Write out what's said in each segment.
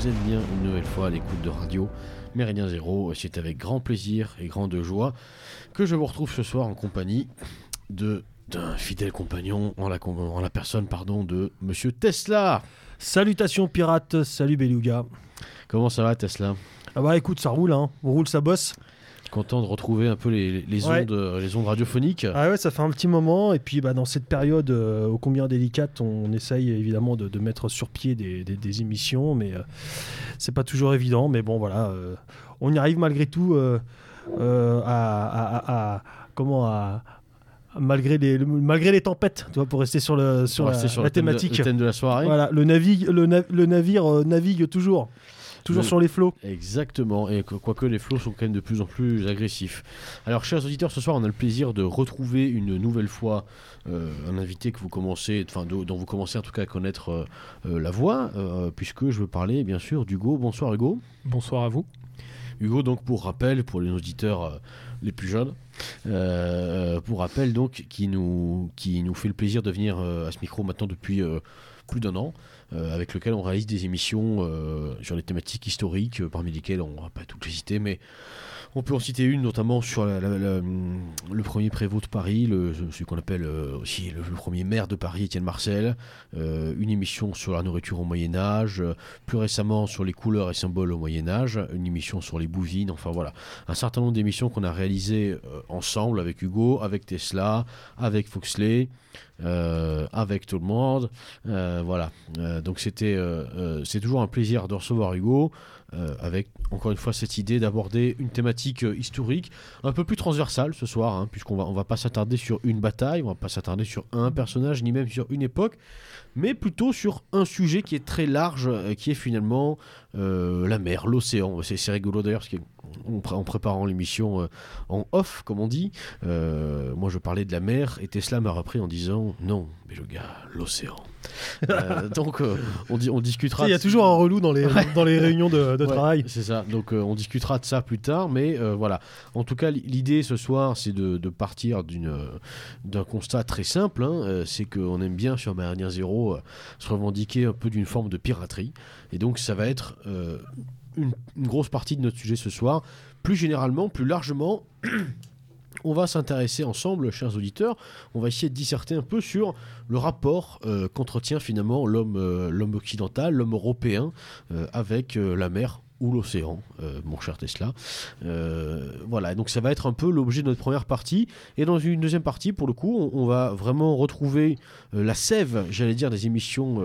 vous êtes bien une nouvelle fois à l'écoute de radio Méridien Zéro. C'est avec grand plaisir et grande joie que je vous retrouve ce soir en compagnie de d'un fidèle compagnon en la, en la personne pardon, de Monsieur Tesla. Salutations pirates, salut Beluga. Comment ça va Tesla? Ah bah écoute, ça roule, hein. on roule, ça bosse. Content de retrouver un peu les, les ondes, euh, les ondes radiophoniques. Ah ouais, ça fait un petit moment. Et puis bah, dans cette période euh, ô combien délicate, on essaye évidemment de, de mettre sur pied des, des, des émissions, mais euh, c'est pas toujours évident. Mais bon, voilà, euh, on y arrive malgré tout euh, à, à- à- comment à malgré les le- malgré les tempêtes, tu vois, pour rester sur le sur la, sur thème de- thématique. le thème de la soirée. Voilà, le navigue, le, na- le navire navigue toujours, toujours Le- sur les flots. Exactement, et que- quoique les flots sont quand même de plus en plus agressifs. Alors, chers auditeurs, ce soir, on a le plaisir de retrouver une nouvelle fois euh, un invité que vous commencez, enfin, dont vous commencez en tout cas à connaître euh, euh, la voix, euh, puisque je veux parler bien sûr d'Hugo. Bonsoir Hugo. Bonsoir à vous. Hugo, donc pour rappel, pour les auditeurs euh, les plus jeunes, euh, pour rappel donc, qui nous, qui nous fait le plaisir de venir euh, à ce micro maintenant depuis euh, plus d'un an, euh, avec lequel on réalise des émissions euh, sur les thématiques historiques, euh, parmi lesquelles on va pas toutes les citer, mais on peut en citer une notamment sur la- le premier prévôt de Paris, le, celui qu'on appelle aussi le, premier maire de Paris, Étienne Marcel, une émission sur la nourriture au Moyen Âge, plus récemment sur les couleurs et symboles au Moyen Âge, une émission sur les bouvines, enfin voilà, un certain nombre d'émissions qu'on a réalisées ensemble avec Hugo, avec Tesla, avec Foxley, avec tout le monde, Euh, voilà. Euh, donc c'était, euh, euh, c'est toujours un plaisir de recevoir Hugo. euh, avec encore une fois cette idée d'aborder une thématique euh, historique un peu plus transversale ce soir, hein, puisqu'on va, on va pas s'attarder sur une bataille, on va pas s'attarder sur un personnage, ni même sur une époque, mais plutôt sur un sujet qui est très large, euh, qui est finalement euh, la mer, l'océan. C'est rigolo d'ailleurs, parce qu'en pré- en préparant l'émission euh, en off, comme on dit, euh, moi je parlais de la mer, et Tesla m'a repris en disant non, mais le gars, l'océan. Euh, donc on, dit, on Tu discutera. Il y a toujours un relou dans les, dans les réunions de, de Ouais, travail. C'est ça. Donc on discutera de ça plus tard, mais voilà. En tout cas, l'idée ce soir, c'est de, de partir d'un constat très simple. hein, c'est qu'on aime bien sur Méridien Zéro se revendiquer un peu d'une forme de piraterie, et donc ça va être euh, une, grosse partie de notre sujet ce soir. Plus généralement, plus largement. On va s'intéresser ensemble, chers auditeurs, on va essayer de disserter un peu sur le rapport euh, qu'entretient finalement l'homme euh, l'homme occidental, l'homme européen, euh, avec la mer ou l'océan, euh, mon cher Tesla. Euh, voilà, donc ça va être un peu l'objet de notre première partie. Et dans une deuxième partie, pour le coup, on, va vraiment retrouver euh, la sève, j'allais dire, des émissions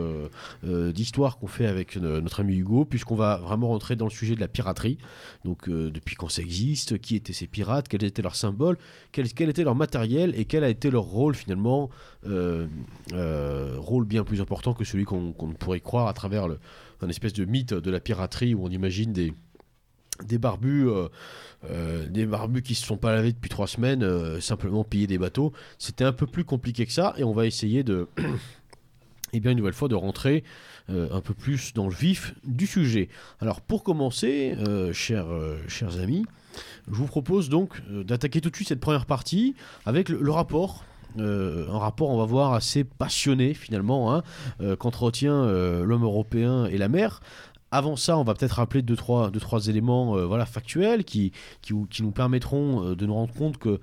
d'histoire qu'on fait avec notre ami Hugo, puisqu'on va vraiment rentrer dans le sujet de la piraterie. Donc depuis quand ça existe, qui étaient ces pirates, quels étaient leurs symboles, quel, quel était leur matériel et quel a été leur rôle finalement, rôle bien plus important que celui qu'on pourrait croire à travers le, un espèce de mythe de la piraterie où on imagine des des barbus, euh, euh, qui se sont pas lavés depuis trois semaines, euh, simplement piller des bateaux. C'était un peu plus compliqué que ça, et on va essayer de, et bien une nouvelle fois, de rentrer un peu plus dans le vif du sujet. Alors pour commencer, chers, amis, je vous propose donc d'attaquer tout de suite cette première partie avec le rapport. Euh, un rapport, on va voir, assez passionné finalement, hein, euh, qu'entretient euh, l'homme européen et la mer. Avant ça, on va peut-être rappeler deux trois, trois éléments voilà, factuels qui, qui, nous permettront de nous rendre compte que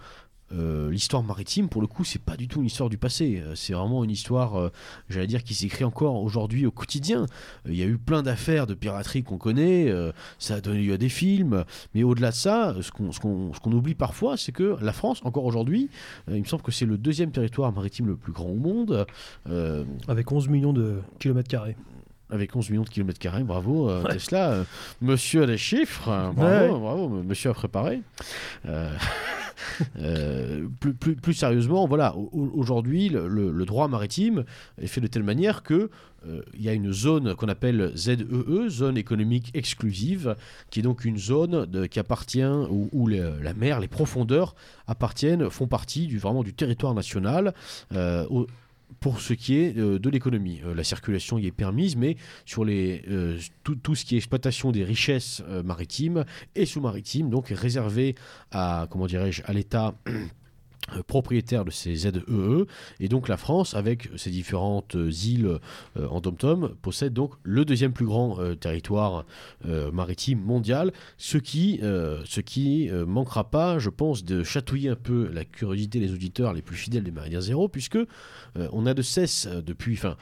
euh, l'histoire maritime, pour le coup, c'est pas du tout une histoire du passé. Euh, C'est vraiment une histoire, euh, j'allais dire, qui s'écrit encore aujourd'hui au quotidien. Il y a eu plein d'affaires de piraterie qu'on connaît, ça a donné lieu à des films, mais au-delà de ça, ce qu'on oublie parfois, c'est que la France, encore aujourd'hui, il me semble que c'est le deuxième territoire maritime le plus grand au monde, Avec 11 millions de kilomètres carrés. Avec 11 millions de kilomètres carrés, bravo euh, Ouais. Tesla, euh, monsieur a des chiffres, euh, bravo, Ouais. bravo, monsieur a préparé. Plus, plus, plus sérieusement, voilà, au- au- aujourd'hui, le, droit maritime est fait de telle manière que il y a une zone qu'on appelle ZEE, zone économique exclusive, qui est donc une zone de- qui appartient où, la mer, les profondeurs appartiennent, font partie du vraiment du territoire national. au- pour ce qui est euh, de l'économie. Euh, la circulation y est permise, mais sur les, euh, tout, ce qui est exploitation des richesses maritimes et sous-maritimes, donc réservé à, comment dirais-je, à l'État propriétaire de ces ZEE e. et donc la France avec ses différentes euh, îles euh, en dom-tom possède donc le deuxième plus grand territoire maritime mondial ce qui ce manquera pas je pense de chatouiller un peu la curiosité des auditeurs les plus fidèles des Méridiens Zéro puisque on a de cesse depuis euh,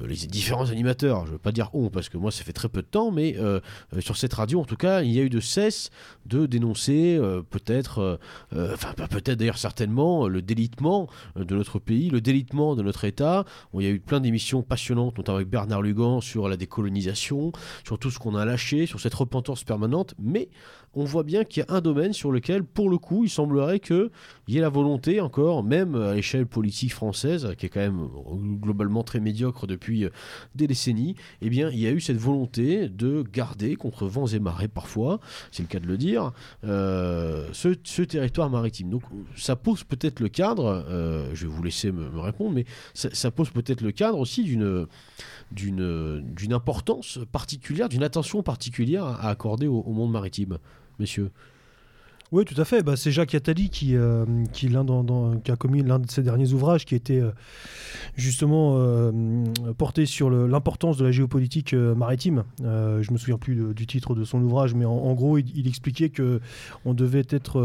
les différents animateurs, je ne veux pas dire on parce que moi ça fait très peu de temps, mais euh, euh, sur cette radio en tout cas, il y a eu de cesse de dénoncer peut-être, enfin peut-être d'ailleurs certainement, le délitement de notre pays, le délitement de notre État. il y a eu plein d'émissions passionnantes, notamment avec Bernard Lugan sur la décolonisation, sur tout ce qu'on a lâché, sur cette repentance permanente, mais on voit bien qu'il y a un domaine sur lequel, pour le coup, il semblerait qu'il y ait la volonté encore, même à l'échelle politique française, qui est quand même globalement très médiocre depuis euh, des décennies, eh bien, il y a eu cette volonté de garder, contre vents et marées parfois, c'est le cas de le dire, euh, ce, territoire maritime. Donc ça pose peut-être le cadre, euh, je vais vous laisser me, répondre, mais ça, pose peut-être le cadre aussi d'une d'une importance particulière, d'une attention particulière à accorder au monde maritime Oui, tout à fait. Bah, c'est Jacques Attali qui, euh, qui, a commis l'un de ses derniers ouvrages qui était euh, justement euh, porté sur l'importance de la géopolitique maritime. je me souviens plus du titre de son ouvrage, mais en, gros, il, expliquait que on devait être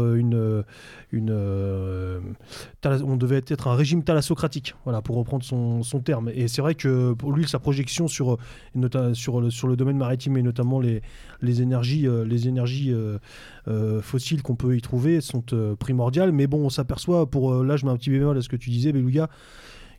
un régime thalassocratique, voilà, pour reprendre son, terme. Et c'est vrai que pour lui, sa projection sur le domaine maritime et notamment les, les énergies, les énergies fossiles qu'on peut y trouver sont euh, primordiales. Mais bon, on s'aperçoit, pour euh, là, je mets un petit bémol à ce que tu disais, Beluga,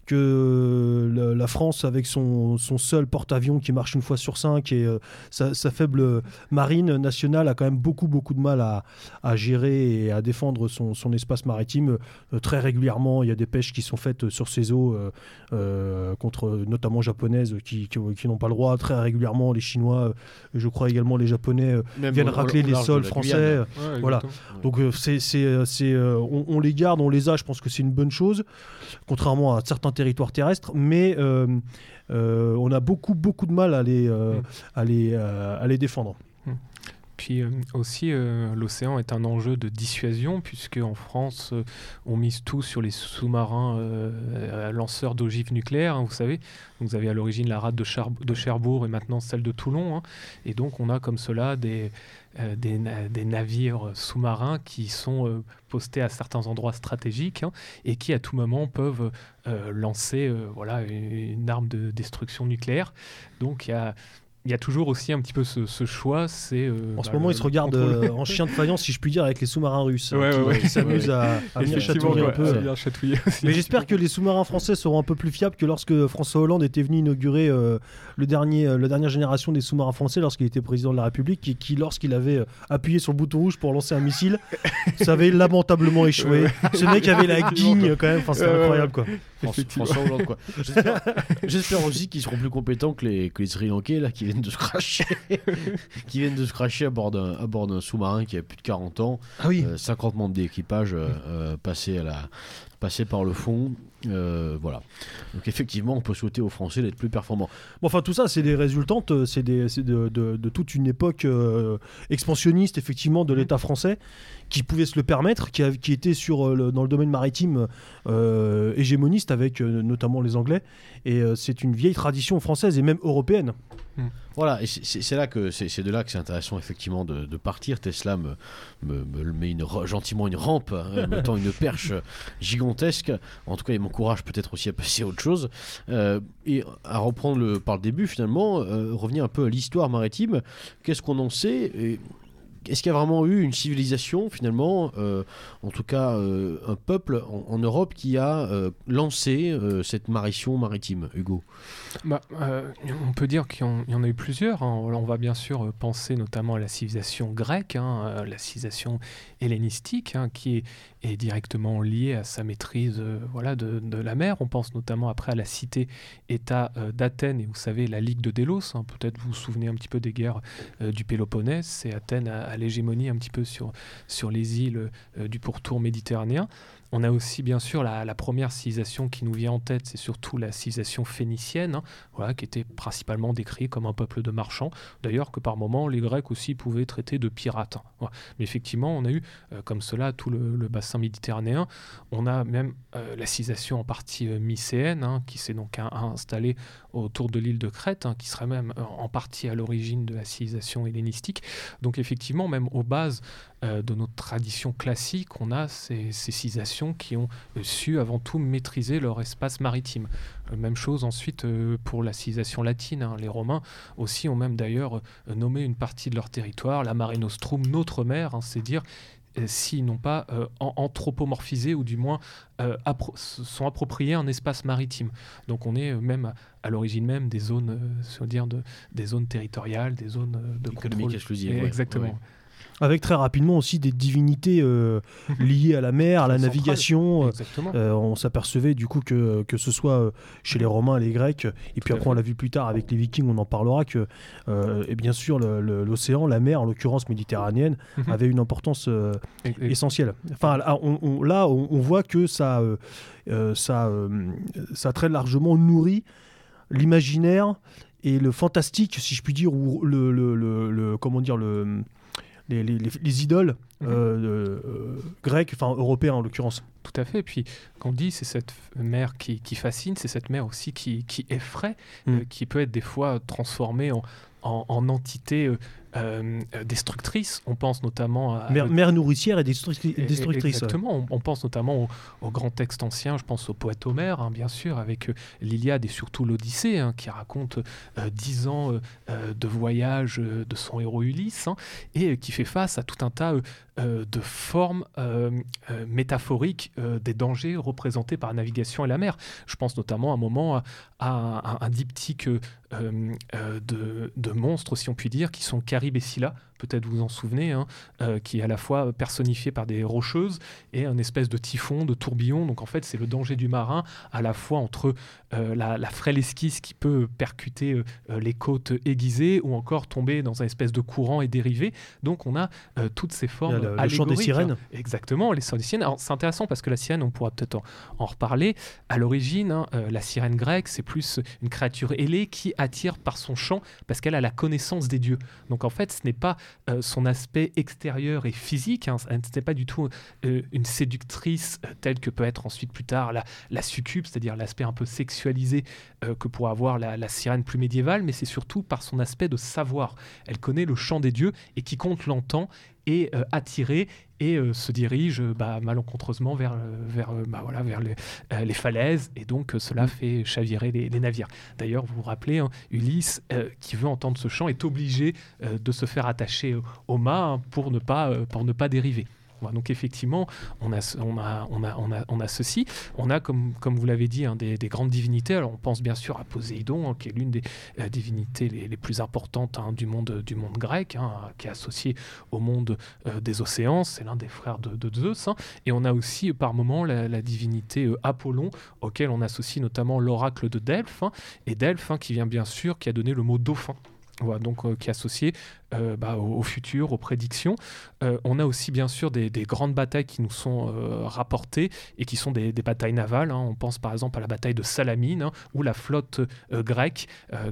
que la France, avec son, seul porte-avions qui marche une fois sur cinq et euh, sa, faible marine nationale, a quand même beaucoup, beaucoup de mal à, gérer et à défendre son, espace maritime. Euh, très régulièrement, il y a des pêches qui sont faites sur ces eaux, euh, contre notamment japonaises, qui, qui, n'ont pas le droit. Très régulièrement, les Chinois, je crois également les Japonais, viennent racler les sols français. voilà. Donc, c'est, c'est, on, on, les garde, on les a. Je pense que c'est une bonne chose, contrairement à certains territoire terrestre, mais euh, euh, on a beaucoup, beaucoup de mal à les, euh, mm. à les, défendre. Puis aussi, l'océan est un enjeu de dissuasion, puisque en France, on mise tout sur les sous-marins lanceurs d'ogives nucléaires, hein, vous savez. vous avez à l'origine la rade de, Cherbourg et maintenant celle de Toulon. Hein. Et donc, on a comme cela des, euh, navires sous-marins qui sont euh, postés à certains endroits stratégiques hein, et qui à tout moment peuvent euh, lancer voilà, une arme de destruction nucléaire. Donc il y a il y a toujours aussi un petit peu ce, choix. C'est euh, en ce bah, moment, ils se regardent euh, en chien de faïence, si je puis dire, avec les sous-marins russes, ouais, hein, qui, s'amusent à, venir chatouiller un peu. Mais j'espère que les sous-marins français seront un peu plus fiables que lorsque François Hollande était venu inaugurer euh, le dernier, la dernière génération des sous-marins français lorsqu'il était président de la République, et qui, lorsqu'il avait appuyé sur le bouton rouge pour lancer un missile, ça avait lamentablement échoué. Ce mec avait la guigne quand même. Enfin, c'était incroyable quoi. François Hollande quoi. J'espère aussi qu'ils seront plus compétents que les, que les Sri Lankais là qui viennent de se cracher, qui viennent de se cracher à bord d'un, à bord d'un sous-marin qui a plus de 40 ans. Ah oui. 50 euh, membres d'équipage euh, euh, passés, à la, passés par le fond. voilà. Donc effectivement, on peut souhaiter aux Français d'être plus performants. Bon, enfin, tout ça, c'est des résultantes, c'est, des, c'est de, de, de, toute une époque expansionniste, effectivement, de l'État français qui pouvait se le permettre, qui, qui était sur, dans le domaine maritime hégémoniste avec notamment les Anglais. Et c'est une vieille tradition française et même européenne. Hmm. Voilà, et c'est là que c'est de là que c'est intéressant effectivement de, partir. Tesla me, me, met une, gentiment une rampe, hein, mettant une perche gigantesque. En tout cas, il m'encourage peut-être aussi à passer à autre chose euh, et à reprendre le, par le début finalement, euh, revenir un peu à l'histoire maritime. Qu'est-ce qu'on en sait? Et est-ce qu'il y a vraiment eu une civilisation, finalement, euh, en tout cas euh, un peuple en, Europe qui a euh, lancé cette marition maritime, Hugo? Bah, On peut dire qu'il y, en a eu plusieurs. Hein. On va bien sûr penser notamment à la civilisation grecque, hein, la civilisation hellénistique, hein, qui est, directement liée à sa maîtrise de, la mer. On pense notamment après à la cité-État d'Athènes, et vous savez, la Ligue de Délos. Peut-être vous vous souvenez un petit peu des guerres du Péloponnèse. C'est Athènes à l'hégémonie un petit peu sur, sur les îles euh, du pourtour méditerranéen. On a aussi bien sûr la, première civilisation qui nous vient en tête, c'est surtout la civilisation phénicienne, hein, voilà, qui était principalement décrite comme un peuple de marchands. D'ailleurs que par moments les Grecs aussi pouvaient traiter de pirates. Hein, Mais effectivement, on a eu euh, comme cela tout le, bassin méditerranéen. On a même euh, la civilisation en partie euh, mycéenne, hein, qui s'est donc installée autour de l'île de Crète, qui serait même en partie à l'origine de la civilisation hellénistique. Donc effectivement, même aux bases euh, de notre tradition classique, on a ces, civilisations qui ont euh, su avant tout maîtriser leur espace maritime. Euh, même chose ensuite pour la civilisation latine. Hein. Les Romains aussi ont même d'ailleurs nommé une partie de leur territoire, la Mare Nostrum, notre mer, hein, c'est dire s'ils n'ont pas anthropomorphisé ou du moins sont appropriés un espace maritime. Donc on est même à, l'origine même des zones, dire de, des zones territoriales, des zones de économique exclusive. Exactement avec très rapidement aussi des divinités euh, liées à la mer, à la navigation. Euh, euh, on s'apercevait du coup que, que ce soit chez les Romains les Grecs, et puis après on l'a vu plus tard avec les Vikings, on en parlera, que et bien sûr l'océan, la mer, en l'occurrence méditerranéenne, mhm. avait une importance essentielle. Enfin là, on, là, on, voit que ça, ça, ça très largement nourri l'imaginaire et le fantastique, si je puis dire, ou le, le, le comment dire, le les, idoles mhm. euh, euh, grecques, enfin européennes en l'occurrence. Tout à fait. Et puis, quand on dit c'est cette mer qui, fascine, c'est cette mer aussi qui, effraie, mm. euh, qui peut être des fois transformée en, en, entité euh, destructrice. On pense notamment à. Mère, nourricière et destructrice. Exactement. On, pense notamment aux grands textes anciens. Je pense au poète Homère, hein, bien sûr, avec euh, l'Iliade et surtout l'Odyssée, hein, qui raconte euh, dix ans de voyage de son héros Ulysse hein, et qui fait face à tout un tas de formes métaphoriques des dangers représentés par la navigation et la mer. Je pense notamment à un moment à, un, diptyque de, de, monstres, si on peut dire, qui sont Caribe et Scylla, peut-être vous en souvenez, hein, euh, qui est à la fois personnifié par des rocheuses et un espèce de typhon, de tourbillon. Donc en fait, c'est le danger du marin, à la fois entre euh, la, frêle esquisse qui peut percuter euh, les côtes aiguisées ou encore tomber dans un espèce de courant et dériver. Donc on a toutes ces formes. Le, le chant des sirènes. Exactement, les chants des sirènes. c'est intéressant parce que la sirène, on pourra peut-être en, reparler. À l'origine, hein, la sirène grecque, c'est plus une créature ailée qui attire par son chant parce qu'elle a la connaissance des dieux. Donc en fait, ce n'est pas euh, son aspect extérieur et physique. Hein, ce n'était pas du tout euh, une séductrice euh, telle que peut être ensuite plus tard la, la succube, c'est-à-dire l'aspect un peu sexualisé que pourrait avoir la, sirène plus médiévale, mais c'est surtout par son aspect de savoir. Elle connaît le chant des dieux et qui compte l'entend est attirée et se dirige bah, malencontreusement vers, vers, bah, voilà, vers les, falaises, et donc cela fait chavirer les, navires. D'ailleurs, vous vous rappelez, hein, Ulysse, qui veut entendre ce chant, est obligé de se faire attacher au mât hein, pour ne pas dériver donc effectivement, on a, ceci. On a, comme, vous l'avez dit, hein, des, grandes divinités. Alors on pense bien sûr à Poséidon, hein, qui est l'une des euh, divinités les, plus importantes hein, du, monde, grec, qui est associé au monde euh, des océans. C'est l'un des frères de, Zeus. Et on a aussi par moment la, divinité euh, Apollon, auquel on associe notamment l'oracle de Delphes. et Delphes, qui vient bien sûr, qui a donné le mot dauphin donc euh, qui est associé euh, bah, au, futur, aux prédictions. Euh, on a aussi bien sûr des, grandes batailles qui nous sont rapportées et qui sont des, batailles navales. Hein. On pense par exemple à la bataille de Salamine, hein, où la flotte grecque,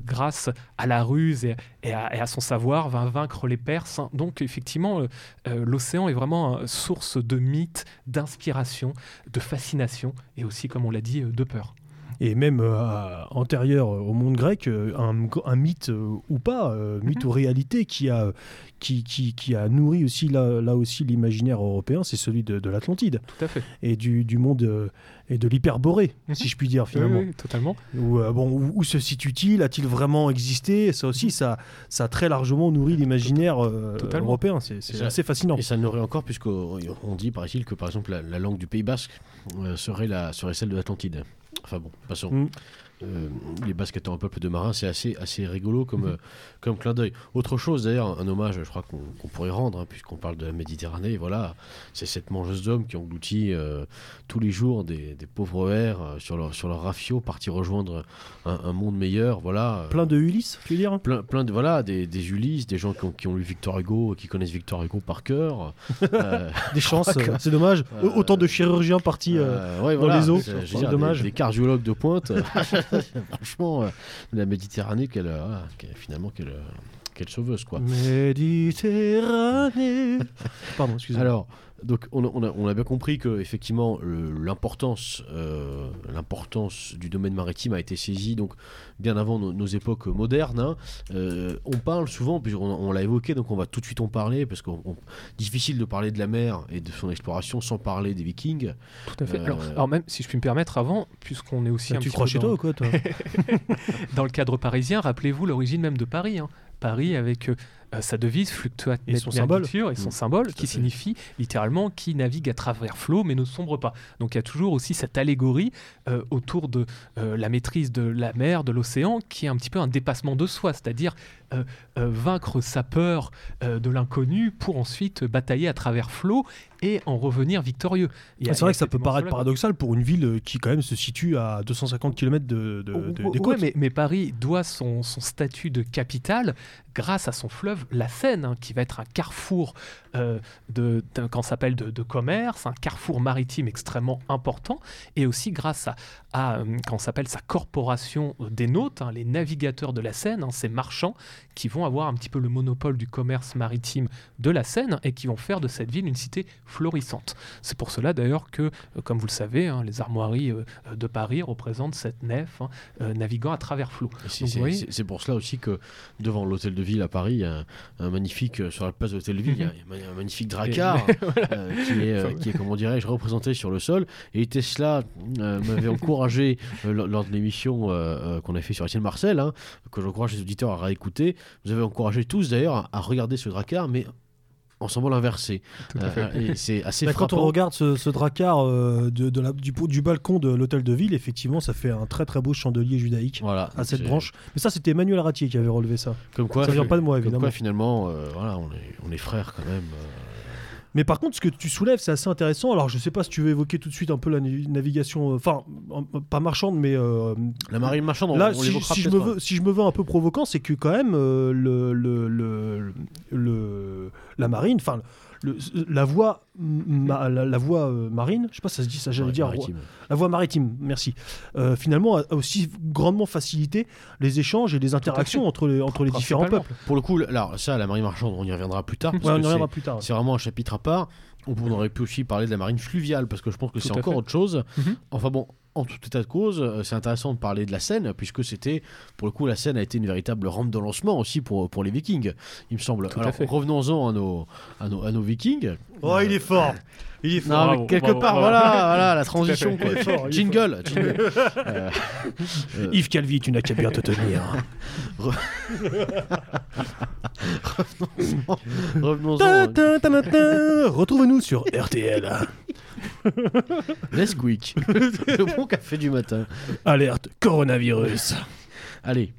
grâce à la ruse et, à, son savoir, va vaincre les Perses. Hein. Donc effectivement, l'océan est vraiment source de mythes, d'inspiration, de fascination et aussi, comme on l'a dit, de peur et même euh, antérieur au monde grec, euh, un, mythe euh, ou pas, mythe mhm. ou réalité qui a, qui, qui, qui, a nourri aussi là, là aussi l'imaginaire européen, c'est celui de, de l'Atlantide. Tout à fait. Et du, du monde et de l'hyperborée, mhm. si je puis dire finalement. Oui, totalement. Où, bon, où, se situe-t-il? A-t-il vraiment existé? Ça aussi, ça, ça a très largement nourri l'imaginaire européen. C'est assez fascinant. Et ça nourrit encore, puisqu'on dit, par il que par exemple la, la langue du Pays Basque serait, la, serait celle de l'Atlantide. Enfin bon, passons. Mm. Euh, les Basques étant un peuple de marins, c'est assez, assez rigolo comme, euh, comme clin d'œil. Autre chose d'ailleurs, un hommage, je crois qu'on pourrait rendre, hein, puisqu'on parle de la Méditerranée, voilà, c'est cette mangeuse d'hommes qui engloutit euh, tous les jours des, des pauvres vers euh, sur leur, sur leur rafio, partis rejoindre un, un monde meilleur, voilà. Plein de Ulysse, tu veux dire Plein, plein de voilà des, des Ulysses, des gens qui ont, qui ont lu Victor Hugo, qui connaissent Victor Hugo par cœur. Des chances, c'est dommage. Autant de chirurgiens partis. ouais, dans voilà, les eaux, c'est- dommage. Des, des cardiologues de pointe. Franchement, euh, la Méditerranée, quelle, euh, quelle- finalement, quelle, euh, quelle sauveuse, quoi. Méditerranée. Pardon, excusez-moi. Alors, donc, on a, on a- on a bien compris que effectivement l'importance, euh, l'importance du domaine maritime a été saisie donc bien avant nos, nos époques modernes. hein. Euh, on parle souvent, puis on, on l'a évoqué, donc on va tout de suite en parler parce que difficile de parler de la mer et de son exploration sans parler des Vikings. Tout à fait. Euh, Alors, alors même si je puis me permettre avant, puisqu'on est aussi Bah, un tu petit crois peu chez dans, toi ou quoi, toi dans le cadre parisien, rappelez-vous l'origine même de Paris. hein. Paris avec euh, sa devise fluctuate Et son symbole. navigature et son Mm, symbole qui signifie littéralement qui navigue à travers flot mais ne sombre pas. Donc il y a toujours aussi cette allégorie euh, autour de euh, la maîtrise de la mer, de l'océan, qui est un petit peu un dépassement de soi, c'est-à-dire vaincre sa peur de l'inconnu pour ensuite batailler à travers flot et en revenir victorieux. Ah, C'est vrai que ça peut paraître paradoxal pour une ville qui quand même se situe à 250 km de, de- de- Ouais, des ouais, côtes. mais, mais Paris doit son, son statut de capitale grâce à son fleuve, la Seine, hein, qui va être un carrefour euh, de, s'appelle de, de commerce, un carrefour maritime extrêmement important, et aussi grâce à, à euh, s'appelle sa corporation des nautes, hein, les navigateurs de la Seine, hein, ces marchands qui vont avoir un petit peu le monopole du commerce maritime de la Seine et qui vont faire de cette ville une cité florissante. C'est pour cela d'ailleurs que, euh, comme vous le savez, hein, les armoiries euh, de Paris représentent cette nef euh, naviguant à travers flot. C'est- c'est pour cela aussi que devant l'hôtel de ville à Paris, il y a un, un magnifique, euh, sur la place de l'hôtel de ville, il y a un, magnifique dracar euh, qui, est, euh, qui est, comment dirais-je, représenté sur le sol. Et Tesla euh, m'avait encouragé euh, lors- de l'émission euh, euh, qu'on a fait sur Étienne Marcel, hein, que j'encourage les auditeurs à réécouter. Vous avez encouragé tous d'ailleurs à, à regarder ce dracar, mais en symbole inversé. Euh, c'est assez Bah, quand on regarde ce, ce dracar euh, de, de la- du, du balcon de l'hôtel de ville, effectivement, ça fait un très très beau chandelier judaïque Voilà, à cette branche. Mais ça, c'était Emmanuel Ratier qui avait relevé ça. Comme quoi, ça vient pas de moi, comme évidemment. quoi, finalement, euh, voilà, on est, on est frères quand même. Mais par contre, ce que tu soulèves, c'est assez intéressant. Alors, je sais pas si tu veux évoquer tout de suite un peu la na- navigation, euh, enfin, euh, pas marchande, mais euh, La marine marchande, on, Là, on si, je me veux, si je me veux un peu provoquant, c'est que quand même euh, le, le, le, le- la marine, enfin le- la voie, ma- la, la voie euh, marine, je sais pas si ça se dit ça, j'allais Ouais, dire maritime. la voie maritime, merci. euh, finalement, a a aussi grandement facilité les échanges et les interactions entre les entre les différents peuples. Pour le coup, alors ça, la marine marchande, on y reviendra plus tard. Ouais, on que y c'est- reviendra plus tard. C'est vraiment un chapitre à part. On on aurait pu aussi parler de la marine fluviale, parce que je pense que c'est encore fait. autre chose. Mhm. Enfin bon, en tout état de cause, euh, c'est intéressant de parler de la Seine, puisque c'était, pour le coup, la Seine a été une véritable rampe de lancement aussi pour, pour les Vikings, il me semble. Tout Alors, revenons-en à nos, à, nos, à nos Vikings. Oh, il est fort. Il est Non, fort. mais Bravo, quelque bravo, part, bravo. voilà, voilà, la transition. quoi. Fort, jingle, jingle. Euh, euh, Yves Calvi, tu n'as qu'à bien te tenir. revenons-en. Ta, ta, ta. Retrouve-nous sur RTL. Nesquik, le bon café du matin. Alerte coronavirus. Allez,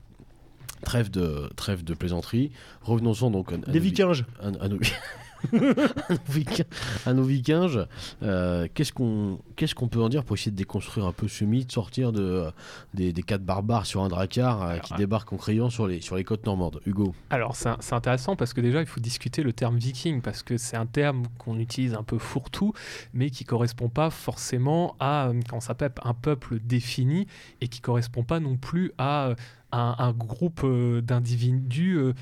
trêve de, trêve de plaisanterie. Revenons-en donc à, à Des Vikings. à, à nos, nos Vikings. Euh, qu'est-ce qu'on qu'est-ce qu'on peut en dire pour essayer de déconstruire un peu ce mythe, sortir de, des, des quatre barbares sur un dracar euh, qui ouais. débarquent en criant sur les, sur les côtes normandes Hugo. Alors c'est intéressant parce que déjà il faut discuter le terme viking parce que c'est un terme qu'on utilise un peu fourre-tout mais qui correspond pas forcément à euh, quand ça s'appelle un peuple défini et qui correspond pas non plus à euh, un, un groupe euh, d'individus euh, euh,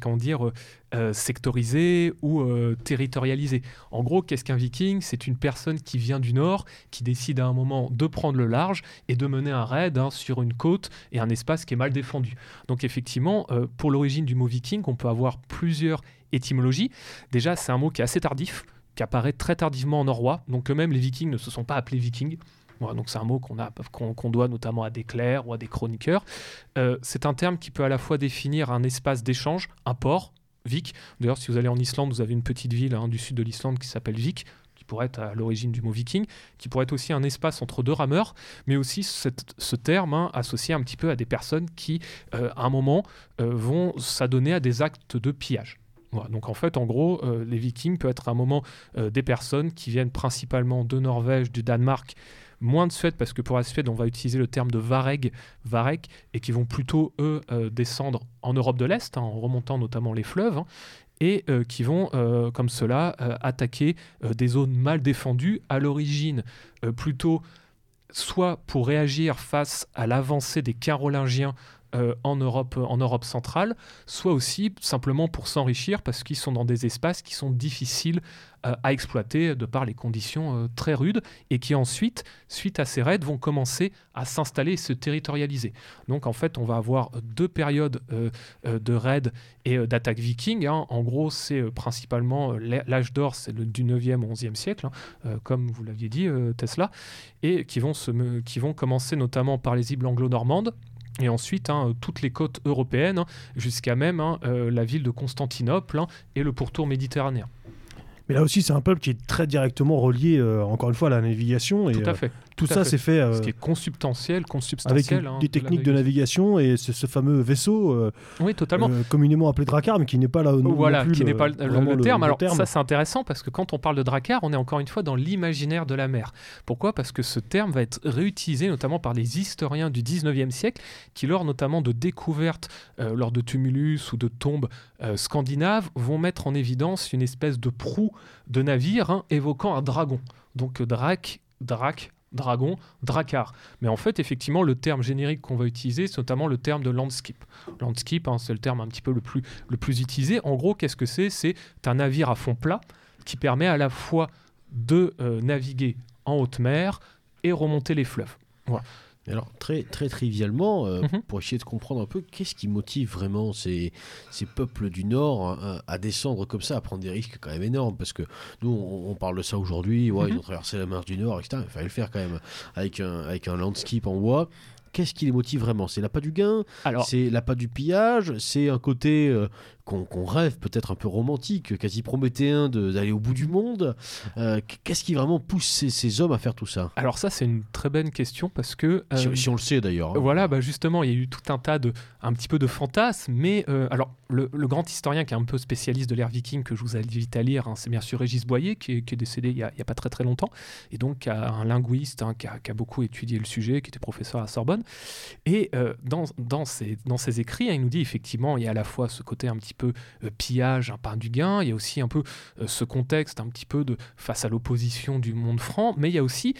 comment dire euh, euh, sectorisés ou euh, territorialisés. En gros, qu'est-ce qu'un viking? C'est une personne qui vient du nord, qui décide à un moment de prendre le large et de mener un raid hein, sur une côte et un espace qui est mal défendu. Donc effectivement, euh, pour l'origine du mot viking, on peut avoir plusieurs étymologies. Déjà, c'est un mot qui est assez tardif, qui apparaît très tardivement en norrois. Donc eux-mêmes, les vikings ne se sont pas appelés vikings. Donc c'est un mot qu'on qu'on doit notamment à des clercs ou à des chroniqueurs. Euh, c'est un terme qui peut à la fois définir un espace d'échange, un port, Vik. D'ailleurs, si vous allez en Islande, vous avez une petite ville hein, du sud de l'Islande qui s'appelle Vik, qui qui pourrait être à l'origine du mot viking, qui pourrait être aussi un espace entre deux rameurs, mais aussi ce terme hein, associé un petit peu à des personnes qui, euh, à un moment, euh, vont s'adonner à des actes de pillage. donc en fait, en gros, les Vikings peuvent être à un moment des personnes qui viennent principalement de Norvège, du Danemark, moins de Suède, parce que pour la Suède, on va utiliser le terme de Vareg, et qui vont plutôt, eux, descendre en Europe de l'Est, hein, en remontant notamment les fleuves, hein, et euh, qui vont, euh, comme cela, euh, attaquer des zones mal défendues, à l'origine. Plutôt soit pour réagir face à l'avancée des Carolingiens en, Europe, en Europe centrale, soit aussi simplement pour s'enrichir parce qu'ils sont dans des espaces qui sont difficiles euh, à exploiter de par les conditions euh, très rudes et qui ensuite, suite à ces raids, vont commencer à s'installer et se territorialiser. Donc en fait, on va avoir deux périodes euh, de raids et d'attaques vikings. Hein. En gros, c'est principalement l'âge d'or, c'est du 9e au 11e siècle, hein, comme vous l'aviez dit, Tesla, et qui vont, se, qui vont commencer notamment par les îles anglo-normandes et ensuite hein, toutes les côtes européennes, jusqu'à même la ville de Constantinople et le pourtour méditerranéen. Mais là aussi, c'est un peuple qui est très directement relié, euh, encore une fois, à la navigation. Et, Tout à euh, fait. Tout, ça, c'est fait. Ce qui est consubstantiel, consubstantiel. Avec hein, des techniques de, navigation et ce, fameux vaisseau. Euh, oui, totalement. communément appelé Drakkar, mais qui n'est pas là. Voilà, qui n'est pas le, terme. Alors, ça, c'est intéressant parce que quand on parle de Drakkar, on est encore une fois dans l'imaginaire de la mer. Pourquoi? Parce que ce terme va être réutilisé notamment par les historiens du 19e siècle qui, lors notamment de découvertes, lors de tumulus ou de tombes scandinaves, vont mettre en évidence une espèce de proue de navire hein, évoquant un dragon. Donc Drak, Drak, dragon, Drakkar. Mais en fait, effectivement, le terme générique qu'on va utiliser, c'est notamment le terme de landskip. Landskip, hein, c'est le terme un petit peu le plus, le plus utilisé. En gros, qu'est-ce que c'est? C'est un navire à fond plat qui permet à la fois de euh, naviguer en haute mer et remonter les fleuves. Voilà. Alors, très, très trivialement, euh, mhm. pour essayer de comprendre un peu, qu'est-ce qui motive vraiment ces, ces peuples du Nord hein, à, descendre comme ça, à prendre des risques quand même énormes? Parce que nous, on, parle de ça aujourd'hui, ouais, ils mhm. ont traversé la mer du Nord, etc. Il fallait le faire quand même avec un, avec un landscape en bois qu'est-ce qui les motive vraiment? C'est l'appât du gain? C'est l'appât du pillage? C'est un côté euh, qu'on rêve peut-être un peu romantique, quasi prométhéen d'aller au bout du monde. Euh, qu'est-ce qui vraiment pousse ces, hommes à faire tout ça? Alors ça, c'est une très bonne question parce que... Euh, si, on le sait d'ailleurs. Hein. Voilà, bah justement, il y a eu tout un tas de... un petit peu de fantasmes, mais euh, alors le, grand historien qui est un peu spécialiste de l'ère viking que je vous invite à lire, hein, c'est bien sûr Régis Boyer, qui est, décédé il n'y a, pas très très longtemps, et donc un linguiste hein, qui, a, beaucoup étudié le sujet, qui était professeur à Sorbonne. Et dans, dans, ses, dans ses écrits, il nous dit effectivement, il y a à la fois ce côté un petit peu euh, pillage, un pain du gain. Il y a aussi un peu euh, ce contexte un petit peu de face à l'opposition du monde franc, mais il y a aussi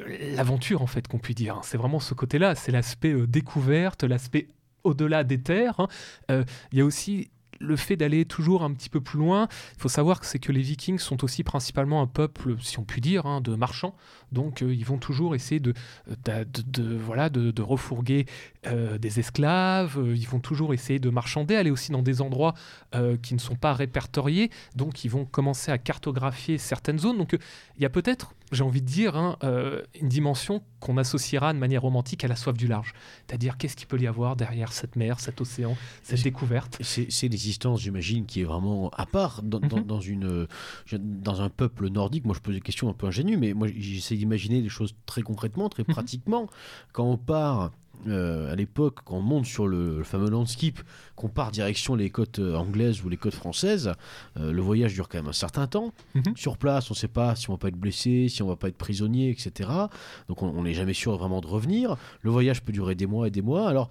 euh, l'aventure en fait qu'on peut dire. C'est vraiment ce côté-là, c'est l'aspect découverte, l'aspect au-delà des terres. Hein. il y a aussi le fait d'aller toujours un petit peu plus loin, il faut savoir que c'est que les Vikings sont aussi principalement un peuple, si on peut dire, hein, de marchands. Donc euh, ils vont toujours essayer de, de, voilà, de, refourguer euh, des esclaves, euh, ils vont toujours essayer de marchander, aller aussi dans des endroits qui ne sont pas répertoriés. Donc ils vont commencer à cartographier certaines zones. Donc il y a peut-être, j'ai envie de dire, hein, une dimension qu'on associera de manière romantique à la soif du large. C'est-à-dire qu'est-ce qu'il peut y avoir derrière cette mer, cet océan, cette découverte? C'est l'existence, j'imagine, qui est vraiment à part dans, dans, mhm. une, dans un peuple nordique. Moi je pose des questions un peu ingénues, mais moi j'essaie d'imaginer les choses très concrètement, très mhm. pratiquement. Quand on part euh, à l'époque, quand on monte sur le, fameux landskip, qu'on part direction les côtes euh, anglaises ou les côtes françaises, euh, le voyage dure quand même un certain temps. Mhm. Sur place, on ne sait pas si on va pas être blessé, si on va pas être prisonnier, etc. Donc on n'est jamais sûr vraiment de revenir. Le voyage peut durer des mois et des mois. Alors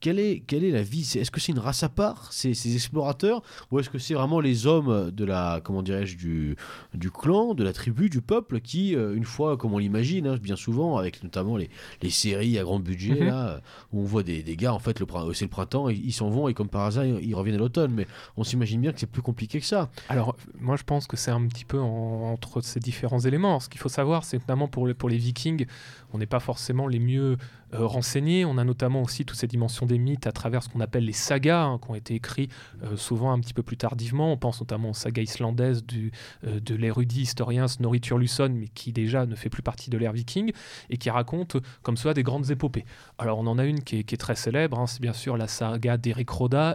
quelle est, quelle est la vie? Est-ce que c'est une race à part, ces, ces explorateurs, ou est-ce que c'est vraiment les hommes de la, comment dirais-je, du, du clan, de la tribu, du peuple, qui, une fois, comme on l'imagine, hein, bien souvent, avec notamment les, les séries à grand budget, mhm où on voit des, des gars, en fait, le, c'est le printemps, ils s'en vont comme par hasard, ils, reviennent à l'automne. Mais on s'imagine bien que c'est plus compliqué que ça. Alors, moi, je pense que c'est un petit peu entre ces différents éléments. Ce qu'il faut savoir, c'est notamment pour les, pour les Vikings, on n'est pas forcément les mieux euh, renseignés. On a notamment aussi toutes ces dimensions des mythes à travers ce qu'on appelle les sagas, hein, qui ont été écrits souvent un petit peu plus tardivement. On pense notamment aux sagas islandaises du, de l'érudit historien Snorri Turluson, mais qui déjà ne fait plus partie de l'ère viking, et qui raconte comme cela des grandes épopées. Alors on en a une qui est, très célèbre, hein, c'est bien sûr la saga d'Éric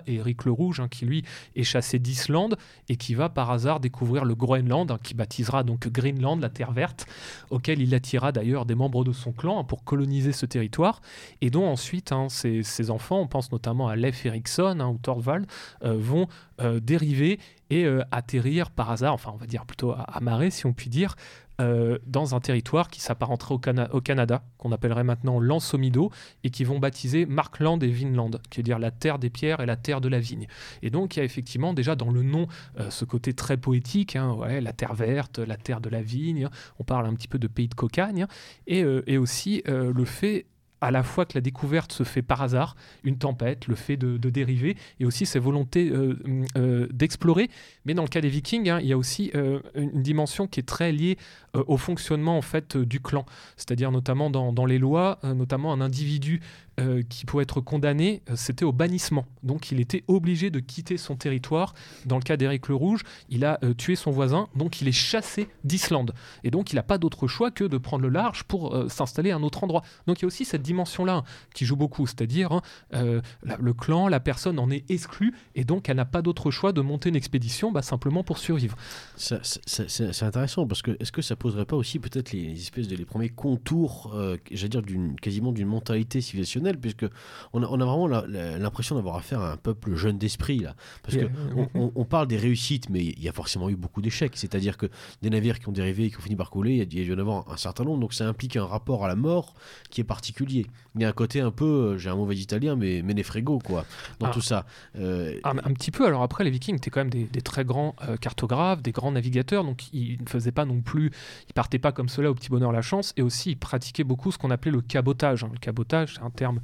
Et Éric le Rouge, hein, qui lui est chassé d'Islande et qui va par hasard découvrir le Groenland, qui baptisera donc Greenland, la terre verte, auquel il attira d'ailleurs des membres de son clan pour coloniser ce territoire, et dont ensuite ses, enfants, on pense notamment à Leif Erikson ou Thorvald, euh, vont euh, dériver et euh, atterrir par hasard, enfin on va dire plutôt à, marée si on peut dire, euh, dans un territoire qui s'apparenterait au, Canada, qu'on appellerait maintenant l'Ansomido, et qui vont baptiser Markland et Vinland, qui veut dire la terre des pierres et la terre de la vigne. Et donc il y a effectivement déjà dans le nom ce côté très poétique, hein, la terre verte, la terre de la vigne, on parle un petit peu de pays de cocagne, et, et aussi le fait à la fois que la découverte se fait par hasard, une tempête, le fait de, dériver, et aussi ces volontés euh, euh, d'explorer. Mais dans le cas des Vikings, hein, il y a aussi euh, une dimension qui est très liée au fonctionnement en fait du clan, c'est-à-dire notamment dans les lois, notamment un individu euh, qui pouvait être condamné, euh, c'était au bannissement. Donc il était obligé de quitter son territoire. Dans le cas d'Éric le Rouge, il a euh, tué son voisin, donc il est chassé d'Islande. Et donc il n'a pas d'autre choix que de prendre le large pour s'installer à un autre endroit. Donc il y a aussi cette dimension-là hein, qui joue beaucoup, c'est-à-dire hein, le clan, la personne en est exclue, et donc elle n'a pas d'autre choix de monter une expédition bah, simplement pour survivre. C'est intéressant, parce que est-ce que ça poserait pas aussi peut-être les, espèces de les premiers contours, j'allais dire, quasiment d'une mentalité civilisationnelle puisque on a, vraiment l'impression d'avoir affaire à un peuple jeune d'esprit là. Parce que on, parle des réussites, mais il y a forcément eu beaucoup d'échecs. C'est-à-dire que des navires qui ont dérivé et qui ont fini par couler, il y a dû en avoir un certain nombre. Donc ça implique un rapport à la mort qui est particulier. Il y a un côté un peu, euh, j'ai un mauvais italien, mais menefrego quoi, dans ah. tout ça. Euh, un, petit peu. Alors après, les Vikings étaient quand même des, très grands euh, cartographes, des grands navigateurs, donc ils ne faisaient pas non plus, ils partaient pas comme cela au petit bonheur la chance, et aussi ils pratiquaient beaucoup ce qu'on appelait le cabotage. Hein. Le cabotage, c'est un terme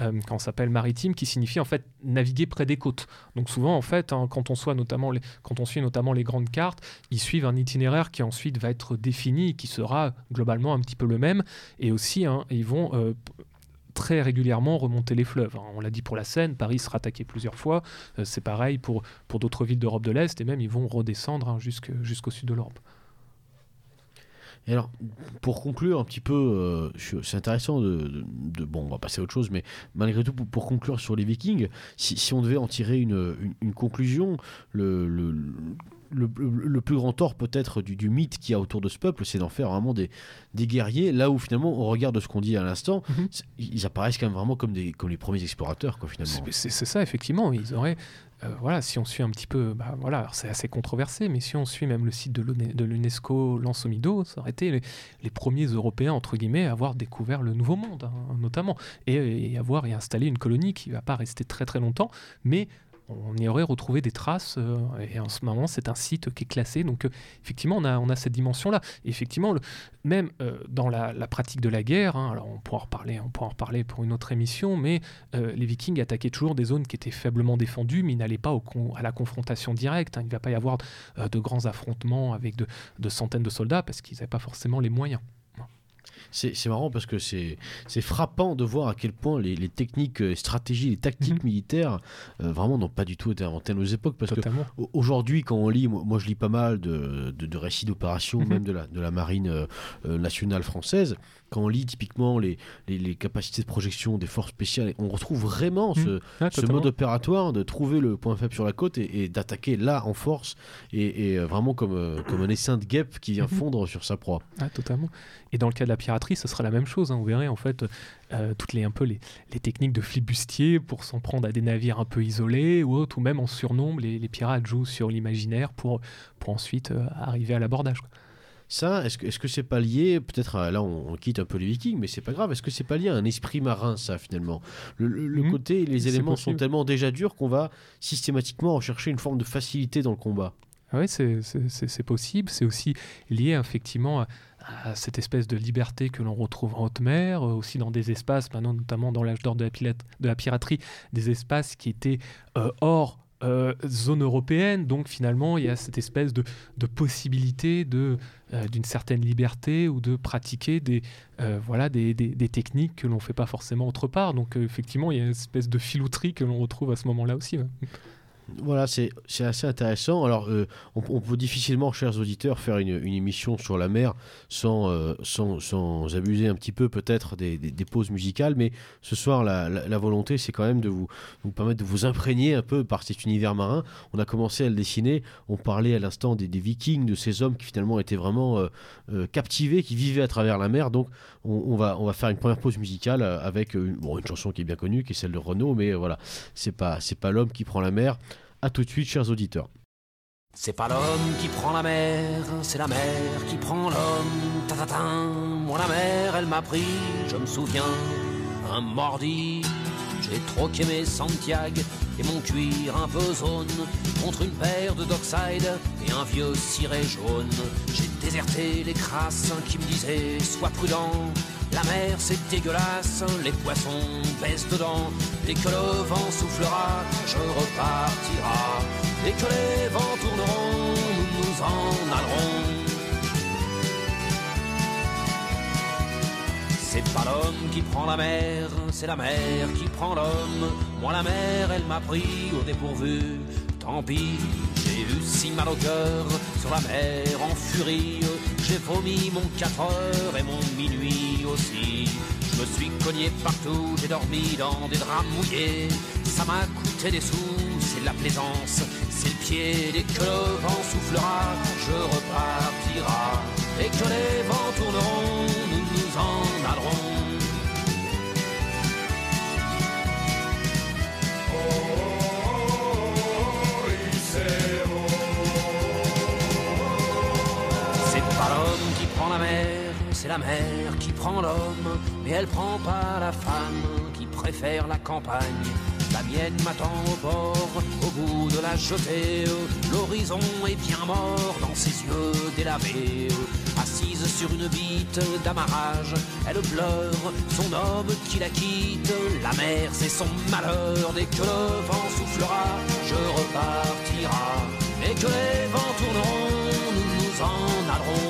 euh, quand on s'appelle maritime, qui signifie en fait naviguer près des côtes. Donc souvent en fait, hein, quand on suit notamment les grandes cartes, ils suivent un itinéraire qui ensuite va être défini, qui sera globalement un petit peu le même, et aussi hein, ils vont euh, très régulièrement remonter les fleuves. Hein. On l'a dit pour la Seine, Paris sera attaqué plusieurs fois. Euh, c'est pareil pour, pour d'autres villes d'Europe de l'Est, et même ils vont redescendre jusqu'au sud de l'Europe. Et alors, pour conclure un petit peu, euh, c'est intéressant de, Bon, on va passer à autre chose, mais malgré tout, pour, conclure sur les Vikings, si, on devait en tirer une, conclusion, le, le, plus grand tort peut-être du, mythe qu'il y a autour de ce peuple, c'est d'en faire vraiment des, des guerriers, là où finalement, on regarde ce qu'on dit à l'instant, mhm. ils apparaissent quand même vraiment comme, des, comme les premiers explorateurs, quoi, finalement. C'est ça, effectivement. Ils auraient voilà, si on suit un petit peu, bah, voilà, c'est assez controversé, mais si on suit même le site de l'UNESCO, Lansomido, ça aurait été les, premiers Européens, entre guillemets, à avoir découvert le Nouveau Monde, hein, notamment, et, et, avoir installé une colonie qui ne va pas rester très très longtemps, mais on y aurait retrouvé des traces. Euh, et en ce moment, c'est un site qui est classé. Donc, euh, effectivement, on a, cette dimension-là. Effectivement, même euh, dans la, pratique de la guerre, hein, on pourra, en reparler, pour une autre émission, mais les Vikings attaquaient toujours des zones qui étaient faiblement défendues, mais ils n'allaient pas à la confrontation directe. Hein. Il ne va pas y avoir de grands affrontements avec de centaines de soldats parce qu'ils n'avaient pas forcément les moyens c'est marrant parce que c'est frappant de voir à quel point les, techniques, les euh, stratégies, les tactiques mhm. militaires euh, vraiment n'ont pas du tout été inventées à nos époques. Parce qu'aujourd'hui, quand on lit, moi, je lis pas mal de, de, récits d'opérations, mhm. même de la, de la marine euh, nationale française, quand on lit typiquement les, les, capacités de projection des forces spéciales, on retrouve vraiment ce, mmh. ah, ce mode opératoire de trouver le point faible sur la côte et, d'attaquer là en force et, vraiment comme, euh, comme un essaim de guêpe qui vient mmh. fondre sur sa proie. Ah, totalement. Et dans le cas de la piraterie, ce sera la même chose. Hein. Vous verrez en fait euh, toutes les, un peu les, les techniques de flibustier pour s'en prendre à des navires un peu isolés ou autres, ou même en surnombre, les, les pirates jouent sur l'imaginaire pour, pour ensuite arriver à l'abordage. Ça, est-ce que est-ce que c'est pas lié Peut-être euh, là, on, quitte un peu les Vikings, mais c'est pas grave. Est-ce que c'est pas lié à un esprit marin, ça finalement? Le, mhm. côté, les éléments sont tellement déjà durs qu'on va systématiquement rechercher une forme de facilité dans le combat. Ah oui, c'est possible. C'est aussi lié effectivement à, cette espèce de liberté que l'on retrouve en haute mer, euh, aussi dans des espaces, maintenant notamment dans l'âge d'or de, la piraterie, des espaces qui étaient euh, hors euh, zone européenne, donc finalement il y a cette espèce de, possibilité de d'une certaine liberté ou de pratiquer des voilà des, techniques que l'on ne fait pas forcément autre part. Donc effectivement il y a une espèce de filouterie que l'on retrouve à ce moment-là aussi. Voilà, c'est assez intéressant. Alors, euh, on, peut difficilement, chers auditeurs, faire une, émission sur la mer euh, sans, sans, abuser un petit peu peut-être des, pauses musicales, mais ce soir, la, volonté, c'est quand même de vous, permettre de vous imprégner un peu par cet univers marin. On a commencé à le dessiner, on parlait à l'instant des, vikings, de ces hommes qui finalement étaient vraiment euh, captivés, qui vivaient à travers la mer. Donc, on, va, on va faire une première pause musicale avec une, une chanson qui est bien connue, qui est celle de Renault, mais voilà, c'est pas, pas l'homme qui prend la mer. A tout de suite, chers auditeurs. C'est pas l'homme qui prend la mer, c'est la mer qui prend l'homme. Ta Moi la mer, elle m'a pris, je me souviens, un mordi. J'ai troqué mes Santiago et mon cuir un peu zone contre une paire de Dockside et un vieux ciré jaune. J'ai déserté les crasses qui me disaient sois prudent. La mer c'est dégueulasse, les poissons baissent dedans. Dès que le vent soufflera, je repartira. Dès que les vents tourneront, nous nous en allerons. C'est pas l'homme qui prend la mer, c'est la mer qui prend l'homme. Moi la mer, elle m'a pris au dépourvu. Tant pis, j'ai eu si mal au cœur sur la mer en furie. J'ai vomi mon 4 heures et mon minuit aussi. Je me suis cogné partout, j'ai dormi dans des draps mouillés. Ça m'a coûté des sous, c'est la plaisance, c'est le pied. Dès que le vent soufflera, je repartira. Et que les vents tourneront, nous nous en allerons. La mer, c'est la mer qui prend l'homme, mais elle prend pas la femme qui préfère la campagne. La mienne m'attend au bord, au bout de la jetée. L'horizon est bien mort dans ses yeux délavés. Assise sur une bite d'amarrage, elle pleure son homme qui la quitte. La mer, c'est son malheur. Dès que le vent soufflera, je repartira. Et que les vents tourneront, nous nous en allerons.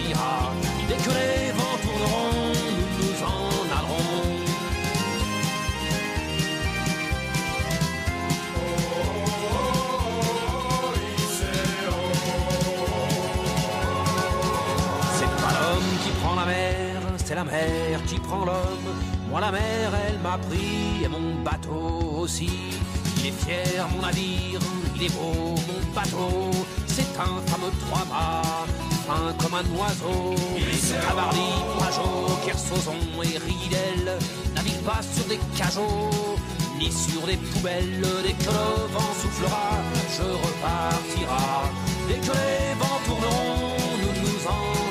Mer qui prend l'homme. Moi la mer, elle m'a pris et mon bateau aussi. Il est fier mon navire, il est beau mon bateau. C'est un fameux trois-mâts, fin comme un oiseau. Cabardi, Pajot, Kersozon et Ridel navigue pas sur des cajots ni sur des poubelles. Dès que le vent soufflera, je repartira. Dès que les vents tourneront, nous nous en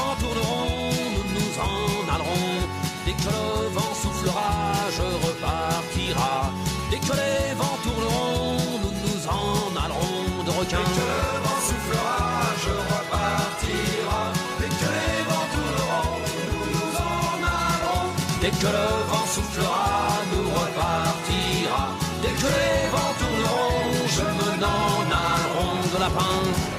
que le vent soufflera, je repartira. Dès que les vents tourneront, nous nous en allerons de requins. Dès que le vent soufflera, je repartira. Dès que les vents tourneront, nous nous en allerons. Dès que le vent soufflera, nous repartira. Dès que les vents tourneront, je me n'en allerons de lapin.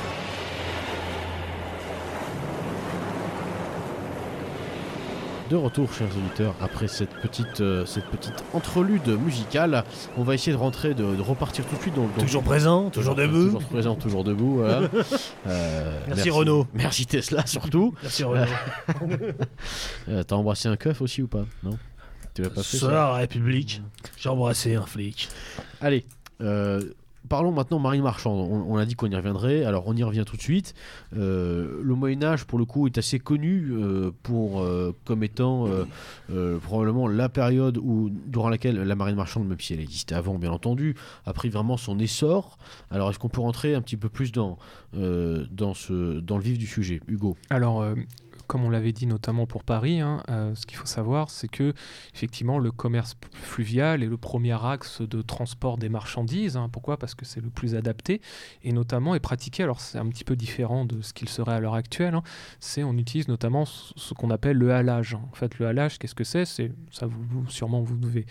De retour, chers auditeurs, après cette petite, euh, cette petite entrelude musicale, on va essayer de rentrer, de, de repartir tout de suite dans Toujours présent, toujours debout. Toujours présent, toujours debout. voilà. Euh, Merci, Renaud. Merci Tesla surtout. Merci Renaud. Euh, T'as embrassé un keuf aussi ou pas? Non? Tu l'as pas fait République, j'ai embrassé un flic. Allez, euh, parlons maintenant marine marchande. On, a dit qu'on y reviendrait, alors on y revient tout de suite. Euh, le Moyen Âge, pour le coup, est assez connu euh, pour, euh, comme étant probablement la période où, durant laquelle la marine marchande, même si elle existait avant, bien entendu, a pris vraiment son essor. Alors, est-ce qu'on peut rentrer un petit peu plus dans, dans, le vif du sujet? Hugo Alors, comme on l'avait dit notamment pour Paris, hein, euh, ce qu'il faut savoir, c'est que effectivement le commerce fluvial est le premier axe de transport des marchandises. hein. Pourquoi? Parce que c'est le plus adapté et notamment est pratiqué. Alors c'est un petit peu différent de ce qu'il serait à l'heure actuelle. hein. C'est on utilise notamment ce qu'on appelle le halage. En fait, le halage, qu'est-ce que c'est? C'est ça. Vous, sûrement vous devez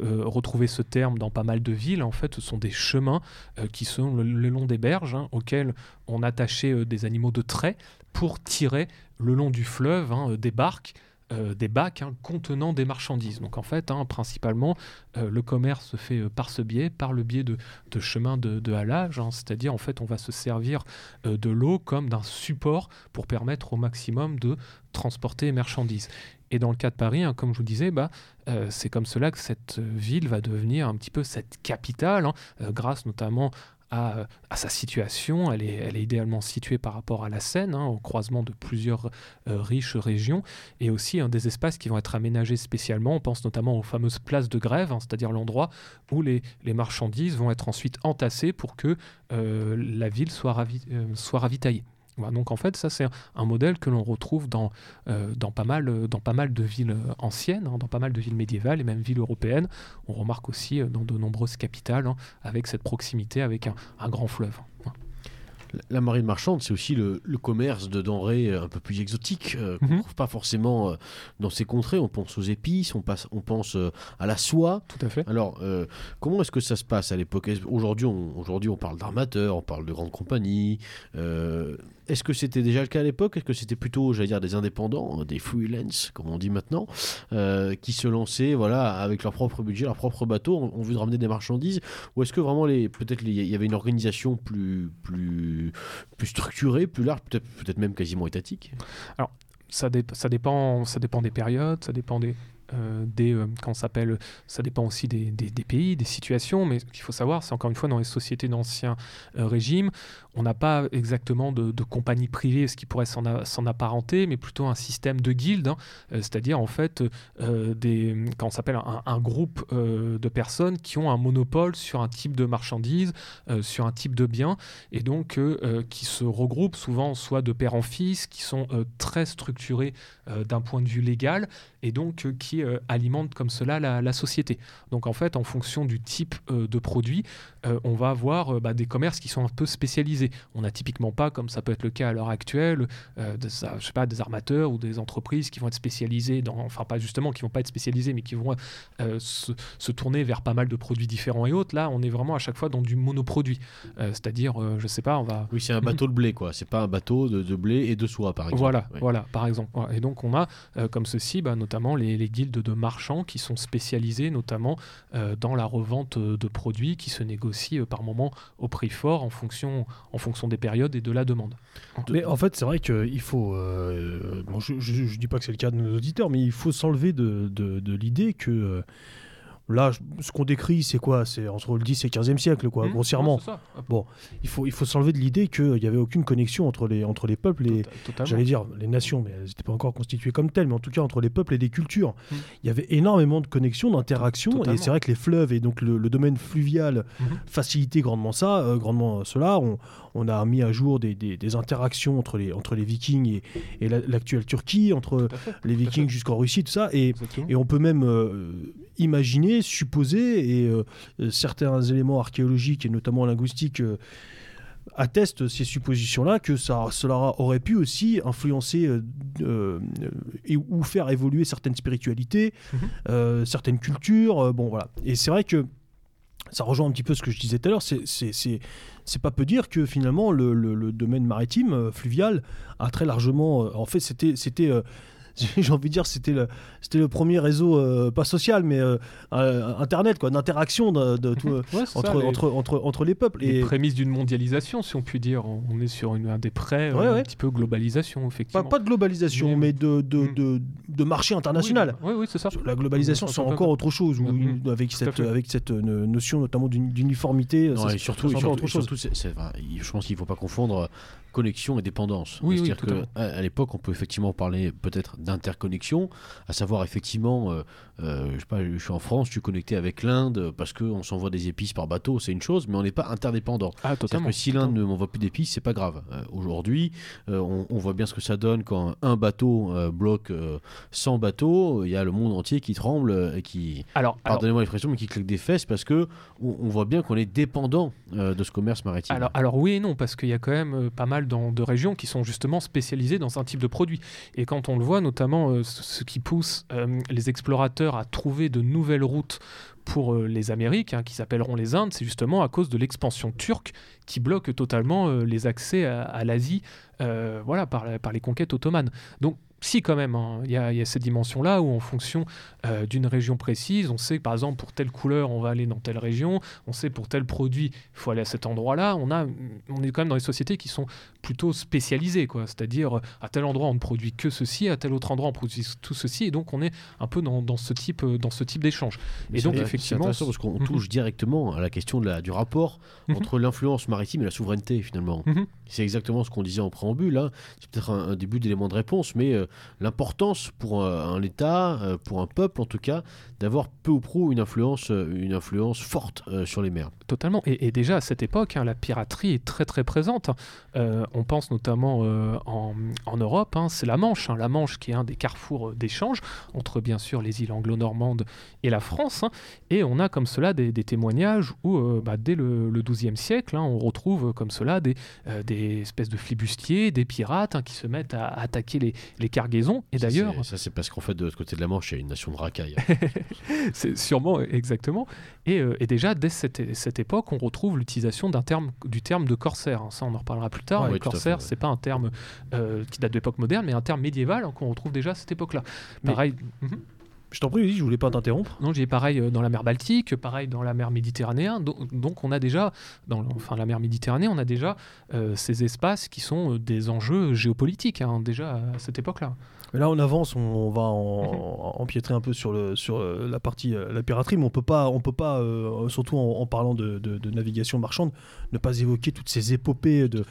euh, retrouver ce terme dans pas mal de villes. En fait, ce sont des chemins euh, qui sont le, le long des berges auxquels on attachait des animaux de trait pour tirer le long du fleuve hein, euh, des barques, euh, des bacs hein, contenant des marchandises. Donc en fait, hein, principalement, euh, le commerce se fait par ce biais, par le biais de, chemins de, halage, c'est-à-dire en fait, on va se servir de l'eau comme d'un support pour permettre au maximum de transporter les marchandises. Et dans le cas de Paris, comme je vous disais, bah, c'est comme cela que cette ville va devenir un petit peu cette capitale, grâce notamment à, sa situation. Elle est, idéalement située par rapport à la Seine, hein, au croisement de plusieurs euh, riches régions, et aussi des espaces qui vont être aménagés spécialement. On pense notamment aux fameuses places de grève, hein, c'est-à-dire l'endroit où les, marchandises vont être ensuite entassées pour que euh, la ville soit, euh, soit ravitaillée. Voilà, donc en fait, ça c'est un, modèle que l'on retrouve dans, euh, dans, pas mal, euh, dans pas mal de villes euh, anciennes, hein, dans pas mal de villes médiévales et même villes européennes. On remarque aussi dans de nombreuses capitales, hein, avec cette proximité avec un, un grand fleuve. Voilà. La- marine marchande, c'est aussi le, le commerce de denrées un peu plus exotiques euh, qu'on ne Mhm. trouve pas forcément euh, dans ces contrées. On pense aux épices, on, passe, on pense euh, à la soie. Tout à fait. Alors, comment est-ce que ça se passe à l'époque? Aujourd'hui, on, aujourd'hui, on parle d'armateurs, on parle de grandes compagnies. Est-ce que c'était déjà le cas à l'époque? Est-ce que c'était plutôt, j'allais dire, des indépendants, des freelance, comme on dit maintenant, euh, qui se lançaient, voilà, avec leur propre budget, leur propre bateau, en, en vue de ramener des marchandises? Ou est-ce que vraiment, peut-être, il y avait une organisation plus, plus, plus structurée, plus large, peut-être, peut-être même quasiment étatique? Ça, dé- ça, dépend, ça dépend des périodes, ça dépend des. euh, des euh, ça s'appelle ça dépend aussi des pays des situations mais ce qu'il faut savoir c'est encore une fois dans les sociétés d'ancien euh, régime on n'a pas exactement de, compagnie privée ce qui pourrait s'en apparenter mais plutôt un système de guildes hein, euh, c'est-à-dire en fait euh, des s'appelle un, groupe euh, de personnes qui ont un monopole sur un type de marchandise sur un type de bien et donc qui se regroupent souvent soit de père en fils qui sont très structurés d'un point de vue légal et donc qui alimentent comme cela la, société. Donc en fait, en fonction du type de produit, on va avoir bah, des commerces qui sont un peu spécialisés. On n'a typiquement pas, comme ça peut être le cas à l'heure actuelle, euh, des, je sais pas, des armateurs ou des entreprises qui vont être spécialisées dans, enfin pas justement, qui vont pas être spécialisées, mais qui vont euh, se, se tourner vers pas mal de produits différents et autres. Là, on est vraiment à chaque fois dans du monoproduit, Euh, c'est-à-dire, je sais pas, on va Oui, c'est un bateau de blé, quoi. C'est pas un bateau de, de blé et de soie, par exemple. voilà, Oui. voilà, par exemple. Et donc on a comme ceci, bah, notamment les, les guildes de marchands qui sont spécialisés notamment dans la revente de produits qui se négocient par moment au prix fort en fonction, en fonction des périodes et de la demande. Mais en fait, c'est vrai qu'il faut. euh, bon, je, je dis pas que c'est le cas de nos auditeurs, mais il faut s'enlever de, de, de l'idée que. euh, Là, ce qu'on décrit, c'est quoi? C'est entre le 10 et 15e siècle, quoi, Mmh, grossièrement. ça. Il faut, il faut s'enlever de l'idée qu'il n'y avait aucune connexion entre les, entre les peuples et, Tota- j'allais dire les nations, mais elles n'étaient pas encore constituées comme telles, mais en tout cas entre les peuples et des cultures. Mm. Il y avait énormément de connexions, d'interactions, et c'est vrai que les fleuves et donc le, le domaine fluvial Mhm. facilitait grandement ça, euh, grandement cela. On, on a mis à jour des, des- des interactions entre les, entre les Vikings et, et la- l'actuelle Turquie, entre fait, les Vikings jusqu'en Russie, tout ça, et et on peut même euh, imaginer, supposer, et euh, certains éléments archéologiques et notamment linguistiques euh, attestent ces suppositions-là, que ça, cela aurait pu aussi influencer euh, euh, et, ou faire évoluer certaines spiritualités, Mhm. euh, certaines cultures. bon, voilà. Et c'est vrai que ça rejoint un petit peu ce que je disais tout à l'heure. C'est, pas peu dire que finalement le, domaine maritime, euh, fluvial, a très largement. euh, en fait, c'était. j'ai envie de dire, c'était le, c'était le premier réseau, euh, pas social, mais euh, euh, internet, quoi, d'interaction de, de tout, Ouais, entre, ça, les- entre, entre, entre les peuples. les Et prémices d'une mondialisation, si on peut dire. On est sur une, un des prêts, Ouais, euh, ouais. un petit peu globalisation, effectivement. pas de globalisation, Mais- mais de, de, Mm. de, de marché international. Oui, oui, c'est ça. La globalisation, Mm, c'est encore autre chose, où- Mm, avec, cette, avec cette notion notamment d'uni- d'uniformité. Non, ça, et surtout, c'est et encore surtout, autre chose. surtout, enfin, il- je pense qu'il ne faut pas confondre connexion et dépendance. Oui, oui, C'est-à-dire totalement. qu'à à, l'époque, on peut effectivement parler peut-être d'interconnexion, à savoir effectivement, euh, euh, je sais pas, je suis en France, je suis connecté avec l'Inde parce qu'on s'envoie des épices par bateau, c'est une chose, mais on n'est pas interdépendant. Ah, totalement. que si l'Inde ne m'envoie plus d'épices, c'est pas grave. Euh, Aujourd'hui, on, on voit bien ce que ça donne quand un bateau bloque euh, 100 bateaux. Il y a le monde entier qui tremble et qui, Alors, pardonnez-moi l'expression, mais qui claque des fesses parce que on, on voit bien qu'on est dépendant de ce commerce maritime. Alors, alors oui et non, parce qu'il y a quand même pas mal dans- de régions qui sont justement spécialisées dans un type de produit. Et quand on le voit, notamment euh, ce qui pousse euh, les explorateurs à trouver de nouvelles routes pour euh, les Amériques, hein, qui s'appelleront les Indes, c'est justement à cause de l'expansion turque qui bloque totalement les accès à, l'Asie voilà, par, les conquêtes ottomanes. Donc si quand même, hein, il y, a- cette dimension-là où en fonction d'une région précise, on sait par exemple pour telle couleur on va aller dans telle région, on sait pour tel produit il faut aller à cet endroit-là. On, on est quand même dans des sociétés qui sont plutôt spécialisées, quoi. c'est-à-dire à tel endroit on ne produit que ceci, à tel autre endroit on produit tout ceci, et donc on est un peu dans, dans ce type, euh, dans ce type d'échange. Et donc effectivement, c'est intéressant parce qu'on Mhm. touche directement à la question de la, du rapport Mhm. entre l'influence maritime et la souveraineté finalement. Mhm. C'est exactement ce qu'on disait en préambule. hein. C'est peut-être un, un début d'élément de réponse, mais euh, l'importance pour euh, un État, euh, pour un peuple en tout cas, d'avoir peu ou prou une influence, une influence forte sur les mers. Totalement. Et, et déjà à cette époque, hein, la piraterie est très très présente. Euh, on pense notamment euh, en, en Europe, hein, c'est la Manche. hein, la Manche qui est un des carrefours euh, d'échange entre bien sûr les îles anglo-normandes et la France. et on a comme cela des, des témoignages où euh, bah, dès le, le XIIe siècle, on retrouve comme cela des, des espèces de flibustiers, des pirates qui se mettent à, attaquer les, les cargaisons. Et d'ailleurs, ça c'est parce qu'en fait de l'autre côté de la Manche, il y a une nation de racailles. C'est sûrement exactement. Et, euh, et déjà, dès cette, cette époque, on retrouve l'utilisation d'un terme, du terme de corsaire. hein. Ça, on en reparlera plus tard. Ouais, Le oui, tout à fait, corsaire, ouais. c'est pas un terme euh, qui date de l'époque moderne, mais un terme médiéval hein, qu'on retrouve déjà à cette époque-là. Mais- Pareil, Mhm. Je t'en prie, je voulais pas t'interrompre. non, j'ai pareil euh, dans la mer Baltique, pareil dans la mer Méditerranée. Do- Donc, on a déjà, dans le- enfin, la mer Méditerranée, on a déjà euh, ces espaces qui sont euh, des enjeux géopolitiques, hein, déjà à cette époque-là. Mais là, on avance, on, on va en- empiétrer un peu sur, le, sur euh, la partie euh, la piraterie, mais on peut pas, on peut pas, euh, surtout en, en parlant de, de- de navigation marchande, ne pas évoquer toutes ces épopées de,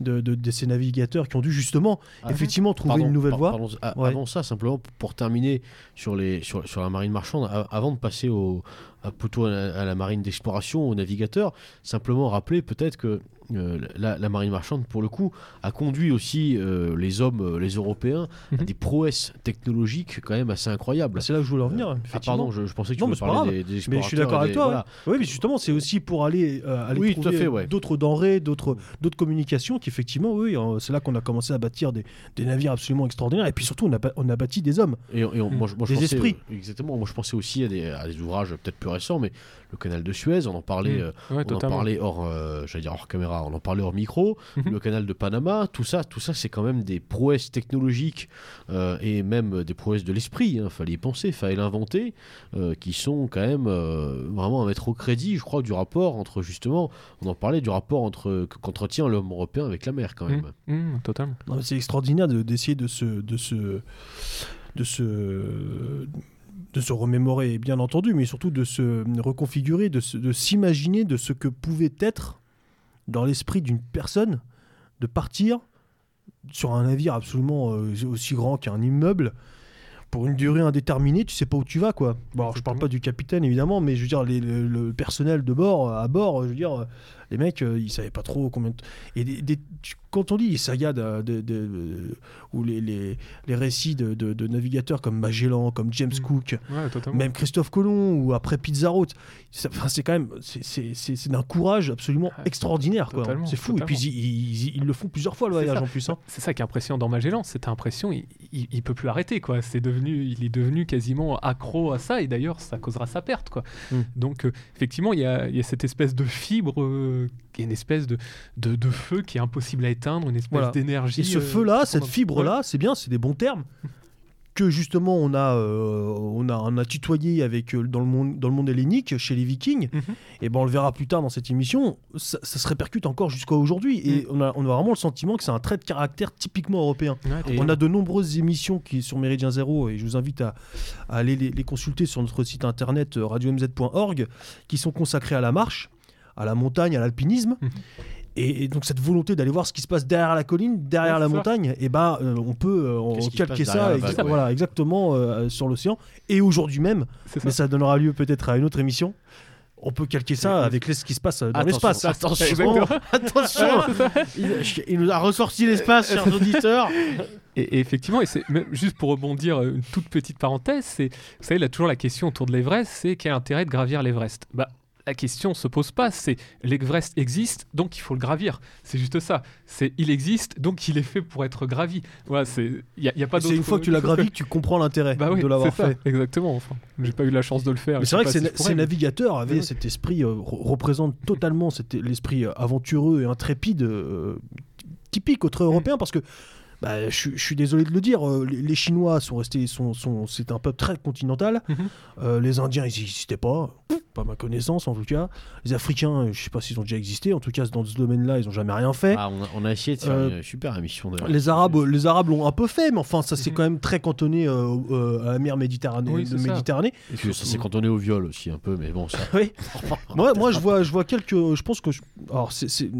de, de- de ces navigateurs qui ont dû justement, Ah, effectivement, trouver Pardon, une nouvelle par- voie. pardon, a- Ouais. Avant ça, simplement pour terminer sur, les, sur, sur la marine marchande, a- avant de passer au, à- plutôt à la, à la marine d'exploration, aux navigateurs, simplement rappeler peut-être que euh, la, la marine marchande, pour le coup, a conduit aussi euh, les hommes, euh, les Européens, à Mhm. des prouesses technologiques quand même assez incroyables. Bah, c'est là que je voulais en venir. Ah effectivement. pardon, je, je pensais que tu Non, mais parler des, des Mais je suis d'accord avec toi. voilà. Oui, mais justement, c'est aussi pour aller, euh, aller Oui, trouver ouais. d'autres denrées, d'autres, communications qu'effectivement, oui, euh, c'est là qu'on a commencé à bâtir des, des navires absolument extraordinaires. Et puis surtout, on a, ba- on a bâti des hommes. Et, et on- moi, je- moi, je Des pensais, esprits. exactement. Moi, je pensais aussi à des, à des ouvrages peut-être plus récents, mais le canal de Suez, on en parlait. Mm. euh, Ouais, on en parlait hors, euh, j'allais dire hors caméra, on en parlait hors micro. Mhm. Le canal de Panama, tout ça, tout ça, c'est quand même des prouesses technologiques euh, et même des prouesses de l'esprit. Il fallait y penser, fallait l'inventer, euh, qui sont quand même euh, vraiment à mettre au crédit, je crois, du rapport entre justement, on en parlait du rapport entre qu'entretient l'homme européen avec la mer quand même. Mm, mm, totalement. Mais C'est extraordinaire de- d'essayer de se, de se, de se, de se remémorer, bien entendu, mais surtout de se reconfigurer, de s'imaginer de ce que pouvait être dans l'esprit d'une personne de partir sur un navire absolument euh, aussi grand qu'un immeuble pour une durée indéterminée, tu sais pas où tu vas quoi. Bon, alors, je parle pas du capitaine évidemment, mais je veux dire les- le, le personnel de bord, à bord, je veux dire les mecs, euh, ils savaient pas trop combien de... Et des- des- tu- quand on lit les sagas de, de- ou les, les, les récits de, navigateurs comme Magellan, comme James Mm. Cook, Ouais, même Christophe Colomb ou après Pizarro, c'est quand même c'est- d'un courage absolument extraordinaire. C'est fou. Et puis ils, ils- ils le font plusieurs fois le voyage en plus. hein. C'est ça qui est impressionnant dans Magellan, cette impression, il, il, il peut plus arrêter quoi. C'est devenu, il est devenu quasiment accro à ça et d'ailleurs ça causera sa perte quoi. Mm. Donc euh, effectivement il y a, y a cette espèce de fibre, euh, une espèce de, de, de feu qui est impossible à éteindre, une espèce Voilà. d'énergie. Et ce euh, feu-là, cette fibre-là, c'est bien, c'est des bons termes. Que justement on a, euh, on a, on a tutoyé avec, euh, dans, le monde, dans le monde hellénique chez les Vikings, Mhm. et ben on le verra plus tard dans cette émission, ça, ça se répercute encore jusqu'à aujourd'hui. Mm. Et on a, on a vraiment le sentiment que c'est un trait de caractère typiquement européen. Ouais, On a de nombreuses émissions qui sur Méridien Zéro et je vous invite à, à aller les, les consulter sur notre site internet radiomz.org qui sont consacrées à la marche, à la montagne, à l'alpinisme. Mhm. Et, et donc cette volonté d'aller voir ce qui se passe derrière la colline, derrière Ouais, la montagne, et ben euh, on peut euh, on calquer ça la exa- vague, ouais. voilà, exactement euh, sur l'océan. Et aujourd'hui même, ça. mais ça donnera lieu peut-être à une autre émission. On peut calquer ça avec ce qui se passe dans l'espace. Attention, Exactement. attention. il, il nous a ressorti l'espace, chers auditeurs. Et, et effectivement, et c'est même juste pour rebondir, une toute petite parenthèse, c'est, vous savez, là toujours la question autour de l'Everest, c'est quel intérêt de gravir l'Everest? Bah, la question se pose pas, c'est l'Everest existe, donc il faut le gravir. C'est juste ça. C'est il existe, donc il est fait pour être gravi. Voilà, c'est il y, a- y a pas C'est une fois que tu l'as gravi que tu comprends l'intérêt bah oui, de l'avoir ça, fait. exactement. Enfin, j'ai pas eu la chance de le faire. Mais c'est vrai que ces, si navigateurs avaient cet esprit, euh, re- représente totalement cet- l'esprit euh, aventureux et intrépide euh, typique au trait européen parce que bah, je, suis- je suis désolé de le dire, euh, les, Chinois sont restés, sont, sont, c'est un peuple très continental. Mhm. Euh, les Indiens, ils n'existaient pas, pas ma connaissance en tout cas. Les Africains, je sais pas s'ils ont déjà existé. En tout cas, dans ce domaine-là, ils ont jamais rien fait. Ah, on, a, on a essayé de faire Euh, une super émission d'ailleurs. Les Arabes, les Arabes l'ont un peu fait, mais enfin, ça s'est Mhm. quand même très cantonné euh, à la mer Méditerranée. Oui, de c'est. Méditerranée. Et puis, ça s'est cantonné au viol aussi un peu, mais bon, ça. Oui. moi, moi, je vois, je vois quelques. Je pense que, je- alors, c'est, c'est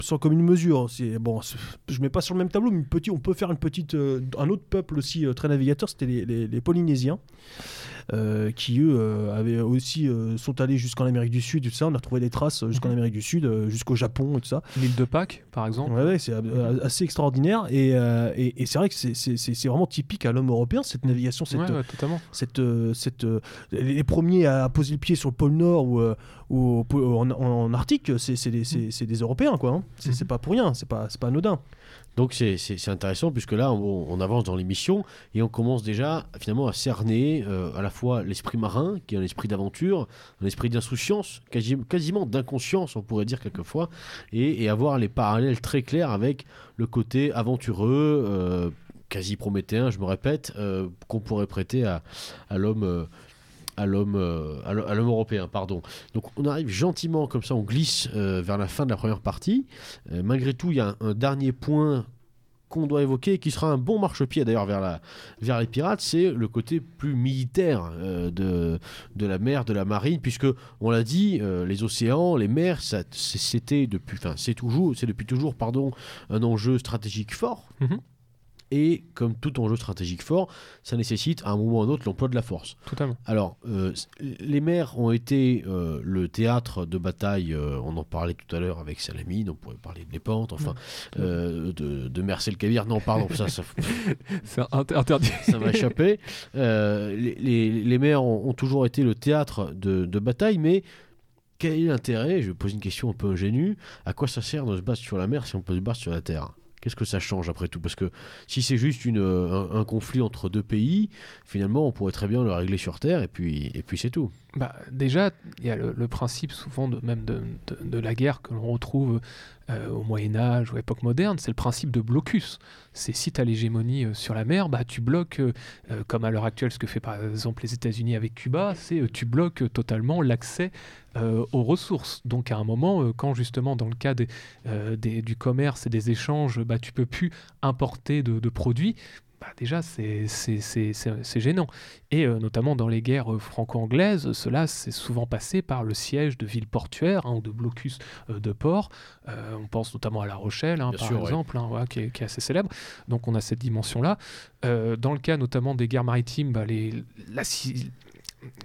sans comme une mesure. C'est bon, c'est- je mets pas sur le même tableau, mais une petite, on peut faire une petite, euh, un autre peuple aussi euh, très navigateur, c'était les, les- les Polynésiens, euh, qui eux avaient aussi sont allés jusqu'en Amérique du Sud, tout ça. On a trouvé des traces jusqu'en Mhm. Amérique du Sud, jusqu'au Japon et tout ça. L'île de Pâques, par exemple. Ouais, ouais, c'est euh, assez extraordinaire. Et, et, et c'est vrai que c'est, vraiment typique à l'homme européen cette navigation, cette, Ouais, ouais, totalement. cette, cette, les premiers à poser le pied sur le pôle Nord ou, en, en Arctique, c'est des, c'est des Européens, quoi. hein. C'est Mhm. pas pour rien, c'est pas, c'est pas anodin. Donc c'est- intéressant puisque là on, avance dans l'émission et on commence déjà finalement à cerner euh, à la fois l'esprit marin qui est un esprit d'aventure, un esprit d'insouciance, quasi- quasiment d'inconscience on pourrait dire quelquefois, et, avoir les parallèles très clairs avec le côté aventureux, euh, quasi prométhéen je me répète, euh, qu'on pourrait prêter à l'homme. À l'homme euh, à l'ho- à l'homme européen pardon donc on arrive gentiment comme ça on glisse euh, vers la fin de la première partie euh, malgré tout, il y a un, dernier point qu'on doit évoquer, qui sera un bon marchepied d'ailleurs vers, la, vers les pirates, c'est le côté plus militaire de, de la mer, de la marine, puisque on l'a dit, les océans, les mers, c'était depuis, enfin c'est toujours, c'est depuis toujours, pardon, un enjeu stratégique fort. Mhm. Et comme tout enjeu stratégique fort, ça nécessite à un moment ou à un autre l'emploi de la force. Totalement. Alors, euh, les mers ont été euh, le théâtre de bataille, euh, on en parlait tout à l'heure avec Salamine, on pourrait parler de Lépante, enfin, de, de Mercel Cabir, non, pardon, ça, ça, C'est interdit. ça m'a échappé. Les, les- les mers ont, ont toujours été le théâtre de, de bataille, mais quel est l'intérêt Je vais poser une question un peu ingénue. À quoi ça sert de se battre sur la mer si on peut se battre sur la terre? Qu'est-ce que ça change après tout? Parce que si c'est juste une, euh, un, un conflit entre deux pays, finalement, on pourrait très bien le régler sur terre et puis, et puis c'est tout. Bah, déjà, il y a le, principe souvent de, même de, de- la guerre que l'on retrouve euh, au Moyen Âge ou à l'époque moderne, c'est le principe de blocus. C'est si tu as l'hégémonie euh, sur la mer, bah, tu bloques, euh, comme à l'heure actuelle ce que fait par exemple les États-Unis avec Cuba, c'est tu bloques totalement l'accès aux ressources. Donc à un moment, quand justement dans le cas du commerce et des échanges, bah, tu peux plus importer de produits, bah, déjà c'est gênant. Et euh, notamment dans les guerres euh, franco-anglaises, cela s'est souvent passé par le siège de villes portuaires hein, ou de blocus euh, de ports. Euh, on pense notamment à La Rochelle, hein, par sûr, ouais. exemple, hein, qui, est, qui est assez célèbre. Donc on a cette dimension-là. Dans le cas notamment des guerres maritimes, bah, les, la,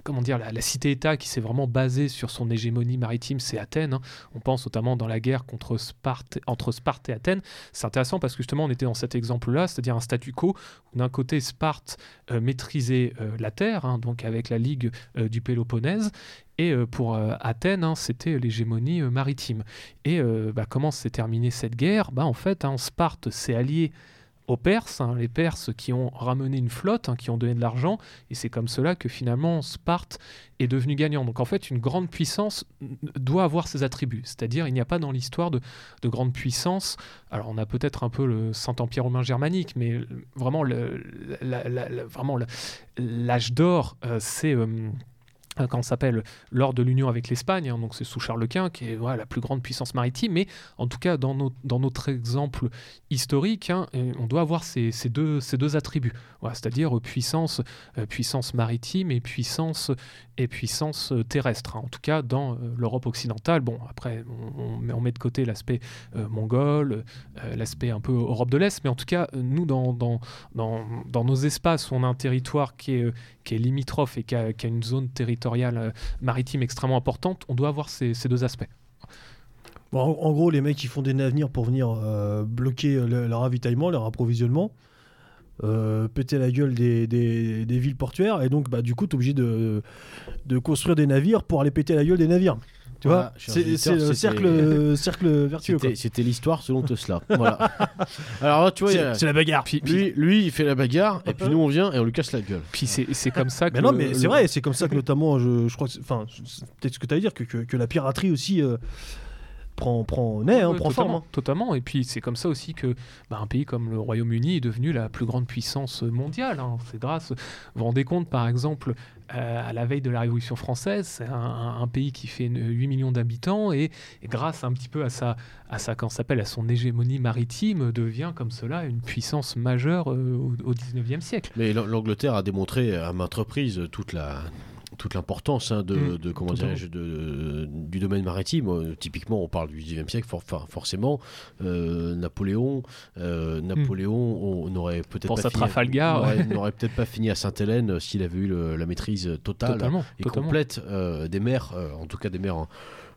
comment dire, la, cité-État qui s'est vraiment basée sur son hégémonie maritime, c'est Athènes. hein. On pense notamment dans la guerre entre Sparte et Athènes. C'est intéressant parce que justement on était dans cet exemple-là, c'est-à-dire un statu quo d'un côté Sparte euh, maîtrisait euh, la terre, hein, donc avec la Ligue euh, du Péloponnèse, et pour Athènes, hein, c'était l'hégémonie maritime. Et bah, comment s'est terminée cette guerre? Bah, En fait, Sparte s'est allié aux Perses, hein, les Perses qui ont ramené une flotte, hein, qui ont donné de l'argent, et c'est comme cela que finalement Sparte est devenu gagnant. Donc en fait, une grande puissance doit avoir ses attributs, c'est-à-dire il n'y a pas dans l'histoire de, de grande puissance, alors on a peut-être un peu le Saint-Empire romain germanique, mais vraiment l'âge d'or, euh, c'est... euh, euh, comment ça s'appelle lors de l'union avec l'Espagne, hein, donc c'est sous Charles Quint qui est la plus grande puissance maritime, mais en tout cas dans, notre exemple historique, hein, euh, on doit avoir ces, deux, attributs, c'est-à-dire euh, puissance maritime et puissance, et puissance euh, terrestre, hein. en tout cas dans euh, l'Europe occidentale. Bon, après on, met, de côté l'aspect euh, mongol, l'aspect un peu Europe de l'Est, mais en tout cas nous dans, nos espaces on a un territoire qui est, limitrophe et qui a, une zone territoriale maritime extrêmement importante, on doit avoir ces, deux aspects. En, gros, les mecs qui font des navires pour venir bloquer le- leur ravitaillement, leur approvisionnement, euh, péter la gueule des, des- des villes portuaires, et donc bah, du coup, tu es obligé de, de construire des navires pour aller péter la gueule des navires. Tu Voilà, vois, c'est auditeurs, c'est le c'était- cercle, cercle vertueux. quoi. C'était l'histoire selon Tesla. voilà. Alors là, tu vois, C'est la bagarre. Puis, lui, lui, il fait la bagarre, et puis nous, on vient et on lui casse la gueule. puis c'est c'est comme ça que. Mais non, le- mais c'est le- vrai, c'est comme ça que notamment, je, je crois que, c'est- enfin, c'est peut-être ce que tu allais dire, que, que, que la piraterie aussi euh, prend, prend, naît, hein, Ouais, prend forme. totalement, hein. totalement. Et puis c'est comme ça aussi que bah, un pays comme le Royaume-Uni est devenu la plus grande puissance mondiale. hein. C'est grâce. Vous vous rendez compte, par exemple, euh, à la veille de la Révolution française, c'est un, un- un pays qui fait une- 8 millions d'habitants et, et grâce un petit peu à sa, à sa, s'appelle, à son hégémonie maritime, devient comme cela une puissance majeure euh, au, au 19e siècle. Mais l'An- l'Angleterre a démontré à maintes reprises toute la toute l'importance hein, de, Mm, de- comment totalement. dirais-je de- du domaine maritime. Euh, typiquement, on parle du 19e siècle, for- forcément. euh, Napoléon, euh, Napoléon, on n'aurait peut-être pas fini, peut-être pas à Sainte-Hélène s'il avait eu le- la maîtrise totale Totalement. et totalement. complète euh, des mers, en tout cas des mers en-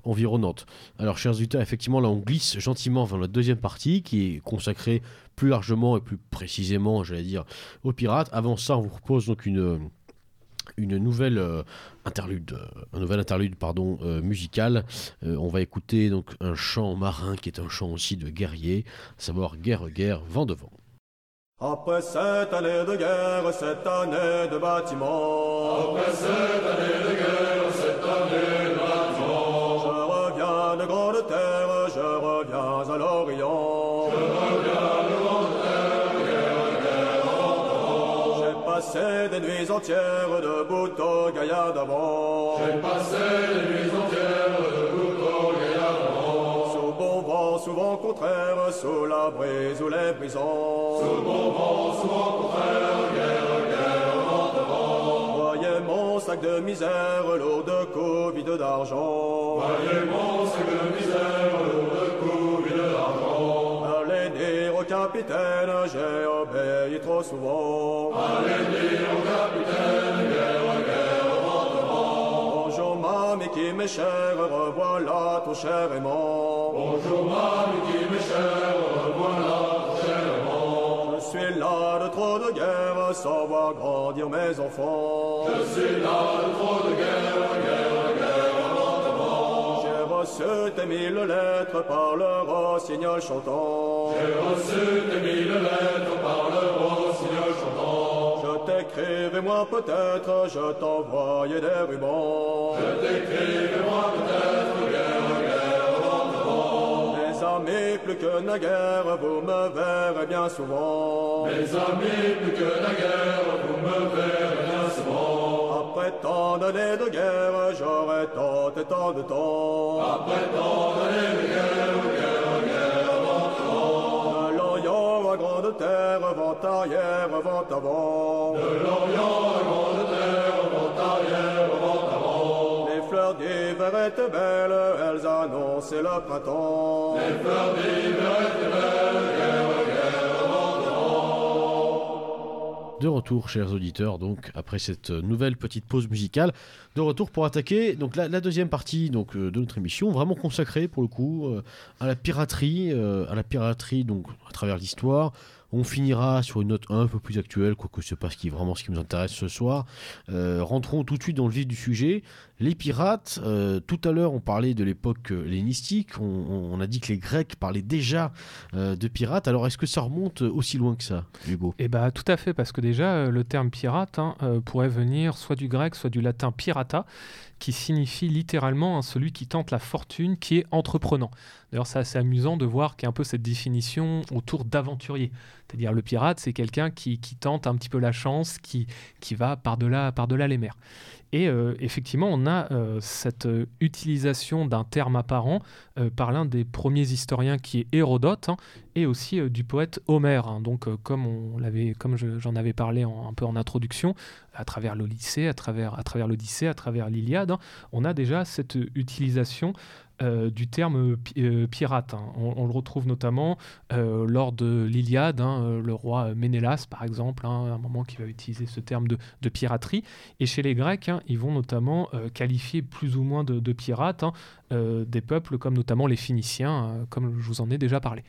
environnantes. Alors, chers auditeurs, effectivement, là, on glisse gentiment vers la deuxième partie qui est consacrée plus largement et plus précisément, j'allais dire, aux pirates. Avant ça, on vous propose donc une, une nouvelle euh, interlude, euh, un nouvel interlude pardon, euh, musical. Euh, on va écouter donc un chant marin qui est un chant aussi de guerrier, à savoir Guerre, guerre, vent de vent. Après cette année de guerre, cette année de bâtiment. Après cette année de guerre, passé des nuits entières debout au gaillard d'avant. J'ai passé des nuits entières debout au gaillard d'avant. Sous bon vent, souvent contraire, sous la brise ou les brisants. Sous bon vent, souvent contraire, guerre, guerre, vent de vent. Voyez mon sac de misère, lourd de coups, vide d'argent. Voyez mon sac de capitaine, j'ai obéi trop souvent. Allez au capitaine, guerre, guerre, vent. Bonjour mamie qui m'est chère, revoilà ton cher aimant. Bonjour mamie qui m'est chère, revoilà ton cher aimant. Je suis là de trop de guerre, sans voir grandir mes enfants. Je suis là de trop de guerre, guerre, vent. J'ai reçu tes mille lettres par le rossignol chantant. J'ai reçu tes mille lettres par le rossignol chantant. Je t'écrivais moi peut-être, je t'envoyais des rubans. Je t'écrivais moi peut-être, guerre, guerre, vent de vent. Mes amis, plus que naguère, vous me verrez bien souvent. Mes amis, plus que naguère, vous me verrez Après tant d'années de guerre, j'aurai tant et tant de temps. Après tant d'années de guerre, guerre, guerre, vent de l'Orient à grande terre, vent arrière, vent avant. De l'Orient à grande terre, vent arrière, vent avant. Les fleurs d'hiver étaient belles, elles annonçaient le printemps. Les fleurs d'hiver étaient belles, guerre, De retour, chers auditeurs, donc après cette nouvelle petite pause musicale, de retour pour attaquer donc la, deuxième partie euh, de notre émission, vraiment consacrée pour le coup euh, à la piraterie, euh, à la piraterie donc à travers l'histoire, On finira sur une note un peu plus actuelle, quoique c'est pas ce qui, vraiment ce qui nous intéresse ce soir. Rentrons tout de suite dans le vif du sujet. Les pirates, euh, tout à l'heure on parlait de l'époque hellénistique, on, a dit que les Grecs parlaient déjà euh, de pirates, alors est-ce que ça remonte aussi loin que ça, Hugo? Eh bah tout à fait, parce que déjà euh, le terme pirate hein, euh, pourrait venir soit du grec, soit du latin pirata, qui signifie littéralement hein, celui qui tente la fortune, qui est entreprenant. D'ailleurs, c'est assez amusant de voir qu'il y a un peu cette définition autour d'aventurier. C'est-à-dire le pirate, c'est quelqu'un qui, qui tente un petit peu la chance, qui, qui va par-delà par -delà les mers. Et euh, effectivement, on a euh, cette euh, utilisation d'un terme apparent par l'un des premiers historiens qui est Hérodote hein, et aussi du poète Homère. hein. Donc, comme on l'avait, comme je- j'en avais parlé un peu en introduction, à travers l'Odyssée, à travers, à travers l'Odyssée, à travers l'Iliade, hein, on a déjà cette utilisation euh, du terme pi- euh, pirate. hein. On, le retrouve notamment euh, lors de l'Iliade, hein, euh, le roi Ménélas, par exemple, hein, à un moment qui va utiliser ce terme de, piraterie. Et chez les Grecs, hein, ils vont notamment euh, qualifier plus ou moins de, de pirates hein, euh, des peuples comme notamment les Phéniciens, euh, comme je vous en ai déjà parlé.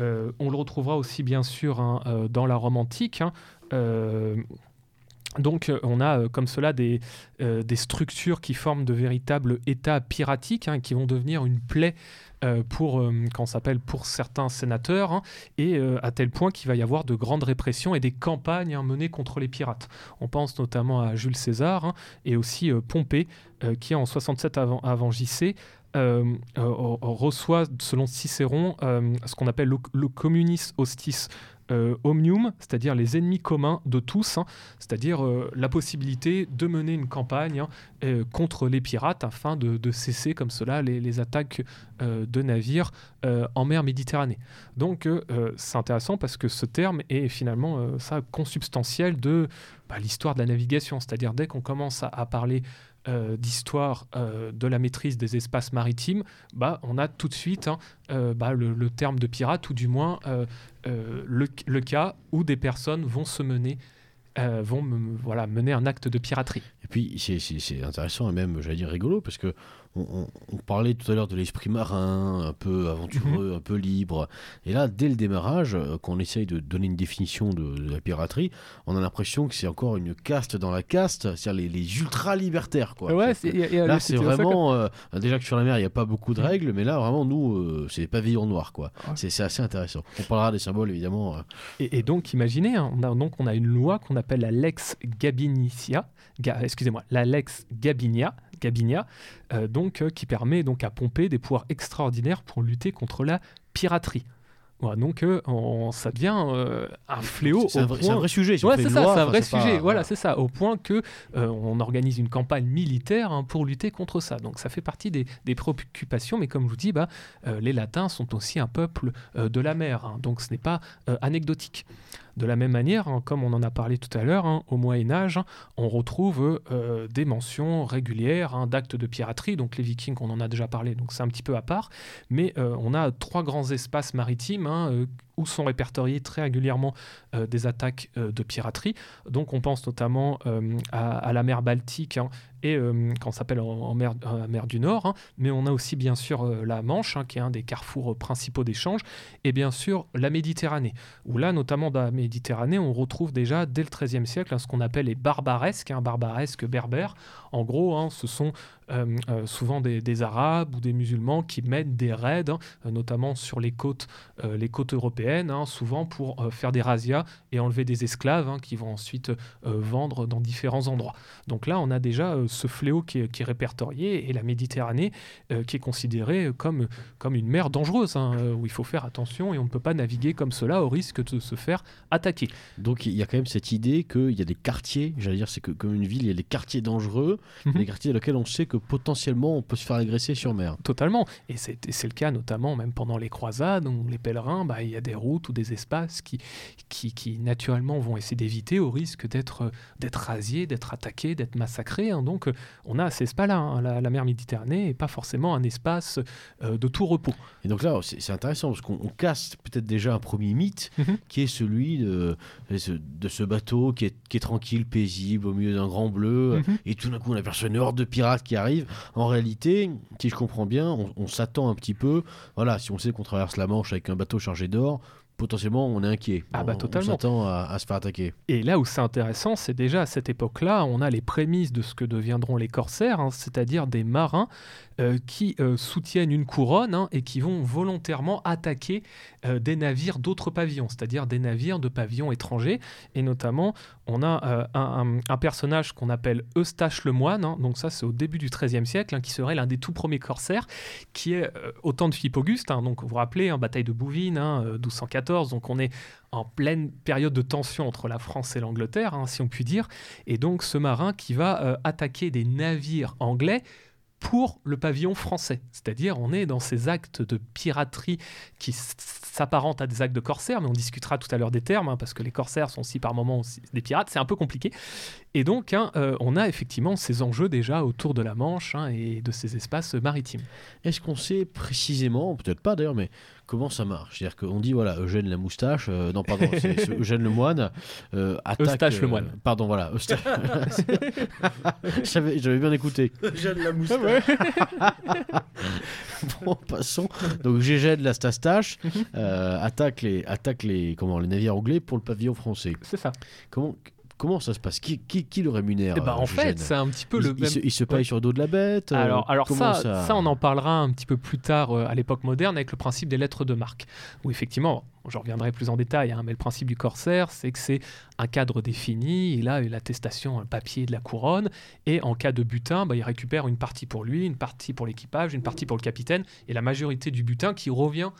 Euh, on le retrouvera aussi bien sûr hein, euh, dans la Rome antique. Donc euh, on a euh, comme cela des, euh, des structures qui forment de véritables États piratiques hein, qui vont devenir une plaie pour, s'appelle pour certains sénateurs, hein, et à tel point qu'il va y avoir de grandes répressions et des campagnes hein, menées contre les pirates. On pense notamment à Jules César et aussi Pompée, qui en 67 avant, avant JC reçoit, selon Cicéron, ce qu'on appelle le, le communis hostis euh, omnium, c'est-à-dire les ennemis communs de tous, hein, c'est-à-dire euh, la possibilité de mener une campagne hein, euh, contre les pirates afin de, cesser comme cela les, attaques de navires en mer Méditerranée. Donc c'est intéressant parce que ce terme est finalement ça consubstantiel de bah, l'histoire de la navigation, c'est-à-dire dès qu'on commence à, parler d'histoire euh, de la maîtrise des espaces maritimes, bah, on a tout de suite hein, euh, bah, le, terme de pirate ou du moins euh, euh, le, cas où des personnes vont se mener euh, vont voilà, mener un acte de piraterie. Et puis c'est intéressant et même, j'allais dire, rigolo, parce que on, on- on parlait tout à l'heure de l'esprit marin, un peu aventureux, un peu libre. Et là, dès le démarrage, euh, quand on essaye de donner une définition de, de la piraterie, on a l'impression que c'est encore une caste dans la caste, c'est-à-dire les, les ultra-libertaires. quoi. Que Là, c'est vraiment. euh, déjà que sur la mer, il n'y a pas beaucoup de Mhm. règles, mais là, vraiment, nous, euh, c'est des pavillons noirs. quoi. Ouais. C'est c'est assez intéressant. On parlera des symboles, évidemment. Et, et donc, imaginez, hein, on a, donc, on a une loi qu'on appelle la Lex Gabinicia, Ga- excusez-moi, la Lex Gabinia, Gabinia euh, donc, euh, qui permet donc à Pompée des pouvoirs extraordinaires pour lutter contre la piraterie. Donc, euh, on- ça devient euh, un fléau c'est au un, vrai- un sujet. si Ouais, c'est ça, c'est un vrai pas- sujet. Voilà, c'est ça. Au point que euh, on organise une campagne militaire hein, pour lutter contre ça. Donc ça fait partie des, des préoccupations. Mais comme je vous dis, bah, les Latins sont aussi un peuple de la mer. hein. donc ce n'est pas anecdotique. De la même manière, hein, comme on en a parlé tout à l'heure, hein, au Moyen Âge, on retrouve euh, des mentions régulières hein, d'actes de piraterie. Donc les Vikings, on en a déjà parlé, donc c'est un petit peu à part. Mais euh, on a trois grands espaces maritimes euh, où sont répertoriées très régulièrement euh, des attaques euh, de piraterie. Donc on pense notamment euh, à, la mer Baltique hein, et quand s'appelle en, mer, du Nord, hein. mais on a aussi bien sûr la Manche, hein, qui est un des carrefours principaux d'échange, et bien sûr la Méditerranée, où là notamment dans la Méditerranée, on retrouve déjà dès le XIIIe siècle ce qu'on appelle les barbaresques, barbaresques berbères. En gros, hein, ce sont euh, euh, souvent des, Arabes ou des musulmans qui mènent des raids, hein, euh, notamment sur les côtes, européennes, hein, souvent pour faire des razzias et enlever des esclaves qui vont ensuite vendre dans différents endroits. Donc là, on a déjà ce fléau qui est, répertorié et la Méditerranée qui est considérée comme, comme une mer dangereuse, où il faut faire attention et on ne peut pas naviguer comme cela au risque de se faire attaquer. Donc il y a quand même cette idée qu'il y a des quartiers, j'allais dire, c'est que comme une ville, il y a des quartiers dangereux, Mhm. des quartiers dans lesquels on sait que potentiellement on peut se faire agresser sur mer. Totalement. Et c'est le cas notamment même pendant les croisades, où les pèlerins, bah, il y a des routes ou des espaces qui, qui, qui naturellement vont essayer d'éviter au risque d'être euh, rasiés, d'être attaqués, d'être massacrés. hein. Donc euh, on a ces espaces-là. hein. La, la mer Méditerranée n'est pas forcément un espace euh, de tout repos. Et donc là, c'est intéressant parce qu'on on casse peut-être déjà un premier mythe Mhm. qui est celui de, de ce- de ce bateau qui est, qui est tranquille, paisible, au milieu d'un grand bleu. Mhm. Et tout d'un coup, on aperçoit une horde de pirates qui arrive. En réalité, si je comprends bien, on, on s'attend un petit peu. Voilà, si on sait qu'on traverse la Manche avec un bateau chargé d'or, potentiellement on est inquiet. Ah bah, totalement. On s'attend à, à se faire attaquer. Et là où c'est intéressant, c'est déjà à cette époque-là, on a les prémices de ce que deviendront les corsaires, hein, c'est-à-dire des marins euh, qui euh, soutiennent une couronne hein, et qui vont volontairement attaquer euh, des navires d'autres pavillons, c'est-à-dire des navires de pavillons étrangers. Et notamment, on a un, personnage qu'on appelle Eustache le Moine, hein, donc ça c'est au début du XIIIe siècle, hein, qui serait l'un des tout premiers corsaires, qui est au temps de Philippe Auguste, donc vous vous rappelez, bataille de Bouvines, hein, euh, 1214, donc on est en pleine période de tension entre la France et l'Angleterre, si on peut dire. Et donc ce marin qui va attaquer des navires anglais pour le pavillon français. C'est-à-dire on est dans ces actes de piraterie qui s- s'apparentent à des actes de corsaires, mais on discutera tout à l'heure des termes, hein, parce que les corsaires sont aussi par moments aussi des pirates, c'est un peu compliqué. Et donc hein, euh, on a effectivement ces enjeux déjà autour de la Manche hein, et de ces espaces maritimes. Est-ce qu'on sait précisément, peut-être pas d'ailleurs, mais comment ça marche? C'est-à-dire qu'on dit, voilà, Eugène la moustache, euh, non, pardon, c'est Eugène le moine, euh, attaque. Eustache le moine. Pardon, voilà, Eustache. J'avais bien écouté. J'aime la moustache. Bon, passons. Donc, Gégène la stastache euh, attaque, les, attaque les, comment, les navires anglais pour le pavillon français. C'est ça. Comment, comment ça se passe? Qui, qui, qui le rémunère Eh ben, euh, en fait, Gégène c'est un petit peu il, le il même. se, il se paye Ouais. sur le dos de la bête euh, Alors, alors ça, ça, on en parlera un petit peu plus tard euh, à l'époque moderne avec le principe des lettres de marque. Où effectivement, je reviendrai plus en détail, hein, mais le principe du corsaire, c'est que c'est un cadre défini, il a l'attestation, papier de la couronne, et en cas de butin, bah, il récupère une partie pour lui, une partie pour l'équipage, une partie pour le capitaine, et la majorité du butin qui revient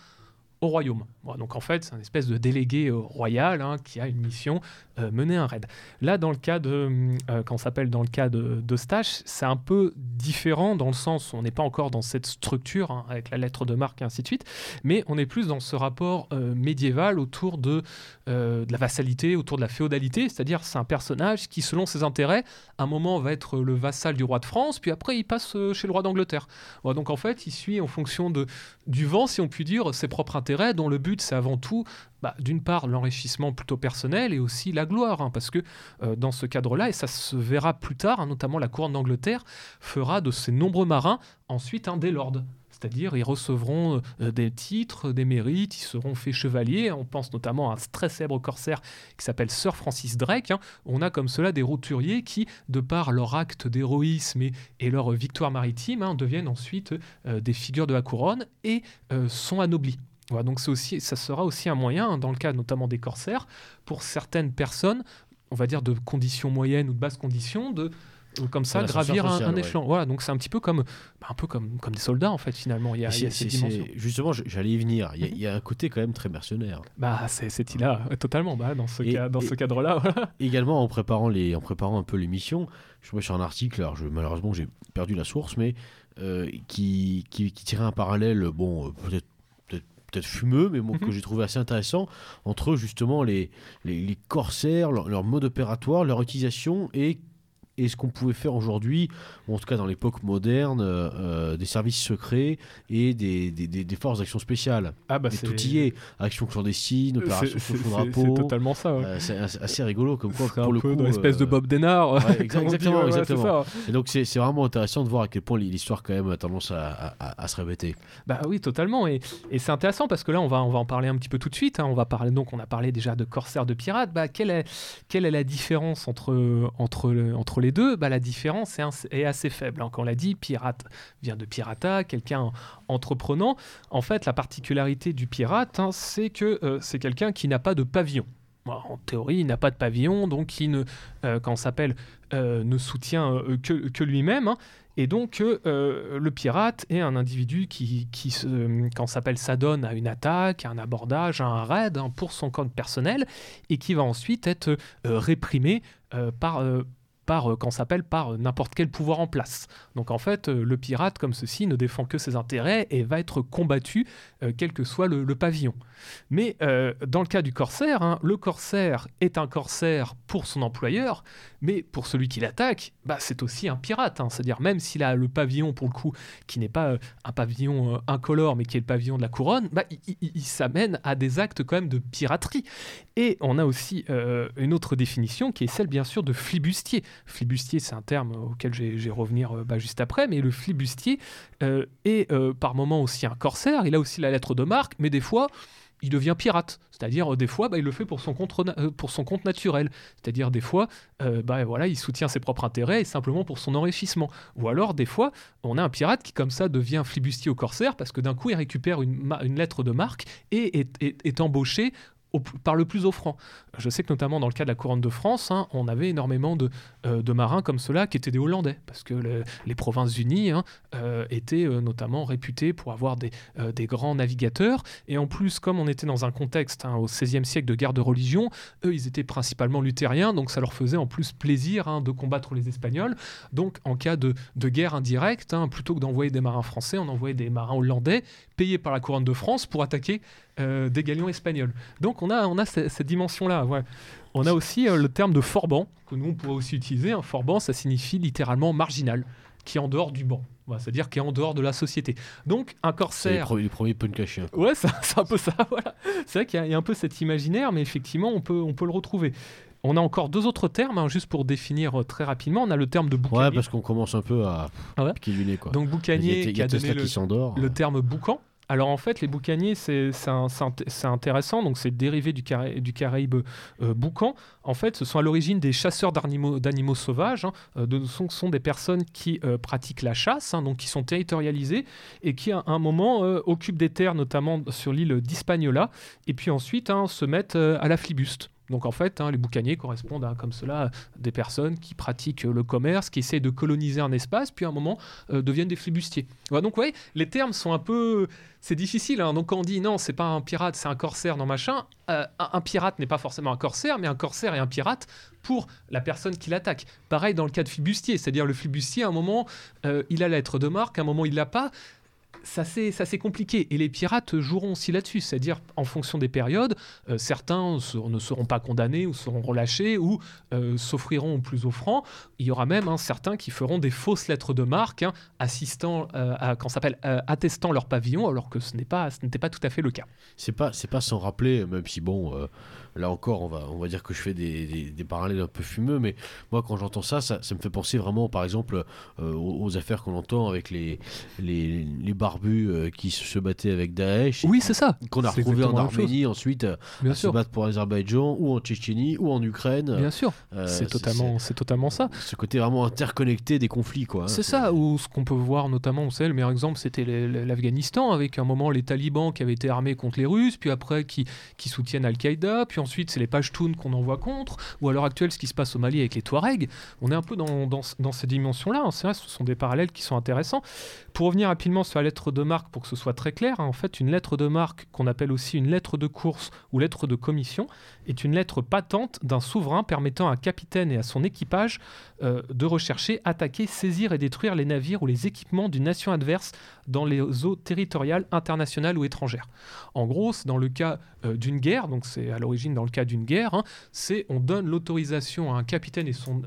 au royaume. Donc en fait, c'est un espèce de délégué euh, royal hein, qui a une mission, euh, mener un raid. Là, dans le cas de, euh, quand s'appelle dans le cas de d'Eustache, c'est un peu différent dans le sens où on n'est pas encore dans cette structure hein, avec la lettre de marque et ainsi de suite, mais on est plus dans ce rapport euh, médiéval autour de, euh, de la vassalité, autour de la féodalité, c'est-à-dire c'est un personnage qui, selon ses intérêts, à un moment va être le vassal du roi de France, puis après il passe chez le roi d'Angleterre. Donc en fait, il suit en fonction de, du vent, si on peut dire, ses propres intérêts, dont le but c'est avant tout, bah, d'une part, l'enrichissement plutôt personnel et aussi la gloire, hein, parce que euh, dans ce cadre-là, et ça se verra plus tard, hein, notamment la couronne d'Angleterre fera de ces nombreux marins ensuite un des lords. C'est-à-dire, ils recevront euh, des titres, des mérites, ils seront faits chevaliers. On pense notamment à un très célèbre corsaire qui s'appelle Sir Francis Drake. hein. On a comme cela des roturiers qui, de par leur acte d'héroïsme et, leur victoire maritime, deviennent ensuite euh, des figures de la couronne et euh, sont anoblis. Voilà, donc c'est aussi, ça sera aussi un moyen, hein, dans le cas notamment des corsaires, pour certaines personnes, on va dire de conditions moyennes ou de basses conditions, de euh, comme ça gravir un, social, un ouais. échelon. Voilà, donc c'est un petit peu comme, bah, un peu comme, comme des soldats en fait finalement. Il y a, il y a cette dimension. Justement, j'allais y venir. Il y, a- il y a un côté quand même très mercenaire. Bah c'est c'est là totalement. Bah, dans ce Et- cas, dans et- ce cadre-là. voilà. Également, en préparant, les, en préparant un peu l'émission, je suis sur un article, alors je, malheureusement j'ai perdu la source, mais euh, qui, qui, qui tirait un parallèle, bon, euh, peut-être peut-être- fumeux, mais bon, Mhm. que j'ai trouvé assez intéressant, entre justement les, les, les corsaires, leur, leur mode opératoire, leur utilisation et et ce qu'on pouvait faire aujourd'hui, ou en tout cas dans l'époque moderne, euh, euh, des services secrets et des, des, des- des forces d'action spéciales. Ah bah Mais c'est tout y est. Action clandestine, opération sous drapeau. C'est totalement ça. ouais. Euh, c'est assez rigolo comme quoi pour un le peu coup dans l'espèce de euh, Bob Denard. ouais, dit, exactement, exactement. et donc c'est vraiment intéressant de voir à quel point l'histoire quand même a tendance à, à- à se répéter Bah oui, totalement. Et, et c'est intéressant parce que là, on va, on va en parler un petit peu tout de suite. hein. On va parler donc, on a parlé déjà de corsaires, de pirates. Bah, quelle est, quelle est la différence entre, entre, le- entre les deux bah, La différence est, assez faible. hein. Quand on l'a dit, pirate vient de pirata, quelqu'un entreprenant. En fait, la particularité du pirate, hein, c'est que euh, c'est quelqu'un qui n'a pas de pavillon. En théorie, il n'a pas de pavillon, donc il ne, euh, s'appelle, euh, ne soutient euh, que, lui-même. hein. Et donc, le pirate est un individu qui, qui se, s'appelle, s'adonne à une attaque, à un abordage, à un raid hein, pour son compte personnel et qui va ensuite être réprimé par, par euh, quand s'appelle, par euh, n'importe quel pouvoir en place. Donc, en fait, euh, le pirate, comme ceci, ne défend que ses intérêts et va être combattu, quel que soit le, pavillon. Mais dans le cas du corsaire, hein, le corsaire est un corsaire pour son employeur, mais pour celui qui l'attaque, bah, c'est aussi un pirate. hein. C'est-à-dire, même s'il a le pavillon, pour le coup, qui n'est pas un pavillon incolore, mais qui est le pavillon de la couronne, bah, il, s'amène à des actes quand même de piraterie. Et on a aussi une autre définition qui est celle, bien sûr, de flibustier. Flibustier, c'est un terme auquel vais revenir euh, bah, juste après, mais le flibustier euh, est euh, par moment aussi un corsaire. Il a aussi la lettre de marque, mais des fois, il devient pirate. C'est-à-dire, des fois, bah, il le fait pour son, compte, pour son compte naturel. C'est-à-dire, des fois, bah, voilà, il soutient ses propres intérêts et simplement pour son enrichissement. Ou alors, des fois, on a un pirate qui, comme ça, devient flibustier au corsaire parce que d'un coup, il récupère une, lettre de marque et est embauché par le plus offrant. Je sais que notamment dans le cas de la couronne de France, hein, on avait énormément de, euh, marins comme cela qui étaient des Hollandais, parce que le- les Provinces-Unies hein, euh, étaient euh, notamment réputées pour avoir des, grands navigateurs, et en plus, comme on était dans un contexte hein, au XVIe siècle de guerre de religion, eux, ils étaient principalement luthériens, donc ça leur faisait en plus plaisir de combattre les Espagnols. Donc, en cas de, de guerre indirecte, plutôt que d'envoyer des marins français, on envoyait des marins hollandais payés par la couronne de France pour attaquer euh, des galions espagnols. Donc, on a, on a ce- cette dimension-là. ouais. On a aussi euh, le terme de forban, que nous, on pourrait aussi utiliser. Un forban, ça signifie littéralement marginal, qui est en dehors du banc. C'est-à-dire qui est en dehors de la société. Donc, un C'est corsaire. pre- les premiers punk à chien. Ouais, c'est c'est un peu ça, voilà. C'est vrai qu'il y, a- y a un peu cet imaginaire, mais effectivement, on peut, on peut le retrouver. On a encore deux autres termes, hein, juste pour définir euh, très rapidement. On a le terme de boucanier. Ouais, parce qu'on commence un peu à Ah ouais piquer du nez, quoi. Donc il y a, boucanier il y qui a a Tesla donné le, qui s'endort. le terme boucan. Alors en fait, les boucaniers, c'est intéressant. Donc c'est dérivé du, Cara- du Caraïbe euh, boucan. En fait, ce sont à l'origine des chasseurs d'animaux sauvages. hein. Euh, ce sont, des personnes qui euh, pratiquent la chasse, hein, donc qui sont territorialisées et qui à un moment occupent des terres, notamment sur l'île d'Hispaniola, et puis ensuite hein, se mettent à la flibuste. Donc en fait, hein, les boucaniers correspondent à, comme cela, des personnes qui pratiquent le commerce, qui essayent de coloniser un espace, puis à un moment euh, deviennent des flibustiers. Donc ouais, les termes sont un peu, c'est difficile. hein. Donc quand on dit non, c'est pas un pirate, c'est un corsaire, non machin. euh, un, pirate n'est pas forcément un corsaire, mais un corsaire est un pirate pour la personne qui l'attaque. Pareil dans le cas de flibustier, c'est-à-dire le flibustier, à un moment, euh, il a la lettre de marque, à un moment, il l'a pas. Ça c'est, compliqué. Et les pirates joueront aussi là-dessus, c'est-à-dire en fonction des périodes, euh, certains ne seront pas condamnés ou seront relâchés ou euh, s'offriront au plus offrant. Il y aura même hein, certains qui feront des fausses lettres de marque, hein, assistant euh, à, quand s'appelle attestant leur pavillon, alors que ce ce n'était pas tout à fait le cas. C'est pas, c'est pas sans rappeler, même si bon, là encore, on va, on va dire que je fais des, des- des parallèles un peu fumeux, mais moi, quand j'entends ça, ça, ça me fait penser vraiment, par exemple, euh, aux, aux affaires qu'on entend avec les, les, les barbus euh, qui se battaient avec Daesh, Oui, c'est ça. qu'on a retrouvé en. Arménie, ensuite euh, Bien à se sûr. battre pour l'Azerbaïdjan, ou en Tchétchénie, ou en Ukraine. Bien sûr, Euh, c'est totalement, c'est totalement ça. Ce côté vraiment interconnecté des conflits, quoi. hein. C'est ça, ou ce qu'on peut voir notamment, vous savez, le meilleur exemple, c'était l'Afghanistan, avec un moment les talibans qui avaient été armés contre les Russes, puis après qui, qui soutiennent Al-Qaïda, puis ensuite c'est les Pashtuns qu'on envoie contre, ou à l'heure actuelle ce qui se passe au Mali avec les Touaregs. On est un peu dans, dans, ces dimensions-là, hein. ce sont des parallèles qui sont intéressants. Pour revenir rapidement sur la lettre de marque, pour que ce soit très clair, hein, en fait, une lettre de marque, qu'on appelle aussi une lettre de course ou lettre de commission, est une lettre patente d'un souverain permettant à un capitaine et à son équipage euh, de rechercher, attaquer, saisir et détruire les navires ou les équipements d'une nation adverse dans les eaux territoriales, internationales ou étrangères. En gros, dans le cas euh, d'une guerre, donc c'est à l'origine dans le cas d'une guerre, hein, c'est on donne l'autorisation à un capitaine et son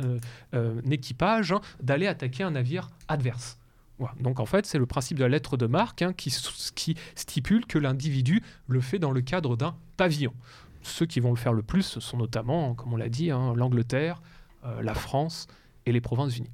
euh, équipage hein, d'aller attaquer un navire adverse. Donc en fait, c'est le principe de la lettre de marque hein, qui, stipule que l'individu le fait dans le cadre d'un pavillon. Ceux qui vont le faire le plus, sont notamment, comme on l'a dit, hein, l'Angleterre, euh, la France et les Provinces-Unies.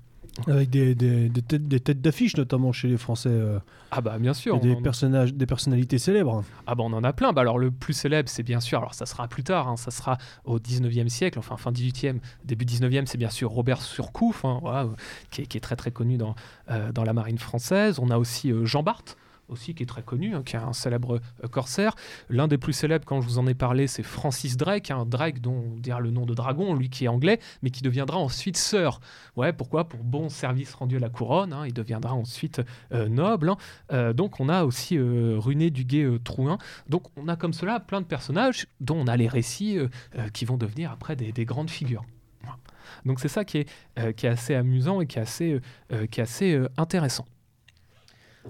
Avec des, des- des têtes, des têtes d'affiche, notamment chez les Français. euh, Ah bah bien sûr. et des, personnages, des personnalités célèbres. Ah bah on en a plein. Bah alors le plus célèbre, c'est bien sûr, alors ça sera plus tard, hein, ça sera au 19e siècle, enfin fin 18e, début 19e, c'est bien sûr Robert Surcouf, hein, voilà, qui, est, qui est très très connu dans, euh, dans la marine française. On a aussi euh, Jean Bart aussi qui est très connu, hein, qui est un célèbre euh, corsaire. L'un des plus célèbres, quand je vous en ai parlé, c'est Francis Drake, un Drake dont on dira le nom de dragon, lui qui est anglais, mais qui deviendra ensuite sœur. Ouais, pourquoi? Pour bon service rendu à la couronne, hein, il deviendra ensuite euh, noble. hein. Euh, donc on a aussi Runé Duguay euh, Trouin. Donc on a comme cela plein de personnages dont on a les récits qui vont devenir après des, des grandes figures. Donc c'est ça qui est, qui est assez amusant et qui est assez, qui est assez intéressant.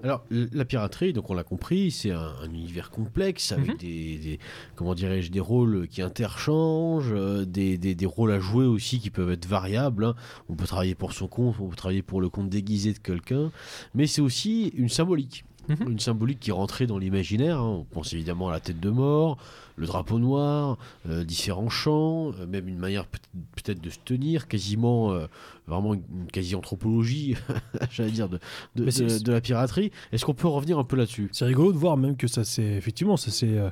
Alors, la piraterie, donc on l'a compris, c'est un, un univers complexe avec Mhm. des, des- comment dirais-je, des rôles qui interchangent, euh, des, des- des rôles à jouer aussi qui peuvent être variables. hein. On peut travailler pour son compte, on peut travailler pour le compte déguisé de quelqu'un, mais c'est aussi une symbolique. Mhm. Une symbolique qui rentrée dans l'imaginaire. hein. On pense évidemment à la tête de mort, le drapeau noir, euh, différents chants, euh, même une manière peut- peut-être de se tenir, quasiment, euh, vraiment une, une quasi-anthropologie, j'allais dire, de, de, la piraterie. Est-ce qu'on peut revenir un peu là-dessus? C'est rigolo de voir même que ça c'est effectivement ça c'est euh,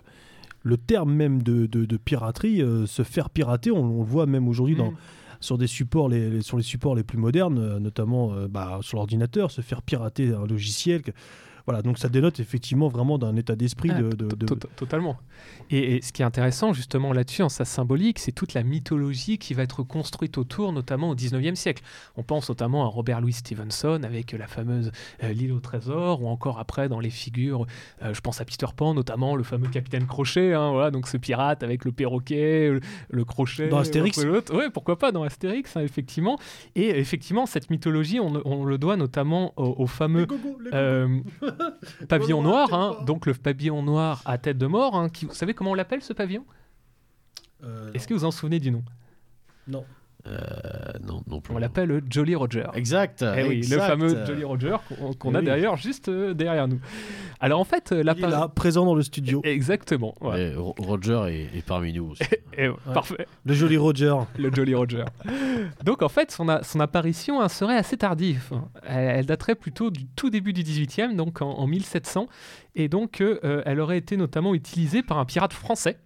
le terme même de, de- de piraterie, euh, se faire pirater, on, on le voit même aujourd'hui dans Mm. sur des supports les, les- sur les supports les plus modernes, notamment euh, bah, sur l'ordinateur, se faire pirater un logiciel. que- voilà, donc ça dénote effectivement vraiment d'un état d'esprit Ah, de, de- to- de- to- Totalement. Et, et ce qui est intéressant justement là-dessus, en sa symbolique, c'est toute la mythologie qui va être construite autour, notamment au 19e siècle. On pense notamment à Robert Louis Stevenson avec la fameuse euh, L'île au trésor, ou encore après dans les figures, euh, je pense à Peter Pan, notamment le fameux capitaine Crochet, hein, voilà, donc ce pirate avec le perroquet, le, le crochet. Dans Astérix. Ouais, pourquoi pas dans Astérix, hein, effectivement. Et effectivement, cette mythologie, on, on le doit notamment au, au fameux euh, pavillon noir, hein, donc le pavillon noir à tête de mort. hein, qui, vous savez comment on l'appelle ce pavillon? Euh, Est-ce que vous en souvenez du nom? Non. Euh, non, non plus. On l'appelle le Jolly Roger. Exact. Eh oui, le fameux Jolly Roger qu'on Eh a oui. d'ailleurs juste euh, derrière nous. Alors en fait, euh, Il est là, présent dans le studio. Exactement. ouais. Ouais, Ro- Roger est, est parmi nous aussi. Et, ouais, Parfait. Le joli Roger. le Jolly Roger. Donc en fait, son, a- son apparition hein, serait assez tardive. Elle, elle daterait plutôt du tout début du 18e, donc en, en 1700. Et donc euh, elle aurait été notamment utilisée par un pirate français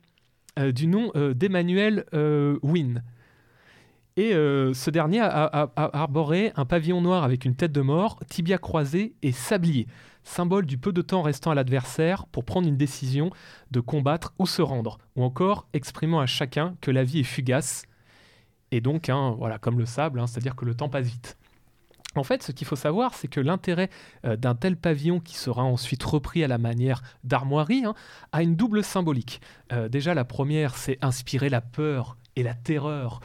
euh, du nom euh, d'Emmanuel euh, Wynne. Et euh, ce dernier a, arboré un pavillon noir avec une tête de mort, tibia croisé et sablier, symbole du peu de temps restant à l'adversaire pour prendre une décision de combattre ou se rendre, ou encore exprimant à chacun que la vie est fugace et donc, hein, voilà, comme le sable, hein, c'est-à-dire que le temps passe vite. En fait, ce qu'il faut savoir, c'est que l'intérêt euh, d'un tel pavillon, qui sera ensuite repris à la manière d'armoirie, hein, a une double symbolique. Euh, déjà, la première, c'est inspirer la peur et la terreur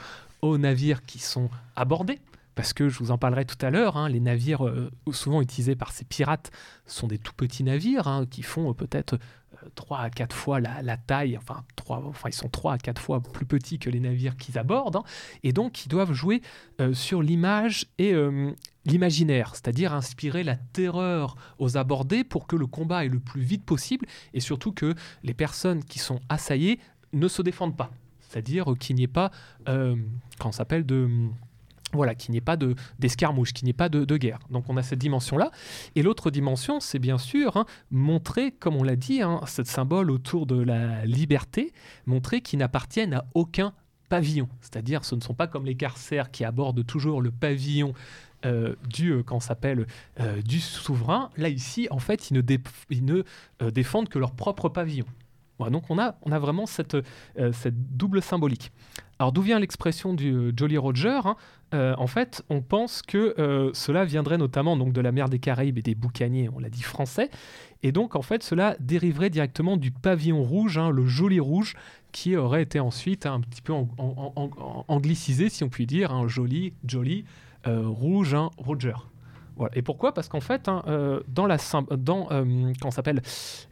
aux navires qui sont abordés. Parce que je vous en parlerai tout à l'heure, hein, les navires euh, souvent utilisés par ces pirates sont des tout petits navires hein, qui font euh, peut-être 3 à 4 fois la, taille, enfin, enfin ils sont 3 à 4 fois plus petits que les navires qu'ils abordent, hein, et donc ils doivent jouer euh, sur l'image et euh, l'imaginaire, c'est-à-dire inspirer la terreur aux abordés pour que le combat aille le plus vite possible, et surtout que les personnes qui sont assaillées ne se défendent pas, c'est-à-dire qu'il n'y ait pas, euh, s'appelle, de... Voilà, qu'il n'y ait pas de- d'escarmouche, qu'il n'y ait pas de, guerre. Donc on a cette dimension-là. Et l'autre dimension, c'est bien sûr hein, montrer, comme on l'a dit, hein, ce symbole autour de la liberté, montrer qu'ils n'appartiennent à aucun pavillon. C'est-à-dire, ce ne sont pas comme les corsaires qui abordent toujours le pavillon euh, du, euh, s'appelle, du souverain. Là, ici, en fait, ils ne, défendent que leur propre pavillon. Donc on a, vraiment cette, euh, cette double symbolique. Alors d'où vient l'expression du euh, Jolly Roger hein? Euh, En fait, on pense que cela viendrait notamment de la mer des Caraïbes et des boucaniers, on l'a dit français, et donc en fait cela dériverait directement du pavillon rouge, hein, le Jolly Rouge, qui aurait été ensuite un petit peu anglicisé, si on peut dire, joli, jolly, euh, rouge, hein, Roger. Et pourquoi? Parce qu'en fait, hein, euh, dans la dans euh, s'appelle?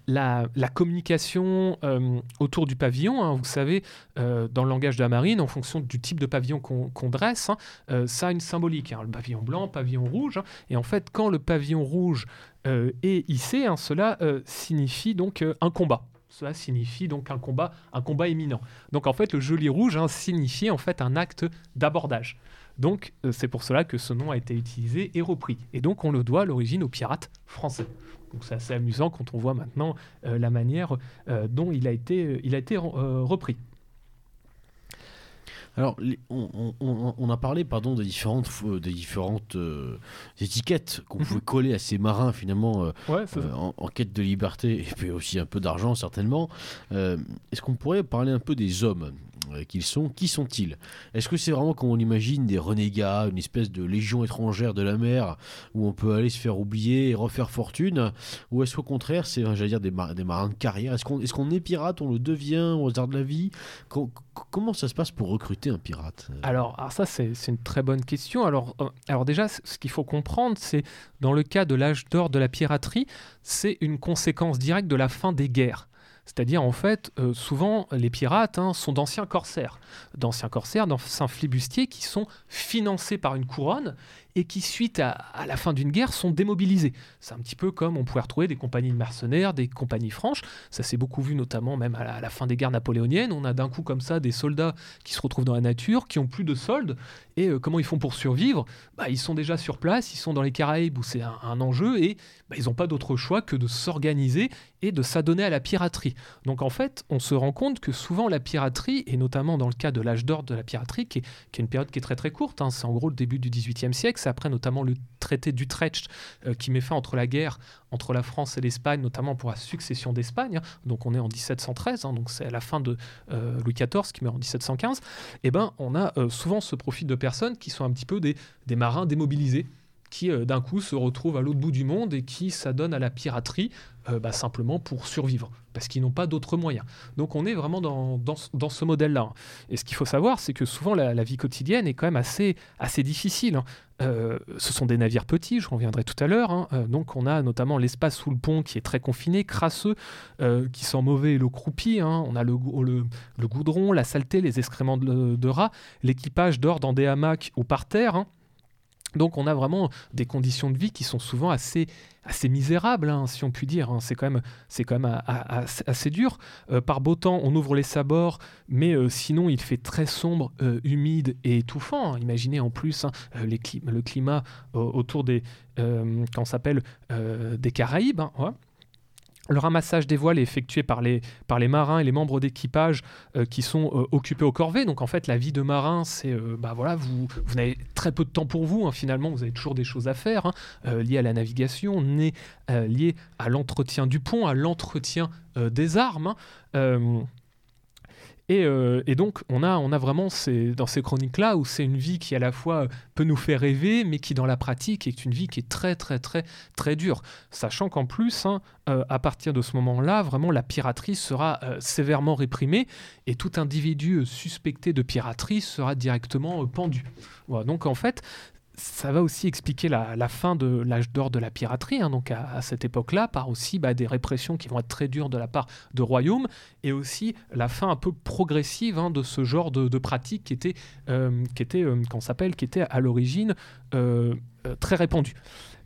La, communication euh, autour du pavillon, hein, vous savez, euh, dans le langage de la marine, en fonction du type de pavillon qu'on dresse, hein, ça a une symbolique. le pavillon blanc, pavillon rouge. et en fait, quand le pavillon rouge est hissé, cela signifie donc un combat. Cela signifie donc un combat, un combat imminent. Donc en fait, le joli rouge hein, signifie en fait un acte d'abordage. Donc euh, c'est pour cela que ce nom a été utilisé et repris. Et donc on le doit à l'origine aux pirates français. Donc c'est assez amusant quand on voit maintenant euh, la manière euh, dont il a été, il a été euh, repris. Alors, on, on- on- on a parlé pardon, des différentes, des différentes euh, étiquettes qu'on Mhm. pouvait coller à ces marins finalement euh, Ouais, euh, en, en quête de liberté et puis aussi un peu d'argent certainement. Est-ce qu'on pourrait parler un peu des hommes? Qu'ils sont Qui sont-ils? Est-ce que c'est vraiment comme on imagine des renégats, une espèce de légion étrangère de la mer où on peut aller se faire oublier et refaire fortune? Ou est-ce qu'au contraire c'est dire des, des marins de carrière? Est-ce qu'on est, pirate, on le devient au hasard de la vie? Co- co- Comment ça se passe pour recruter un pirate? Alors, ça, c'est une très bonne question. Alors, euh, déjà, ce qu'il faut comprendre, c'est dans le cas de l'âge d'or de la piraterie, c'est une conséquence directe de la fin des guerres. C'est-à-dire, en fait, euh, souvent, les pirates hein, sont d'anciens corsaires, d'anciens corsaires, d'anciens flibustiers qui sont financés par une couronne et qui, suite à, la fin d'une guerre, sont démobilisés. C'est un petit peu comme on pouvait retrouver des compagnies de mercenaires, des compagnies franches. Ça s'est beaucoup vu, notamment même à la, fin des guerres napoléoniennes. On a d'un coup comme ça des soldats qui se retrouvent dans la nature, qui ont plus de soldes. Et euh, comment ils font pour survivre? Bah, Ils sont déjà sur place, ils sont dans les Caraïbes où c'est un, enjeu et bah, ils n'ont pas d'autre choix que de s'organiser et de s'adonner à la piraterie. Donc en fait, on se rend compte que souvent la piraterie, et notamment dans le cas de l'âge d'or de la piraterie, qui est, qui est, une période qui est très très courte, hein, c'est en gros le début du XVIIIe siècle, c'est après notamment le traité d'Utrecht euh, qui met fin entre la guerre entre la France et l'Espagne, notamment pour la succession d'Espagne, hein. donc on est en 1713, hein, donc c'est à la fin de euh, Louis XIV qui meurt en 1715, et eh ben on a euh, souvent ce profil de personnes qui sont un petit peu des marins démobilisés, qui euh, d'un coup se retrouvent à l'autre bout du monde et qui s'adonnent à la piraterie euh, bah, simplement pour survivre, parce qu'ils n'ont pas d'autres moyens. Donc on est vraiment dans, dans, ce modèle-là. Et ce qu'il faut savoir, c'est que souvent la, vie quotidienne est quand même assez, assez difficile. Hein. Euh, ce sont des navires petits, je reviendrai tout à l'heure. Hein. donc on a notamment l'espace sous le pont qui est très confiné, crasseux, qui sent mauvais l'eau croupie. Hein. On a le, le, goudron, la saleté, les excréments de rats. L'équipage dort dans des hamacs ou par terre. Donc on a vraiment des conditions de vie qui sont souvent assez, misérables, hein, si on peut dire. Hein. C'est quand même, assez dur. Euh, par beau temps, on ouvre les sabords, mais euh, sinon il fait très sombre, euh, humide et étouffant. Imaginez en plus le climat autour des, s'appelle, des Caraïbes. Hein, le ramassage des voiles est effectué par les, marins et les membres d'équipage euh, qui sont euh, occupés au corvée. Donc en fait, la vie de marin, c'est euh, bah voilà, vous, vous avez très peu de temps pour vous. Hein. finalement, vous avez toujours des choses à faire hein, liées à la navigation, liées à l'entretien du pont, à l'entretien des armes. Hein. Euh, et, donc, on a, on a vraiment dans ces chroniques-là où c'est une vie qui à la fois peut nous faire rêver, mais qui dans la pratique est une vie qui est très, très, très, très dure. Sachant qu'en plus, hein, euh, à partir de ce moment-là, vraiment, la piraterie sera euh, sévèrement réprimée et tout individu suspecté de piraterie sera directement pendu. Voilà, donc, en fait, ça va aussi expliquer la, fin de l'âge d'or de la piraterie, hein, donc à, cette époque-là, par aussi bah, des répressions qui vont être très dures de la part de royaumes, et aussi la fin un peu progressive hein, de ce genre de, pratique qui était, euh, euh, qui était à l'origine euh, très répandue.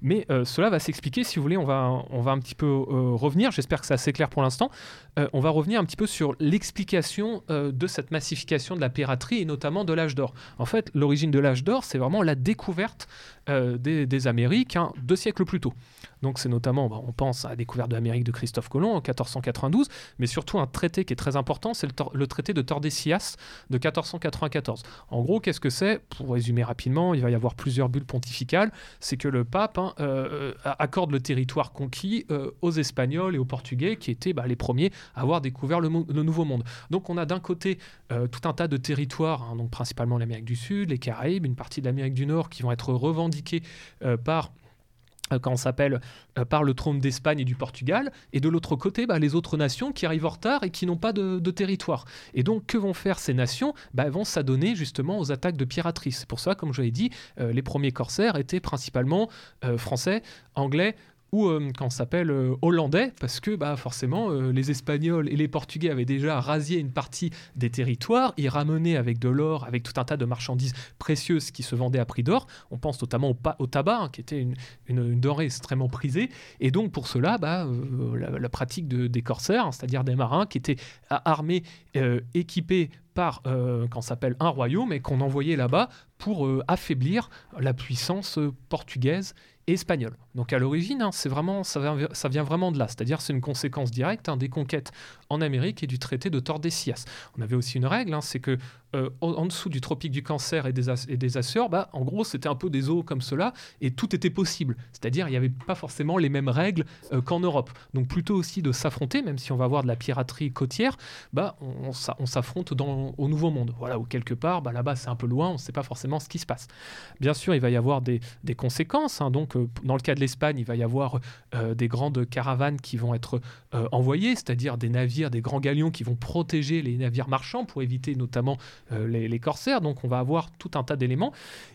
Mais euh, cela va s'expliquer, si vous voulez, on va, un petit peu euh, revenir, j'espère que c'est assez clair pour l'instant, euh, on va revenir un petit peu sur l'explication de cette massification de la piraterie et notamment de l'âge d'or. En fait, l'origine de l'âge d'or, c'est vraiment la découverte des, Amériques hein, deux siècles plus tôt. Donc c'est notamment, bah, on pense à la découverte de l'Amérique de Christophe Colomb en 1492, mais surtout un traité qui est très important, c'est le, traité de Tordesillas de 1494. En gros, qu'est-ce que c'est? Pour résumer rapidement, il va y avoir plusieurs bulles pontificales. C'est que le pape hein, euh, accorde le territoire conquis euh, aux Espagnols et aux Portugais, qui étaient bah, les premiers à avoir découvert le, Nouveau Monde. Donc on a d'un côté euh, tout un tas de territoires, hein, donc principalement l'Amérique du Sud, les Caraïbes, une partie de l'Amérique du Nord, qui vont être revendiqués par euh, quand on s'appelle euh, par le trône d'Espagne et du Portugal, et de l'autre côté, bah, les autres nations qui arrivent en retard et qui n'ont pas de, territoire. Et donc, que vont faire ces nations? Bah, Elles vont s'adonner justement aux attaques de piraterie. C'est pour ça, comme je l'ai dit, euh, les premiers corsaires étaient principalement français, anglais, ou euh, quand s'appelle euh, hollandais, parce que bah, forcément, euh, les Espagnols et les Portugais avaient déjà rasié une partie des territoires, ils ramenaient avec de l'or, avec tout un tas de marchandises précieuses qui se vendaient à prix d'or. On pense notamment au, tabac, hein, qui était une, denrée extrêmement prisée. Et donc, pour cela, bah, la, pratique de, des corsaires, hein, c'est-à-dire des marins qui étaient armés, équipés par quand s'appelle un royaume et qu'on envoyait là-bas pour affaiblir la puissance portugaise espagnol. Donc à l'origine, hein, ça vient, vraiment de là, c'est-à-dire c'est une conséquence directe hein, des conquêtes en Amérique et du traité de Tordesillas. On avait aussi une règle, hein, c'est que euh, en, dessous du tropique du Cancer et des, et Açores, bah, en gros c'était un peu des eaux comme cela et tout était possible. C'est-à-dire il n'y avait pas forcément les mêmes règles euh, qu'en Europe. Donc plutôt aussi de s'affronter, même si on va avoir de la piraterie côtière, bah, on, on s'affronte au Nouveau Monde. Voilà, ou quelque part, bah, là-bas c'est un peu loin, on ne sait pas forcément ce qui se passe. Bien sûr, il va y avoir des, conséquences. donc euh, dans le cas de l'Espagne, il va y avoir des grandes caravanes qui vont être envoyées, c'est-à-dire des navires, des grands galions qui vont protéger les navires marchands pour éviter notamment euh, les, corsaires. Donc on va avoir tout un tas d'éléments.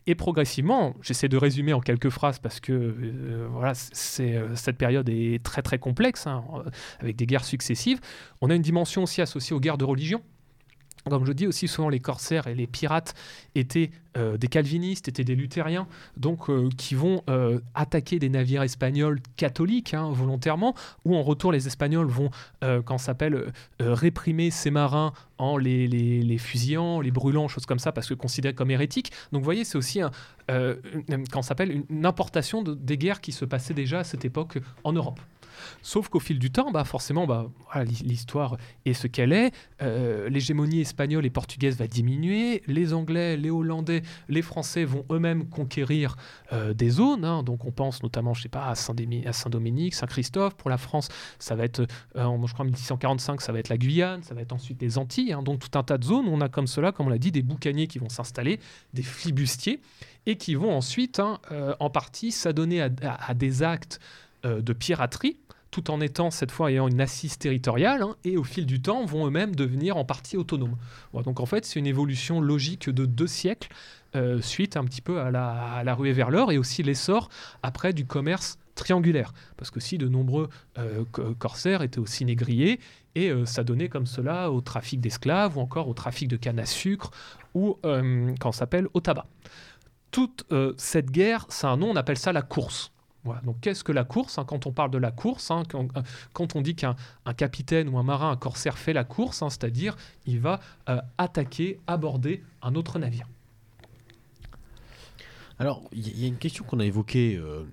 Et progressivement, j'essaie de résumer en quelques phrases parce que euh, voilà, euh, cette période est très très complexe, hein, avec des guerres successives. On a une dimension aussi associée aux guerres de religion. Comme je dis aussi souvent, les corsaires et les pirates étaient euh, des calvinistes, étaient des luthériens, donc euh, qui vont euh, attaquer des navires espagnols catholiques hein, volontairement, ou en retour les Espagnols vont, quand s'appelle, réprimer ces marins en les, fusillant, les brûlant, choses comme ça, parce que considérés comme hérétiques. Donc vous voyez, c'est aussi un, s'appelle une, importation de, des guerres qui se passaient déjà à cette époque en Europe. Sauf qu'au fil du temps, bah, forcément, bah, l'histoire est ce qu'elle est. Euh, L'hégémonie espagnole et portugaise va diminuer. Les Anglais, les Hollandais, les Français vont eux-mêmes conquérir euh, des zones. hein. Donc on pense notamment, je sais pas, à Saint-Dominique, Saint-Christophe. Pour la France, ça va être, euh, en- je crois, 1645, ça va être la Guyane, ça va être ensuite les Antilles. hein. Donc tout un tas de zones. On a comme cela, comme on l'a dit, des boucaniers qui vont s'installer, des flibustiers, et qui vont ensuite, hein, en partie, s'adonner à, des actes de piraterie tout en étant cette fois ayant une assise territoriale, hein, et au fil du temps vont eux-mêmes devenir en partie autonomes. Donc en fait, c'est une évolution logique de deux siècles, euh, suite un petit peu à la, ruée vers l'or, et aussi l'essor après du commerce triangulaire. Parce que si de nombreux euh, co- corsaires étaient aussi négriers, et euh, ça donnait comme cela au trafic d'esclaves, ou encore au trafic de canne à sucre, ou, quand s'appelle, au tabac. Toute cette guerre, c'est un nom, on appelle ça la course. Donc, qu'est-ce que la course hein Quand on parle de la course, hein, quand, euh, quand on dit qu'un un capitaine ou un marin, un corsaire fait la course, hein, c'est-à-dire il va euh, attaquer, aborder un autre navire. Alors, il y, il y a une question qu'on a évoquée euh,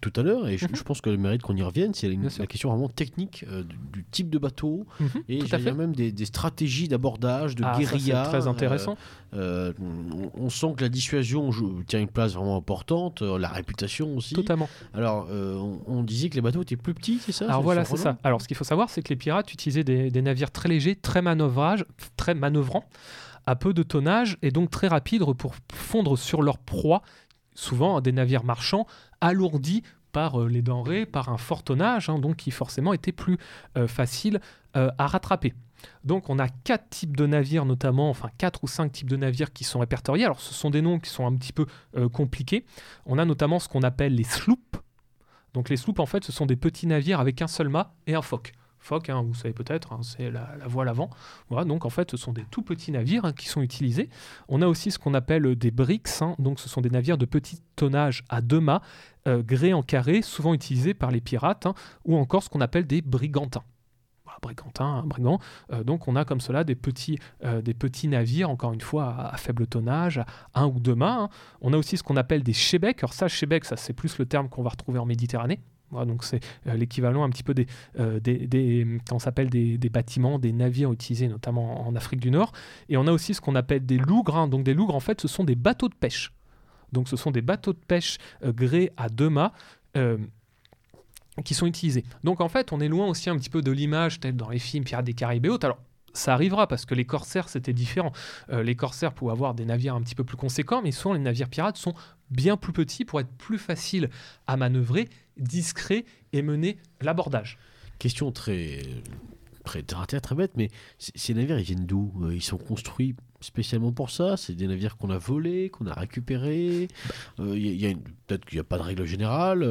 tout à l'heure, et je, Mhm. je pense qu'elle mérite qu'on y revienne, c'est la question vraiment technique euh, du, du type de bateau, et il y a fait. même des, des stratégies d'abordage, de Ah, ça, guérilla. très euh, intéressant. euh, on, on sent que la dissuasion tient une place vraiment importante, la réputation aussi. Totalement. Alors, on, on disait que les bateaux étaient plus petits, c'est ça Alors voilà, c'est ça. Alors ce qu'il faut savoir, c'est que les pirates utilisaient des, des navires très légers, très manœuvrage, très manœuvrants, à peu de tonnage et donc très rapides pour fondre sur leur proie, souvent des navires marchands alourdis par euh, les denrées, par un fort tonnage, hein, donc qui forcément était plus euh, facile euh, à rattraper. Donc on a quatre types de navires notamment, enfin quatre ou cinq types de navires qui sont répertoriés. Alors ce sont des noms qui sont un petit peu compliqués. On a notamment ce qu'on appelle les sloops. Donc les sloops en fait ce sont des petits navires avec un seul mât et un foc. Hein, vous savez peut-être, hein, c'est la, voile avant. Donc en fait ce sont des tout petits navires hein, qui sont utilisés. On a aussi ce qu'on appelle euh, des bricks, hein, donc ce sont des navires de petit tonnage à deux mâts, euh, gréés en carré, souvent utilisés par les pirates, ou encore ce qu'on appelle des brigantins. Brigantin, un. Euh, donc on a comme cela des petits, euh, des petits navires, encore une fois à, faible tonnage, à un ou deux mâts. On a aussi ce qu'on appelle des chebecs. Alors ça, chebec, ça c'est plus le terme qu'on va retrouver en Méditerranée. Donc c'est euh, l'équivalent un petit peu des, euh, des, bâtiments, des navires utilisés notamment en Afrique du Nord. Et on a aussi ce qu'on appelle des lougres. Donc des lougres, en fait, ce sont des bateaux de pêche. Donc ce sont des bateaux de pêche euh, gréés à deux mâts. qui sont utilisés. Donc en fait, on est loin aussi un petit peu de l'image telle dans les films Pirates des Caraïbes et autres. Ça arrivera parce que les corsaires c'était différent. Euh, les corsaires pouvaient avoir des navires un petit peu plus conséquents, mais souvent les navires pirates sont bien plus petits pour être plus faciles à manœuvrer, discrets et mener l'abordage. Question très, très très bête, mais ces navires, ils viennent d'où? Euh, Ils sont construits spécialement pour ça? C'est des navires qu'on a volés, qu'on a récupérés? Euh, il y a- y Peut-être qu'il n'y a pas de règle générale.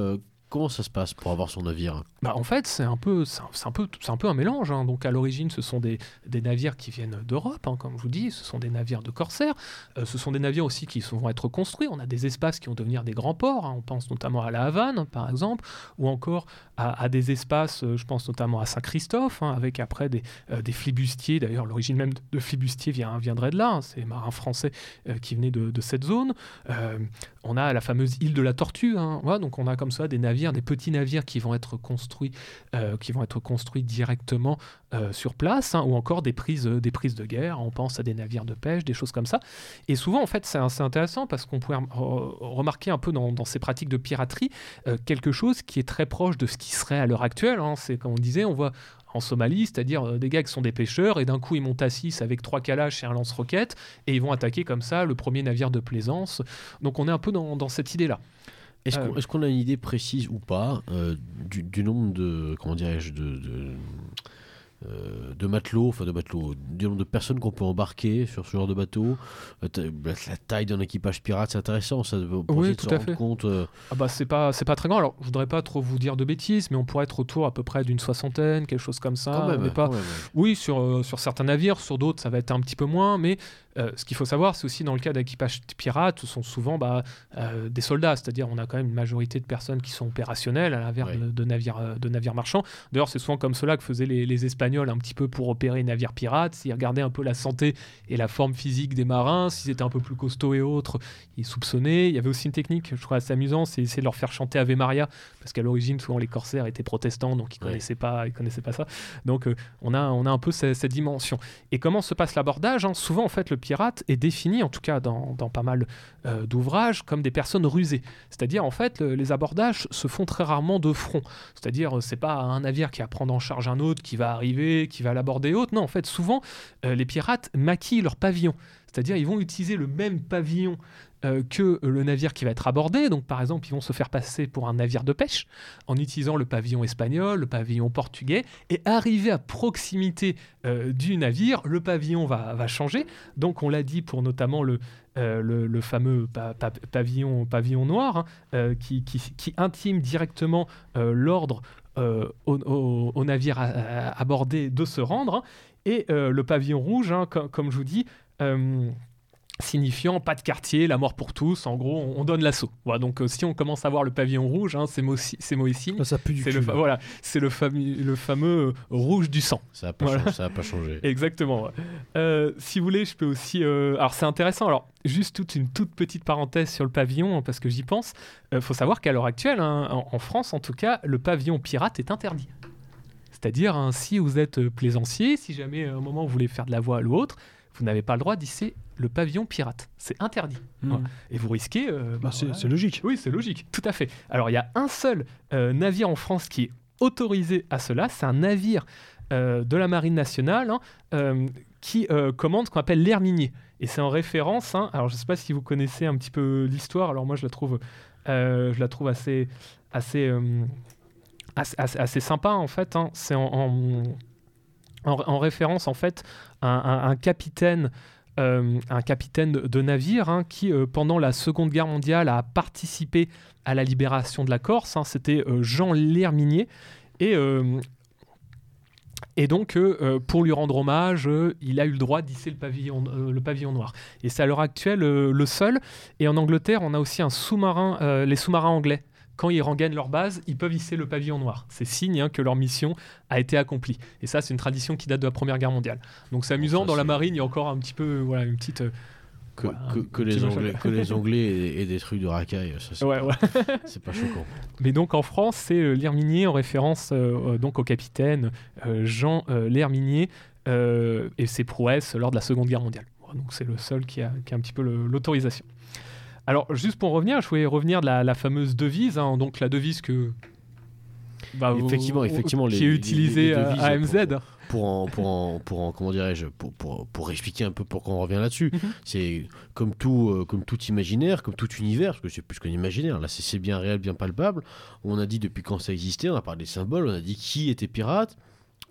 Comment ça se passe pour avoir son navire? Bah, en fait, c'est un peu, un, peu, un mélange. hein. Donc, à l'origine, ce sont des, des navires qui viennent d'Europe, hein, comme je vous dis. Ce sont des navires de corsaires. Euh, ce sont des navires aussi qui vont être construits. On a des espaces qui vont devenir des grands ports. hein. On pense notamment à la Havane, par exemple, ou encore à, des espaces. euh, je pense notamment à Saint-Christophe, hein, avec après des, euh, des flibustiers. D'ailleurs, l'origine même de, de flibustier vient, viendrait de là. C'est les marins français qui venaient de, de cette zone. On a la fameuse île de la Tortue. Voilà, donc on a comme ça des navires, des petits navires qui vont être construits, euh, qui vont être construits directement euh, sur place, hein, ou encore des prises, euh, des prises de guerre. On pense à des navires de pêche, des choses comme ça. Et souvent, en fait, c'est intéressant parce qu'on pourrait re- remarquer un peu dans, ces pratiques de piraterie quelque chose qui est très proche de ce qui serait à l'heure actuelle. hein. C'est comme on disait, on voit en Somalie, c'est-à-dire des gars qui sont des pêcheurs et d'un coup ils montent à 6 avec trois calaches et un lance-roquettes et ils vont attaquer comme ça le premier navire de plaisance. Donc on est un peu dans cette idée-là. Est-ce Euh, qu'on est-ce qu'on a une idée précise ou pas euh, du, du nombre de comment dirais-je de, de, euh, de matelots, enfin de matelots, du nombre de personnes qu'on peut embarquer sur ce genre de bateau, Euh, bah, la taille d'un équipage pirate, c'est intéressant, ça pour Oui, tout se à rendre fait. compte. Ah bah c'est pas c'est pas très grand. Alors je voudrais pas trop vous dire de bêtises, mais on pourrait être autour à peu près d'une soixantaine, quelque chose comme ça. quand même, mais pas, quand même. Oui, sur, sur certains navires, sur d'autres, ça va être un petit peu moins, mais Euh, ce qu'il faut savoir, c'est aussi dans le cas d'équipages pirates, ce sont souvent bah, euh, des soldats, c'est-à-dire on a quand même une majorité de personnes qui sont opérationnelles à l'inverse de, navires, euh, de navires marchands. D'ailleurs, c'est souvent comme cela que faisaient les, les Espagnols un petit peu pour opérer les navires pirates. S'ils regardaient un peu la santé et la forme physique des marins, s'ils étaient un peu plus costauds et autres, ils soupçonnaient. Il y avait aussi une technique, je trouve assez amusant, c'est essayer de leur faire chanter Ave Maria, parce qu'à l'origine, souvent les corsaires étaient protestants, donc ils Ouais. connaissaient pas, ils connaissaient pas ça. Donc euh, on, a, on a un peu ce- cette, dimension. Et comment se passe l'abordage hein? Souvent, en fait, le pirate est défini, en tout cas dans, pas mal euh, d'ouvrages, comme des personnes rusées. C'est-à-dire, en fait, le- les abordages se font très rarement de front. C'est-à-dire, euh, c'est pas un navire qui va prendre en charge un autre, qui va arriver, qui va l'aborder et autres. Non, en fait, souvent, euh, les pirates maquillent leur pavillon. C'est-à-dire, ils vont utiliser le même pavillon que le navire qui va être abordé. Donc, par exemple, ils vont se faire passer pour un navire de pêche en utilisant le pavillon espagnol, le pavillon portugais, et arriver à proximité euh, du navire, le pavillon va, changer. Donc, on l'a dit pour notamment le, euh, le, fameux pa- pa- pavillon, pavillon noir, hein, euh, qui, intime directement euh, l'ordre euh, au, navire abordé de se rendre. hein. et euh, le pavillon rouge, hein, com- comme je vous dis, euh, signifiant pas de quartier, la mort pour tous. En gros, on, on donne l'assaut. Voilà, donc, euh, si on commence à voir le pavillon rouge, hein, c'est signe. Ça, ça pue du C'est cul. le, fa- voilà, c'est le, fami- le fameux euh, rouge du sang. Ça n'a pas, Voilà. changé- ça a pas changé. Exactement. ouais. Euh, si vous voulez, je peux aussi. euh, Alors, c'est intéressant. Alors, juste toute une toute petite parenthèse sur le pavillon, hein, parce que j'y pense. Il faut savoir qu'à l'heure actuelle, hein, en, en France en tout cas, le pavillon pirate est interdit. C'est-à-dire, hein, si vous êtes plaisancier, si jamais à un moment vous voulez faire de la voile ou autre, vous n'avez pas le droit d'hisser le pavillon pirate. C'est interdit. Mm. Voilà. Et vous risquez. euh, Bah, bah, c'est voilà. logique. Oui, c'est logique, tout à fait. Alors, il y a un seul euh, navire en France qui est autorisé à cela, c'est un navire euh, de la Marine nationale hein, euh, qui euh, commande ce qu'on appelle l'air minier. Et c'est en référence, hein, alors je ne sais pas si vous connaissez un petit peu l'histoire, alors moi je la trouve, euh, je la trouve assez, assez, euh, assez, sympa en fait. hein. C'est en, en, en- en référence en fait à un, un capitaine euh, un capitaine de, navire hein, qui, euh, pendant la Seconde Guerre mondiale, a participé à la libération de la Corse. hein. C'était euh, Jean L'Herminier. Et, donc, pour lui rendre hommage, il a eu le droit d'hisser le pavillon, le pavillon noir. Et c'est à l'heure actuelle le seul. Et en Angleterre, on a aussi un sous-marin, les sous-marins anglais. Quand ils regagnent leur base, ils peuvent hisser le pavillon noir. C'est signe hein, que leur mission a été accomplie. Et ça, c'est une tradition qui date de la Première Guerre mondiale. Donc c'est amusant, ça, dans la marine, il y a encore un petit peu, voilà, une petite... euh, Que, Voilà, que- un que petit les. Anglais, que les Anglais aient, aient des trucs de racaille, ça c'est Ouais, ouais. c'est pas choquant. Mais donc en France, c'est euh, l'Herminier en référence euh, donc au capitaine euh, Jean euh, l'Herminier euh, et ses prouesses lors de la Seconde Guerre mondiale. Donc c'est le seul qui a, qui a un petit peu l'autorisation. Alors juste pour revenir, je voulais revenir de la, la fameuse devise, hein, donc la devise que bah, Effectivement, au- effectivement, qui les- est utilisée les à MZ. pour en, pour en, pour en- comment dirais-je, pour, pour, pour expliquer un peu pourquoi on revient là-dessus. Mhm. C'est comme tout, euh, comme tout imaginaire, comme tout univers, parce que c'est plus qu'un imaginaire. Là, c'est c'est bien réel, bien palpable. On a dit depuis quand ça existait, on a parlé des symboles, on a dit qui était pirate.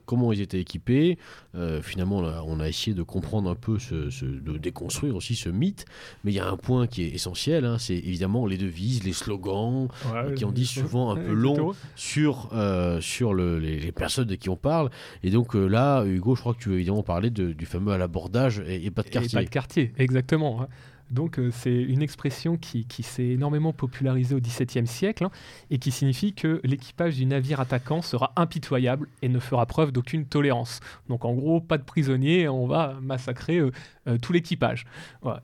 Comment ils étaient équipés. Euh, finalement, on a, on a essayé de comprendre un peu, ce, ce- de déconstruire aussi ce mythe. Mais il y a un point qui est essentiel, hein, c'est évidemment les devises, les slogans, Ouais, qui en disent souvent un peu long sur, euh, sur le- les, les personnes de qui on parle. Et donc euh, là, Hugo, je crois que tu veux évidemment parler de- du fameux à l'abordage et, et pas de Et quartier. pas de quartier, exactement. Donc euh, c'est une expression qui, qui s'est énormément popularisée au XVIIe siècle hein, et qui signifie que l'équipage du navire attaquant sera impitoyable et ne fera preuve d'aucune tolérance. Donc en gros, pas de prisonniers, on va massacrer euh, euh, tout l'équipage.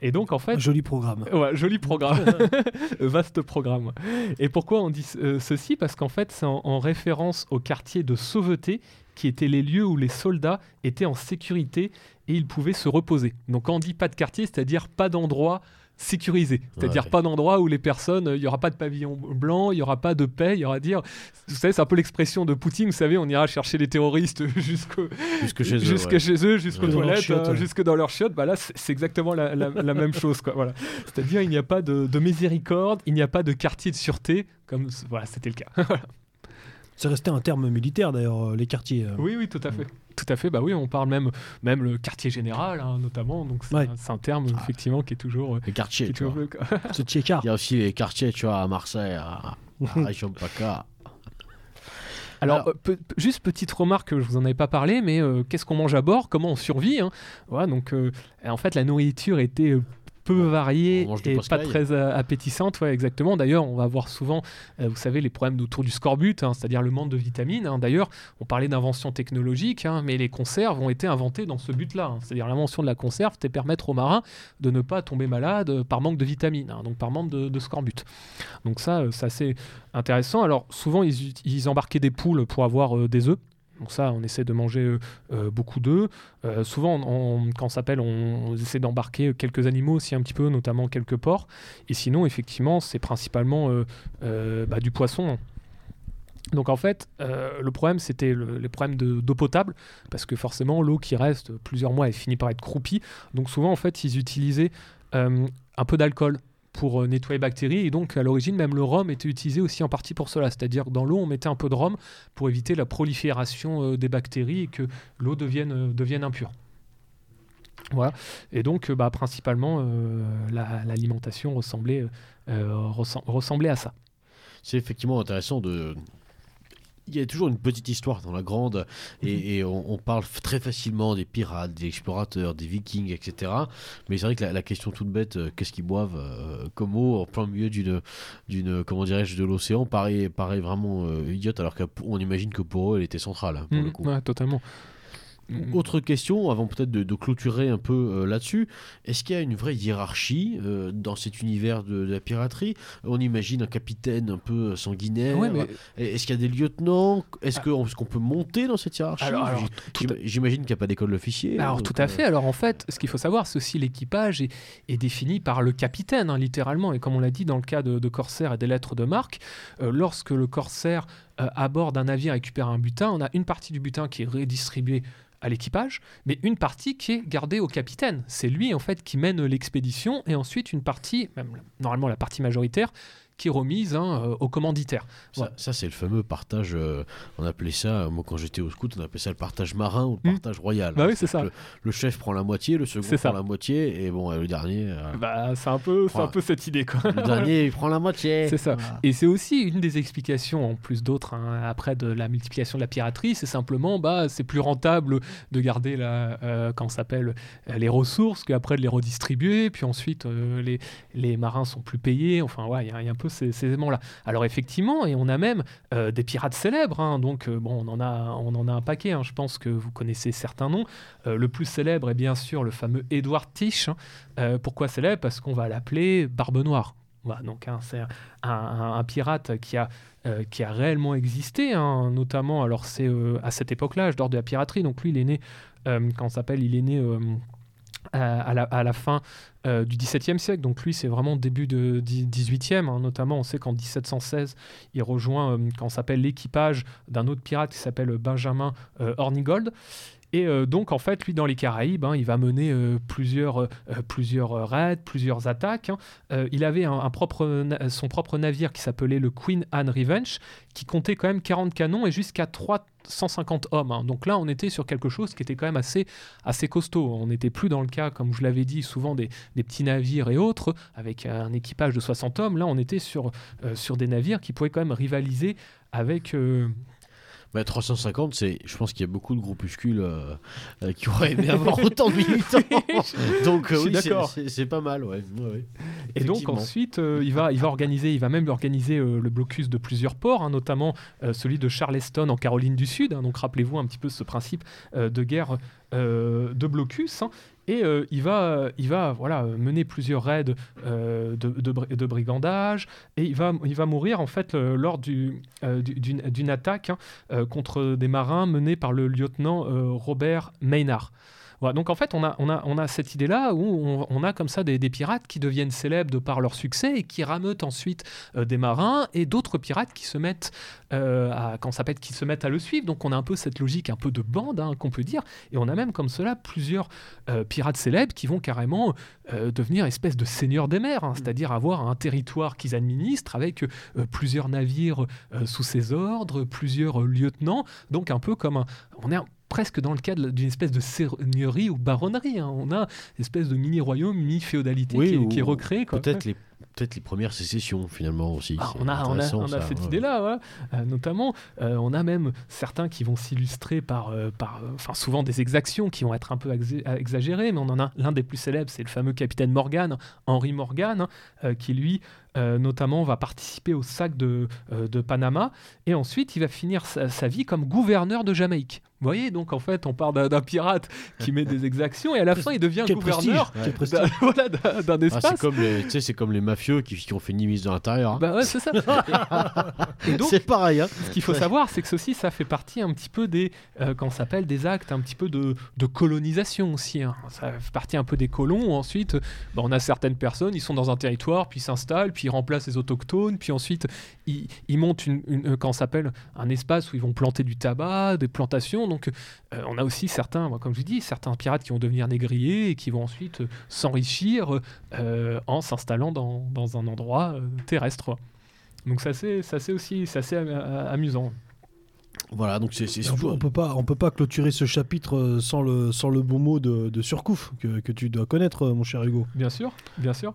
Et donc en fait, joli programme. Ouais, joli programme. Vaste programme. Et pourquoi on dit ceci? Parce qu'en fait, c'est en, en référence au quartier de Sauveté, qui étaient les lieux où les soldats étaient en sécurité et ils pouvaient se reposer. Donc quand on dit pas de quartier, c'est-à-dire pas d'endroit sécurisé, c'est-à-dire Ouais. pas d'endroit où les personnes, il y aura pas de pavillon blanc, il y aura pas de paix, il y aura dire, vous savez, c'est un peu l'expression de Poutine, vous savez, on ira chercher les terroristes jusqu'au Jusque chez eux. jusque ouais. chez eux, jusqu'aux Ouais. Toilettes, chiottes, euh, ouais. jusque dans leurs chiottes. Bah là, c'est exactement la, la- la même chose. quoi, Voilà. C'est-à-dire, il n'y a pas de, de miséricorde, il n'y a pas de quartier de sûreté, comme voilà, c'était le cas. C'est resté un terme militaire d'ailleurs, euh, les quartiers. euh. oui, oui, tout à fait. Tout à fait. Bah oui, on parle même, même le quartier général, hein, notamment. Donc c'est Ouais. un, terme effectivement qui est toujours. euh, Les quartiers, tu vois. Il y a aussi les quartiers, tu vois, à Marseille, à, à Rayon-Paca. Alors, Alors- euh, pe- juste petite remarque, je vous en avais pas parlé, mais euh, qu'est-ce qu'on mange à bord? Comment on survit hein? Voilà, donc euh, en fait, la nourriture était peu variée et pas très euh, appétissante, ouais, exactement. D'ailleurs, on va voir souvent, euh, vous savez, les problèmes autour du scorbut, hein, c'est-à-dire le manque de vitamines. hein. D'ailleurs, on parlait d'invention technologique, hein, mais les conserves ont été inventées dans ce but-là. C'est-à-dire l'invention de la conserve, c'était permettre aux marins de ne pas tomber malade euh, par manque de vitamines, donc par manque de, de scorbut. Donc ça, euh, c'est assez intéressant. Alors souvent, ils, embarquaient des poules pour avoir euh, des œufs. Donc ça, on essaie de manger euh, euh, beaucoup d'œufs. Euh, souvent, quand on s'appelle, on, essaie d'embarquer quelques animaux aussi un petit peu, notamment quelques porcs. Et sinon, effectivement, c'est principalement bah, du poisson. Donc en fait, le problème, c'était le- les problèmes de- d'eau potable, parce que forcément, l'eau qui reste plusieurs mois, elle finit par être croupie. Donc souvent, en fait, ils utilisaient un peu d'alcool pour euh, nettoyer les bactéries. Et donc, à l'origine, même le rhum était utilisé aussi en partie pour cela. C'est-à-dire dans l'eau, on mettait un peu de rhum pour éviter la prolifération euh, des bactéries et que l'eau devienne, euh, impure. Voilà. Et donc, bah, principalement, la- l'alimentation ressemblait, ressem- ressemblait à ça. C'est effectivement intéressant de. Il y a toujours une petite histoire dans la grande Mhm. et, et on, on parle très facilement des pirates, des explorateurs, des vikings, etc. Mais c'est vrai que la, la question toute bête, euh, qu'est-ce qu'ils boivent euh, comme eau en plein milieu d'une, d'une comment dirais-je, de l'océan, paraît, paraît vraiment euh, idiote alors qu'on imagine que pour eux elle était centrale hein, pour le Mhm, coup. ouais, totalement. Autre question, avant peut-être de, de clôturer un peu euh, là-dessus, est-ce qu'il y a une vraie hiérarchie euh, dans cet univers de, de la piraterie? On imagine un capitaine un peu sanguinaire. Ouais, mais- Est-ce qu'il y a des lieutenants? Est-ce qu'on est-ce qu'on peut monter dans cette hiérarchie? Alors- alors, J'imagine qu'il n'y a pas d'école d'officier. Alors donc, tout à euh, fait. Alors en fait, ce qu'il faut savoir, c'est aussi l'équipage est, est défini par le capitaine, hein, littéralement. Et comme on l'a dit dans le cas de, de Corsair et des lettres de marque, euh, lorsque le Corsair euh, aborde un navire et récupère un butin, on a une partie du butin qui est redistribuée à l'équipage, mais une partie qui est gardée au capitaine. C'est lui en fait qui mène l'expédition et ensuite une partie, même normalement la partie majoritaire, qui est remise hein, euh, au commanditaire. Ça, Ouais. ça, c'est le fameux partage. euh, on appelait ça, euh, moi quand j'étais au scout, on appelait ça le partage marin ou le Hmm. partage royal. Bah oui, c'est ça. Le, le chef prend la moitié, le second prend ça. la moitié, et bon, le dernier, euh, Bah, c'est un peu, un peu cette idée quoi. le dernier il prend la moitié. C'est ça. Voilà. Et c'est aussi une des explications, en plus d'autres, hein, après de la multiplication de la piraterie, c'est simplement, bah, c'est plus rentable de garder la, euh, ça s'appelle, les ressources qu'après de les redistribuer, puis ensuite les, les marins sont plus payés. Enfin, ouais, il y, a- il y a un peu ces, éléments-là. Alors effectivement, et on a même euh, des pirates célèbres. hein, donc euh, bon, on en a, un paquet. hein, je pense que vous connaissez certains noms. Euh, le plus célèbre est bien sûr le fameux Edward Tish. hein. Pourquoi célèbre? Parce qu'on va l'appeler Barbe Noire. Donc c'est un, pirate qui a, réellement existé, notamment, alors c'est à cette époque-là, âge d'or de la piraterie, donc lui il est né, quand s'appelle, il est né à, la, fin euh, du XVIIe siècle, donc lui c'est vraiment début de XVIIIe, hein, notamment on sait qu'en 1716 il rejoint, euh, quand s'appelle l'équipage d'un autre pirate qui s'appelle Benjamin euh, Hornigold, et euh, donc, en fait, lui, dans les Caraïbes, hein, il va mener euh, plusieurs, euh, plusieurs raids, plusieurs attaques. hein. Il avait un, propre, son propre navire qui s'appelait le Queen Anne Revenge, qui comptait quand même 40 canons et jusqu'à 350 hommes. hein. Donc là, on était sur quelque chose qui était quand même assez, assez costaud. On n'était plus dans le cas, comme je l'avais dit, souvent des, des petits navires et autres, avec un équipage de 60 hommes. Là, on était sur, sur des navires qui pouvaient quand même rivaliser avec... euh, Bah, 350, c'est, je pense qu'il y a beaucoup de groupuscules euh, euh, qui auraient aimé avoir autant de militants. Donc euh, oui, c'est- d'accord. c'est, pas mal, ouais. ouais, ouais. Et donc ensuite, il, va, il va organiser, il va même organiser le blocus de plusieurs ports, hein, notamment celui de Charleston en Caroline du Sud. hein. donc rappelez-vous un petit peu ce principe de guerre de blocus. hein. Et euh, il va, il va voilà, mener plusieurs raids euh, de, de bri- de brigandage. Et il va, mourir en fait lors euh, du- d'une, attaque hein, contre des marins menée par le lieutenant Robert Maynard. Voilà, donc en fait, on a, on a, on a cette idée-là où on, on a comme ça des, des pirates qui deviennent célèbres de par leur succès et qui rameutent ensuite euh, des marins et d'autres pirates qui se mettent euh, à, quand ça s'appelle, qui se mettent à le suivre. Donc on a un peu cette logique un peu de bande hein, qu'on peut dire. Et on a même comme cela plusieurs euh, pirates célèbres qui vont carrément devenir espèce de seigneurs des mers, hein, c'est-à-dire avoir un territoire qu'ils administrent avec plusieurs navires sous ses ordres, plusieurs lieutenants. Donc un peu comme un, on est un- presque dans le cadre d'une espèce de seigneurie ou baronnerie. hein. On a une espèce de mini-royaume, mini-féodalité Oui, qui, est- ou qui est recréée. Peut-être les peut-être les premières sécessions finalement aussi. Ah, on a, on a, intéressant, on a ça, cette ouais. idée-là, ouais. Euh, notamment, euh, on a même certains qui vont s'illustrer par, euh, par enfin souvent des exactions qui vont être un peu exagérées, mais on en a l'un des plus célèbres, c'est le fameux capitaine Morgan, Henry Morgan, hein, qui lui, notamment, va participer au sac de, de Panama, et ensuite il va finir sa, sa vie comme gouverneur de Jamaïque. Vous voyez, donc en fait, on part d'un pirate qui met des exactions, et à la fin, il devient Quel gouverneur d'un voilà, Ah, espace. c'est comme les, comme les mafieux qui, qui ont fait Nimise dans l'intérieur. hein. Bah ouais, c'est ça. C'est pareil. Hein. ce qu'il faut savoir, c'est que ceci, ça fait partie un petit peu des, euh, ça s'appelle, des actes un petit peu de, de colonisation aussi. hein. Ça fait partie un peu des colons. où Ensuite, bah, on a certaines personnes, ils sont dans un territoire, puis ils s'installent, puis ils remplacent les autochtones, puis ensuite ils, ils montent une, une- euh, ça s'appelle, un espace où ils vont planter du tabac, des plantations. Donc, euh, on a aussi certains, moi, comme je vous dis, certains pirates qui vont devenir négriers et qui vont ensuite euh, s'enrichir euh, en s'installant dans, dans un endroit euh, terrestre. Donc ça c'est ça c'est aussi assez amusant. Voilà, donc c'est c'est On peut, surtout. on peut pas, on peut pas clôturer ce chapitre sans le, sans le bon mot de, de surcouf que, que tu dois connaître, mon cher Hugo. Bien sûr, bien sûr.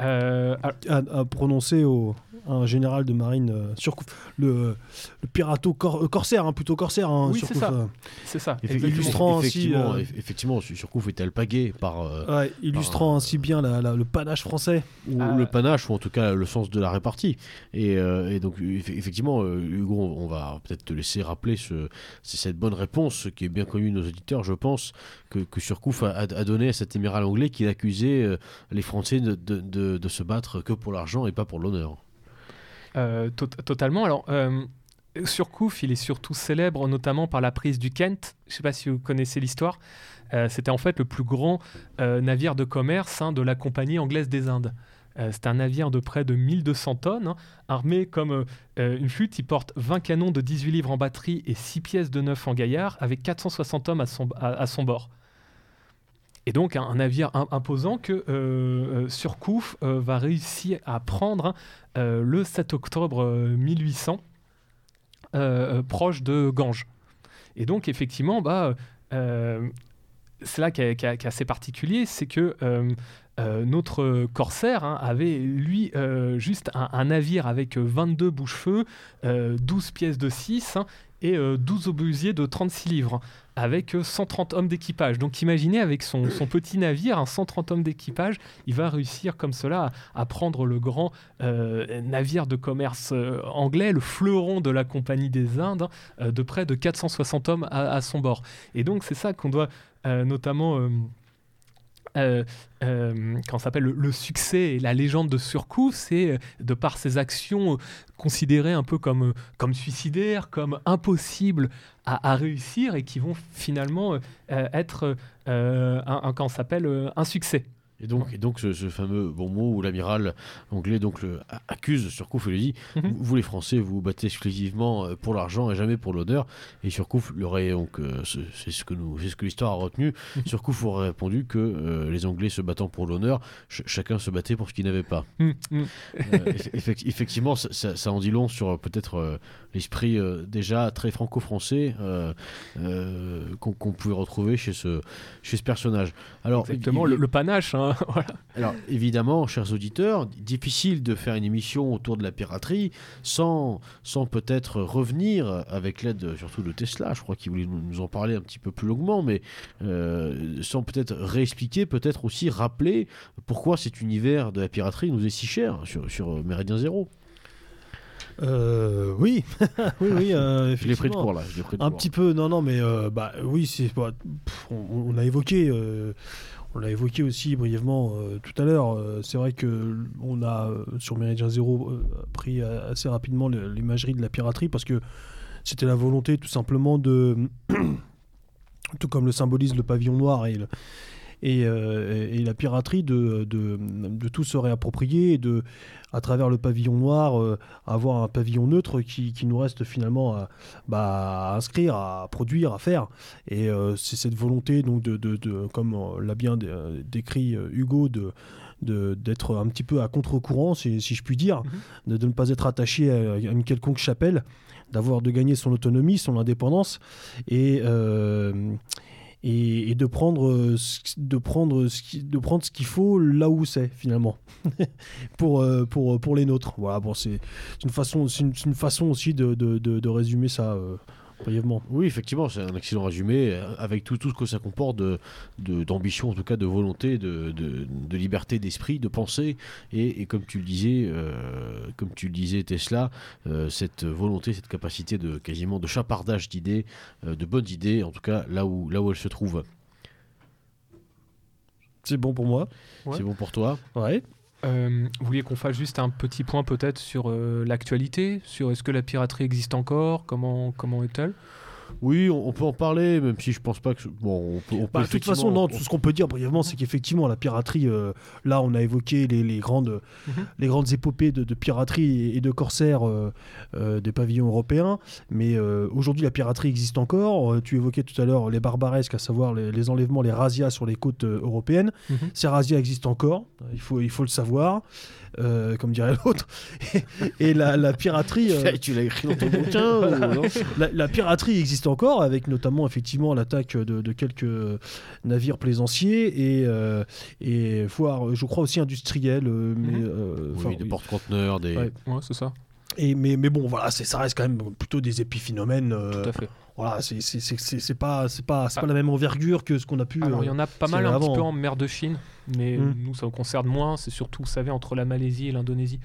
Euh, alors, À, à prononcer au un général de marine euh, surcouf, le, le pirato cor- euh, corsaire, hein, plutôt corsaire. hein, Oui, c'est surcouf, ça. euh. c'est ça. Illustrant ainsi, effectivement, euh, eff- effectivement, Surcouf est alpagué par euh, Ouais, illustrant ainsi bien la- la- le panache français. ou Ah. le panache ou en tout cas le sens de la répartie. Et, euh, et donc eff- effectivement, Hugo, on va peut-être te laisser rappeler ce, c'est cette bonne réponse qui est bien connue de nos auditeurs, je pense, que, que Surcouf a, a- donné à cet amiral anglais qui accusait les Français de, de- de- de se battre que pour l'argent et pas pour l'honneur. Euh, tot- totalement. Alors, euh, Surcouf, il est surtout célèbre notamment par la prise du Kent. Je ne sais pas si vous connaissez l'histoire. Euh, C'était en fait le plus grand navire de commerce hein, de la Compagnie anglaise des Indes. Euh, C'est un navire de près de 1200 tonnes, hein, armé comme une flûte. Il porte 20 canons de 18 livres en batterie et 6 pièces de neuf en gaillard, avec 460 hommes à son, à son bord. Et donc un, navire im- imposant que euh, euh, Surcouf euh, va réussir à prendre le 7 octobre euh, 1800, euh, euh, proche de Ganges. Et donc effectivement, bah, c'est là qui est, est assez particulier, c'est que notre corsaire hein, avait, lui, juste un, navire avec euh, 22 bouches-feu, euh, 12 pièces de 6 hein, et euh, 12 obusiers de 36 livres, avec euh, 130 hommes d'équipage. Donc imaginez, avec son, petit navire, un 130 hommes d'équipage, il va réussir comme cela à, prendre le grand euh, navire de commerce euh, anglais, le fleuron de la Compagnie des Indes, euh, de près de 460 hommes à, son bord. Et donc c'est ça qu'on doit euh, notamment... euh, euh, quand s'appelle le, succès et la légende de Surcouf, c'est euh, de par ses actions euh, considérées un peu comme, euh, comme suicidaires, comme impossibles à, réussir et qui vont finalement être un, quand s'appelle un succès. Et donc, et donc ce, ce fameux bon mot où l'amiral anglais donc le accuse Surcouf et lui dit Mhm. vous, vous, les Français vous vous battez exclusivement euh, pour l'argent et jamais pour l'honneur et Surcouf donc euh, ce- c'est ce que nous c'est ce que l'histoire a retenu Mhm. Surcouf aurait répondu que euh, les Anglais se battant pour l'honneur ch- chacun se battait pour ce qu'il n'avait pas. Euh, eff- effect- effectivement ça, ça- ça en dit long sur peut-être l'esprit déjà très franco-français qu'on pouvait retrouver chez ce chez ce personnage alors Exactement, il- le, le panache. hein, voilà. alors évidemment, chers auditeurs, difficile de faire une émission autour de la piraterie sans, sans peut-être revenir avec l'aide surtout de Tesla, je crois qu'il voulait nous en parler un petit peu plus longuement, mais euh, sans peut-être réexpliquer, peut-être aussi rappeler pourquoi cet univers de la piraterie nous est si cher sur, sur Méridien Zéro. Euh, oui, oui, oui. euh, Je l'ai pris de court là. pris de Un court. petit peu, non, non, mais euh, bah oui, c'est bah, on, on a évoqué, euh, on l'a évoqué aussi brièvement euh, tout à l'heure. euh, c'est vrai que on a euh, sur Méridien Zéro pris assez rapidement l'imagerie de la piraterie parce que c'était la volonté tout simplement de, tout comme le symbolise le pavillon noir et le- et, euh, et- la piraterie de, de, de tout se réapproprier et de à travers le pavillon noir euh, avoir un pavillon neutre qui, qui nous reste finalement à, bah, à inscrire, à produire, à faire. Et euh, c'est cette volonté, donc, de, de, de- comme l'a bien dé- décrit Hugo, de d'être un petit peu à contre-courant, si, si je puis dire, de, de ne pas être attaché à, à une quelconque chapelle, d'avoir de gagner son autonomie, son indépendance, et, euh, et, de prendre euh, ce- de prendre qui- de prendre ce qu'il faut là où c'est finalement pour, euh, pour, pour les nôtres. Voilà, bon, c'est une façon, c'est une, façon aussi de, de, de, de résumer ça euh, brièvement. Oui, effectivement, c'est un excellent résumé, euh, avec tout, tout ce que ça comporte de- de- d'ambition, en tout cas de volonté, de, de- de liberté d'esprit, de pensée, et, et comme tu le disais, euh, comme tu le disais Tesla, euh, cette volonté, cette capacité de quasiment de chapardage d'idées, euh, de bonnes idées, en tout cas là où, là où elles se trouvent. C'est bon pour moi. Ouais. C'est bon pour toi Ouais. Euh, vous vouliez qu'on fasse juste un petit point peut-être sur euh, l'actualité, sur est-ce que la piraterie existe encore, comment, comment est-elle? Oui, on, on peut en parler, même si je pense pas que. Bon, on peut. on peut Bah, de toute façon, non, tout ce qu'on peut dire brièvement, c'est qu'effectivement, la piraterie, euh, là, on a évoqué les, les grandes, Mhm. les grandes épopées de, de piraterie et, et de corsaires euh, euh, des pavillons européens. Mais euh, aujourd'hui, la piraterie existe encore. Tu évoquais tout à l'heure les barbaresques, à savoir les, les enlèvements, les razzias sur les côtes européennes. Mhm. Ces razzias existent encore, il faut, il faut le savoir, euh, comme dirait l'autre. Et, et la, la piraterie. euh, tu l'as écrit dans ton bouquin ou non la, la piraterie existe encore, avec notamment effectivement l'attaque de, de quelques navires plaisanciers et, euh, et voire, je crois aussi industriels. euh, mais, enfin, Oui, des oui. porte-conteneurs, des. Ouais. Ouais, c'est ça, Et, mais, mais bon, voilà, ça reste quand même plutôt des épiphénomènes. euh, tout à fait. voilà, c'est pas, c'est pas, c'est Ah. pas la même envergure que ce qu'on a pu. Alors, euh, il y en a pas mal un avant, petit peu hein. en mer de Chine, mais Mm. nous, ça nous concerne moins. C'est surtout, vous savez, entre la Malaisie et l'Indonésie.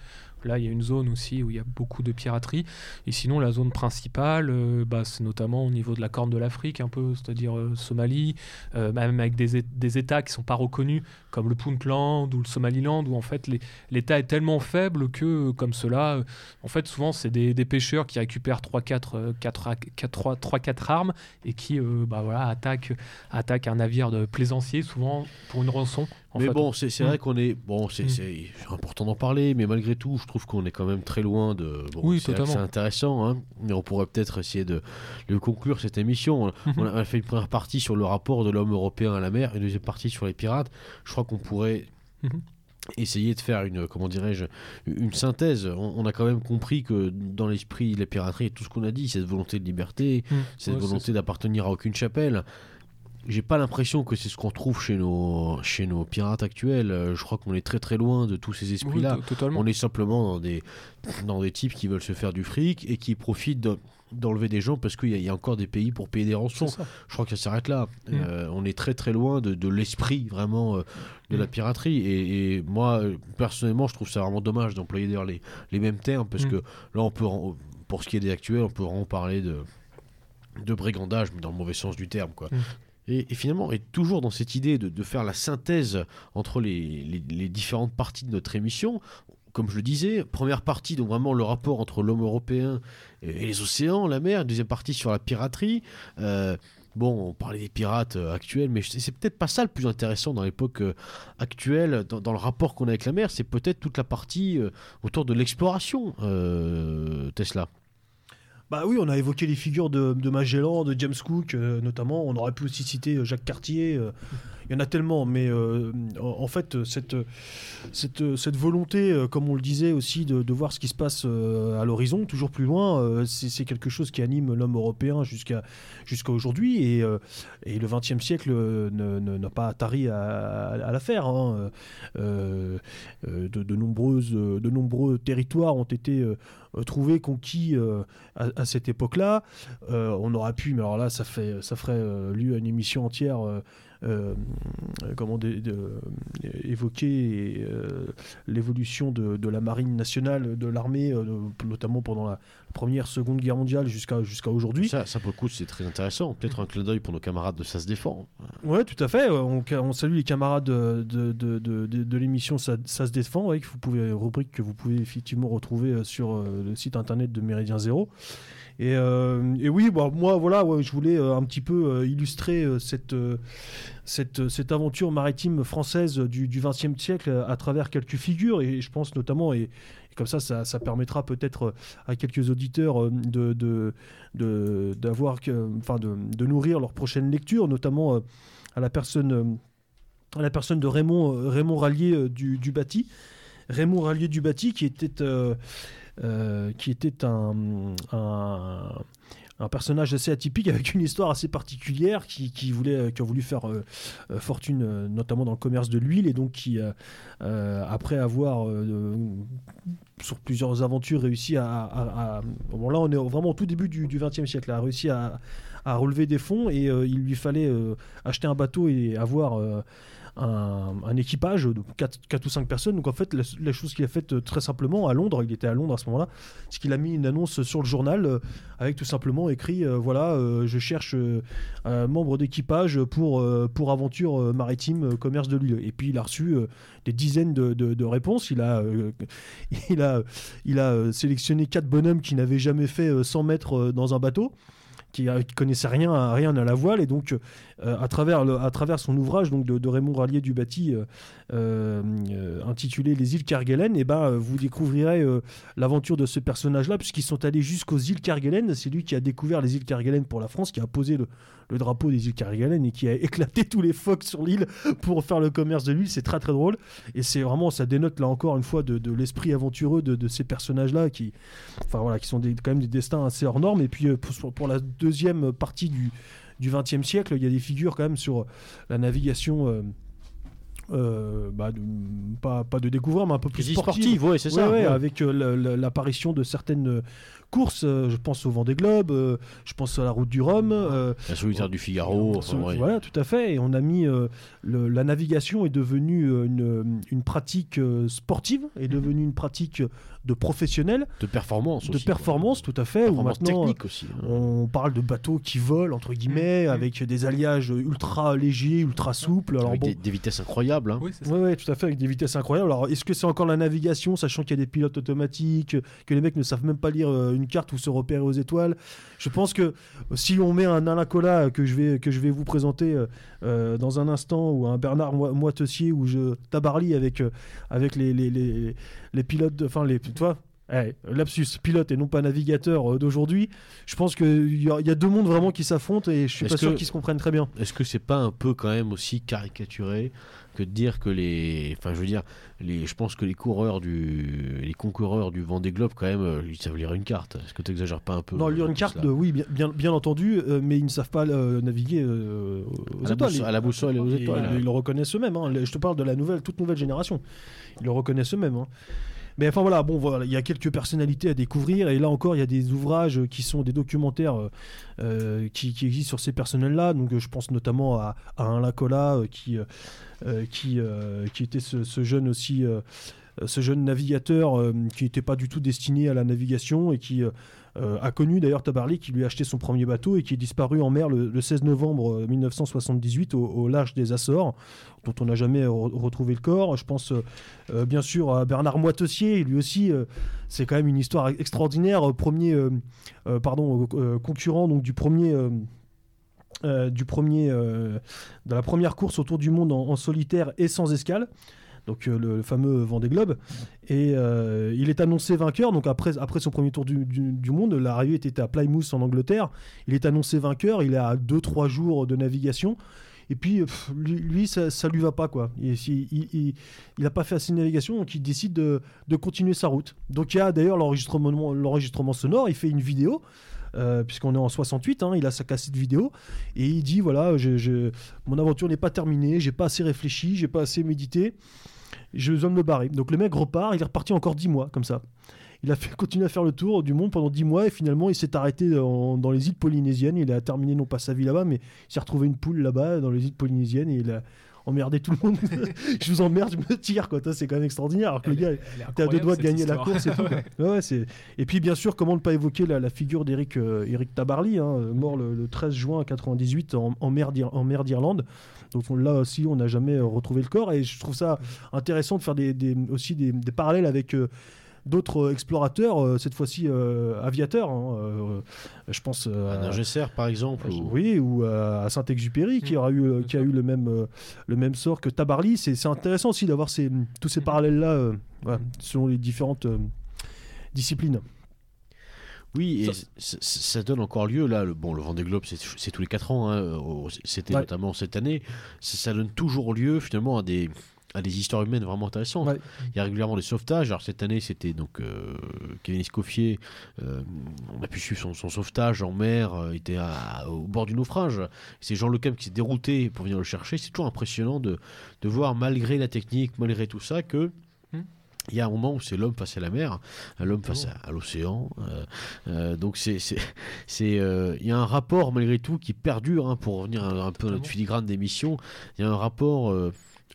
Là, il y a une zone aussi où il y a beaucoup de piraterie. Et sinon, la zone principale, euh, bah, c'est notamment au niveau de la Corne de l'Afrique, un peu, c'est-à-dire euh, Somalie, euh, même avec des, des États qui sont pas reconnus, comme le Puntland ou le Somaliland, où en fait l'État est tellement faible que, comme cela, en fait, souvent, c'est des, pêcheurs qui récupèrent 3-4 armes et qui bah, voilà, attaquent, attaquent un navire de plaisancier, souvent pour une rançon. En mais fait. bon, c'est Mm. vrai qu'on est. Bon, c'est Mm. c'est important d'en parler, mais malgré tout, je trouve qu'on est quand même très loin de. Bon, Oui, c'est intéressant, hein, mais on pourrait peut-être essayer de, de conclure cette émission. Mhm. On a, on a fait une première partie sur le rapport de l'homme européen à la mer, une deuxième partie sur les pirates. Je crois qu'on pourrait. Mhm. essayer de faire une comment dirais-je une synthèse on, on a quand même compris que dans l'esprit de la piraterie tout ce qu'on a dit cette volonté de liberté Mm. cette Ouais, volonté d'appartenir à aucune chapelle. J'ai pas l'impression que c'est ce qu'on trouve chez nos, chez nos pirates actuels. Euh, Je crois qu'on est très très loin de tous ces esprits-là. on est simplement dans des, dans des types qui veulent se faire du fric et qui profitent de- d'enlever des gens parce qu'il y, a- il y a encore des pays pour payer des rançons. Je crois que ça s'arrête là. Mm. Euh, on est très très loin de, de l'esprit vraiment euh, de la Mm. piraterie. Et, et moi, personnellement, je trouve ça vraiment dommage d'employer d'ailleurs les, les mêmes termes parce Mm. que là, on peut, en- pour ce qui est des actuels, on peut vraiment parler de, de brigandage, mais dans le mauvais sens du terme. Quoi. Et, et finalement, et toujours dans cette idée de, faire la synthèse entre les, différentes parties de notre émission, comme je le disais, première partie, donc vraiment le rapport entre l'homme européen et, les océans, la mer, deuxième partie sur la piraterie. Euh, Bon, on parlait des pirates euh, actuels, mais c'est peut-être pas ça le plus intéressant dans l'époque euh, actuelle, dans, le rapport qu'on a avec la mer, c'est peut-être toute la partie autour de l'exploration, Tesla. Bah oui, on a évoqué les figures de, Magellan, de James Cook, euh, notamment. On aurait pu aussi citer euh, Jacques Cartier. euh, Il y en a tellement, mais euh, en, fait, cette, volonté, euh, comme on le disait aussi, de, voir ce qui se passe euh, à l'horizon, toujours plus loin, c'est quelque chose qui anime l'homme européen jusqu'à aujourd'hui. Et, le XXe siècle n'a pas tari à, à, à la faire. hein. De, nombreux territoires ont été trouvés, conquis à, cette époque-là. On aurait pu, mais alors là, ça ferait euh, lieu à une émission entière. Euh, comment de- euh, évoquer euh, l'évolution de, de la marine nationale, de l'armée, notamment pendant la première, seconde guerre mondiale jusqu'à jusqu'à aujourd'hui. Ça, ça, pour le coup, c'est très intéressant. Peut-être un clin d'œil pour nos camarades de Ça se défend. Ouais, tout à fait. On, on salue les camarades de, de, de, l'émission ça, Ça se défend, ouais, que vous pouvez, rubrique que vous pouvez effectivement retrouver sur le site internet de Méridien Zéro. Et, euh, et oui, bah, moi, voilà, je voulais euh, un petit peu euh, illustrer cette, cette, cette aventure maritime française du XXe siècle à travers quelques figures. Et je pense notamment, et, comme ça, ça, permettra peut-être à quelques auditeurs de, d'avoir enfin, de, nourrir leur prochaine lecture, notamment à la personne, à la personne de Raymond, Raymond Rallier du, Bâti. Raymond Rallier du Bâti, qui était, euh, qui était un, un, personnage assez atypique avec une histoire assez particulière qui, qui voulait, qui a voulu faire euh, euh, fortune notamment dans le commerce de l'huile et donc qui, après avoir sur plusieurs aventures réussi à, à- bon là on est vraiment au tout début du XXe siècle, a réussi à, à relever des fonds et il lui fallait acheter un bateau et avoir un, équipage de 4, ou 5 personnes. Donc en fait, la, chose qu'il a faite euh, très simplement à Londres, il était à Londres à ce moment-là, c'est qu'il a mis une annonce sur le journal euh, avec tout simplement écrit euh, voilà, je cherche un membre d'équipage pour, pour aventure maritime, commerce de l'île. Et puis il a reçu des dizaines de, de- réponses. Il a, il a, il a sélectionné quatre bonhommes qui n'avaient jamais fait euh, 100 mètres dans un bateau qui, connaissait rien rien à la voile et donc à travers à travers son ouvrage donc de, Raymond Rallier du Bâti euh, euh, euh, intitulé Les îles Kerguelen et ben euh, vous découvrirez euh, l'aventure de ce personnage là puisqu'ils sont allés jusqu'aux îles Kerguelen. C'est lui qui a découvert les îles Kerguelen pour la France qui a posé le, le drapeau des îles Kerguelen et qui a éclaté tous les phoques sur l'île pour faire le commerce de l'huile. C'est très très drôle. Et c'est vraiment ça dénote là encore une fois de, l'esprit aventureux de, ces personnages là qui enfin voilà qui sont des, quand même des destins assez hors normes. Et puis euh, pour la deuxième partie du du XXe siècle, il y a des figures quand même sur la navigation, euh, euh, bah, de- pas, pas de découvrir, mais un peu plus sportive. sportive, ouais, c'est Ouais, ça. ouais, avec euh, la- la- l'apparition de certaines courses, euh, je pense au Vendée Globe, je pense à la route du Rhum. La solitaire du Figaro. enfin. Voilà, tout à fait. Et on a mis le- la navigation est devenue une, une pratique sportive, est devenue une pratique de professionnel, De performance de aussi. performance, tout à fait. Où Performance maintenant, technique aussi. hein. on parle de bateaux qui volent, entre guillemets, Mhm. avec des alliages ultra légers, ultra souples. Alors Avec bon, des, des vitesses incroyables. hein. Oui. Ouais, ouais, tout à fait, avec des vitesses incroyables. Alors, est-ce que c'est encore la navigation, sachant qu'il y a des pilotes automatiques, que les mecs ne savent même pas lire euh, une carte ou se repérer aux étoiles? Je pense que si on met un Alain Colas que je vais, que je vais vous présenter euh, euh, dans un instant, ou un Bernard Moi- Moitessier, ou je Tabarly avec, euh, avec les, les, les, les pilotes, de- enfin, les, tu eh, lapsus, pilote et non pas navigateur euh, d'aujourd'hui. Je pense qu'il y, a- il y a deux mondes vraiment qui s'affrontent et je suis pas sûr qu'ils se comprennent très bien. Est-ce que c'est pas un peu quand même aussi caricaturé que de dire que les, enfin je veux dire, les, je pense que les coureurs du, les concurreurs du Vendée Globe quand même, euh, ils savent lire une carte. Est-ce que tu exagères pas un peu Non, lire euh, une carte, euh, oui, bien, bien, bien entendu, mais ils ne savent pas naviguer aux à la, étoiles. boussole, à la boussole et aux étoiles. Ils, le reconnaissent eux-mêmes. hein. Je te parle de la nouvelle, toute nouvelle génération. Ils le reconnaissent eux-mêmes. hein. Mais enfin voilà, bon voilà, il y a quelques personnalités à découvrir et là encore il y a des ouvrages qui sont des documentaires euh, euh, qui, existent sur ces personnels-là. Donc euh, je pense notamment à, à un Lacola qui qui était ce, jeune aussi. ce jeune navigateur qui n'était pas du tout destiné à la navigation et qui euh, a connu d'ailleurs Tabarly qui lui a acheté son premier bateau et qui est disparu en mer le, le 16 novembre euh, 1978 au, au large des Açores, dont on n'a jamais re- retrouvé le corps. Je pense euh, euh, bien sûr à Bernard Moitessier, lui aussi, euh, c'est quand même une histoire extraordinaire. euh, Premier, euh, euh, pardon, euh, concurrent donc du euh, euh, euh, de la première course autour du monde en solitaire et sans escale, donc euh, le, fameux Vendée Globe. Et euh, il est annoncé vainqueur, donc après, après son premier tour du, du- monde, l'arrivée était à Plymouth en Angleterre. Il est annoncé vainqueur, il est à 2-3 jours de navigation. Et puis, pff, lui, ça, ça lui va pas, quoi. Il, il, il, il a pas fait assez de navigation, donc il décide de, de continuer sa route. Donc il y a d'ailleurs l'enregistrement l'enregistrement sonore, il fait une vidéo. euh, puisqu'on est en 68, hein, il a sa cassette vidéo et il dit voilà, mon aventure n'est pas terminée, j'ai pas assez réfléchi, j'ai pas assez médité, je dois me barrer. Donc le mec repart, il est reparti encore 10 mois comme ça. Il a fait, continué à faire le tour du monde pendant 10 mois et finalement il s'est arrêté dans, dans les îles polynésiennes. Il a terminé non pas sa vie là-bas, mais il s'est retrouvé une poule là-bas dans les îles polynésiennes et il a emmerdé tout le monde. je vous emmerde, je me tire quoi. C'est quand même extraordinaire. Alors que le gars, T'es à deux doigts de gagner la course et tout. Ouais, ouais. Et puis bien sûr, comment ne pas évoquer la, la figure d'Éric euh, Tabarly, hein, mort le, le 13 juin 98 en, en mer d'Irlande. Donc on- là aussi, on n'a jamais euh, retrouvé le corps. Et je trouve ça intéressant de faire des, des- aussi des, des parallèles avec euh, d'autres euh, explorateurs, euh, cette fois-ci euh, aviateurs. hein, euh, je pense euh, à- Ingesser, par exemple. ou- oui, ou euh, à Saint-Exupéry qui, Mm, aura eu, qui a eu le même, euh, le même sort que Tabarly. C'est c'est intéressant aussi d'avoir ces, tous ces Mhm. parallèles-là euh, voilà, selon les différentes euh, disciplines. Oui, et Ça- donne encore lieu, là, le, bon, le Vendée Globe, c'est tous les 4 ans, hein, c'était Ouais. notamment cette année, ça, ça donne toujours lieu finalement à des, à des histoires humaines vraiment intéressantes. Ouais. Il y a régulièrement des sauvetages. Alors cette année, c'était donc euh, Kevin Escoffier. euh, on a pu suivre son, son sauvetage en mer. euh, il était à- au bord du naufrage. C'est Jean Lecam qui s'est dérouté pour venir le chercher. C'est toujours impressionnant de, de voir, malgré la technique, malgré tout ça, que. Il y a un moment où c'est l'homme face à la mer, l'homme face à, à l'océan. euh, euh, donc c'est, euh, il y a un rapport malgré tout qui perdure. hein, pour revenir un, un peu à notre filigrane d'émission, il y a un rapport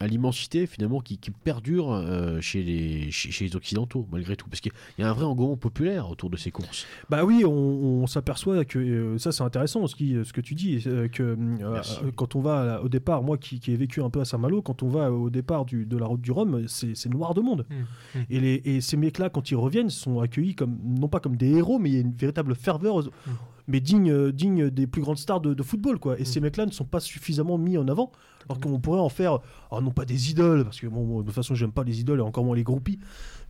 à l'immensité finalement qui, qui perdure euh, chez, les, chez, chez les occidentaux malgré tout, parce qu'il y a un vrai engouement populaire autour de ces courses. Bah oui, on, on s'aperçoit que euh, ça c'est intéressant ce, qui, ce que tu dis, euh, que euh, euh, quand on va au départ, moi qui, qui ai vécu un peu à Saint-Malo, quand on va au départ du- de la route du Rhum, c'est noir de monde. Mm. Mm. Et, les, et ces mecs-là, quand ils reviennent, sont accueillis comme non pas comme des héros, mais il y a une véritable ferveur, mais digne, euh, digne des plus grandes stars de, de football, quoi. Et Mm. ces mecs-là ne sont pas suffisamment mis en avant, alors qu'on pourrait en faire, ah, non pas des idoles, parce que bon, de toute façon j'aime pas les idoles et encore moins les groupies,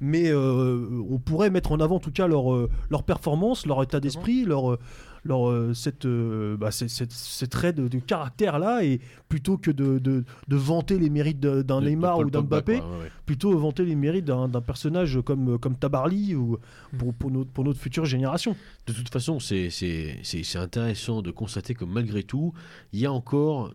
mais euh, on pourrait mettre en avant en tout cas leur, euh, leur performance, leur état d'esprit, leur, leur euh, cette, euh, bah, cette, cette- ces traits de, de caractère là, et plutôt que de, de, de vanter les mérites d'un Neymar ou d'un Mbappé, quoi, ouais, ouais. plutôt vanter les mérites d'un d'un personnage comme, comme Tabarly ou Mm. pour, pour, notre, pour notre future génération. De toute façon, c'est- c'est c'est- c'est intéressant de constater que malgré tout, il y a encore.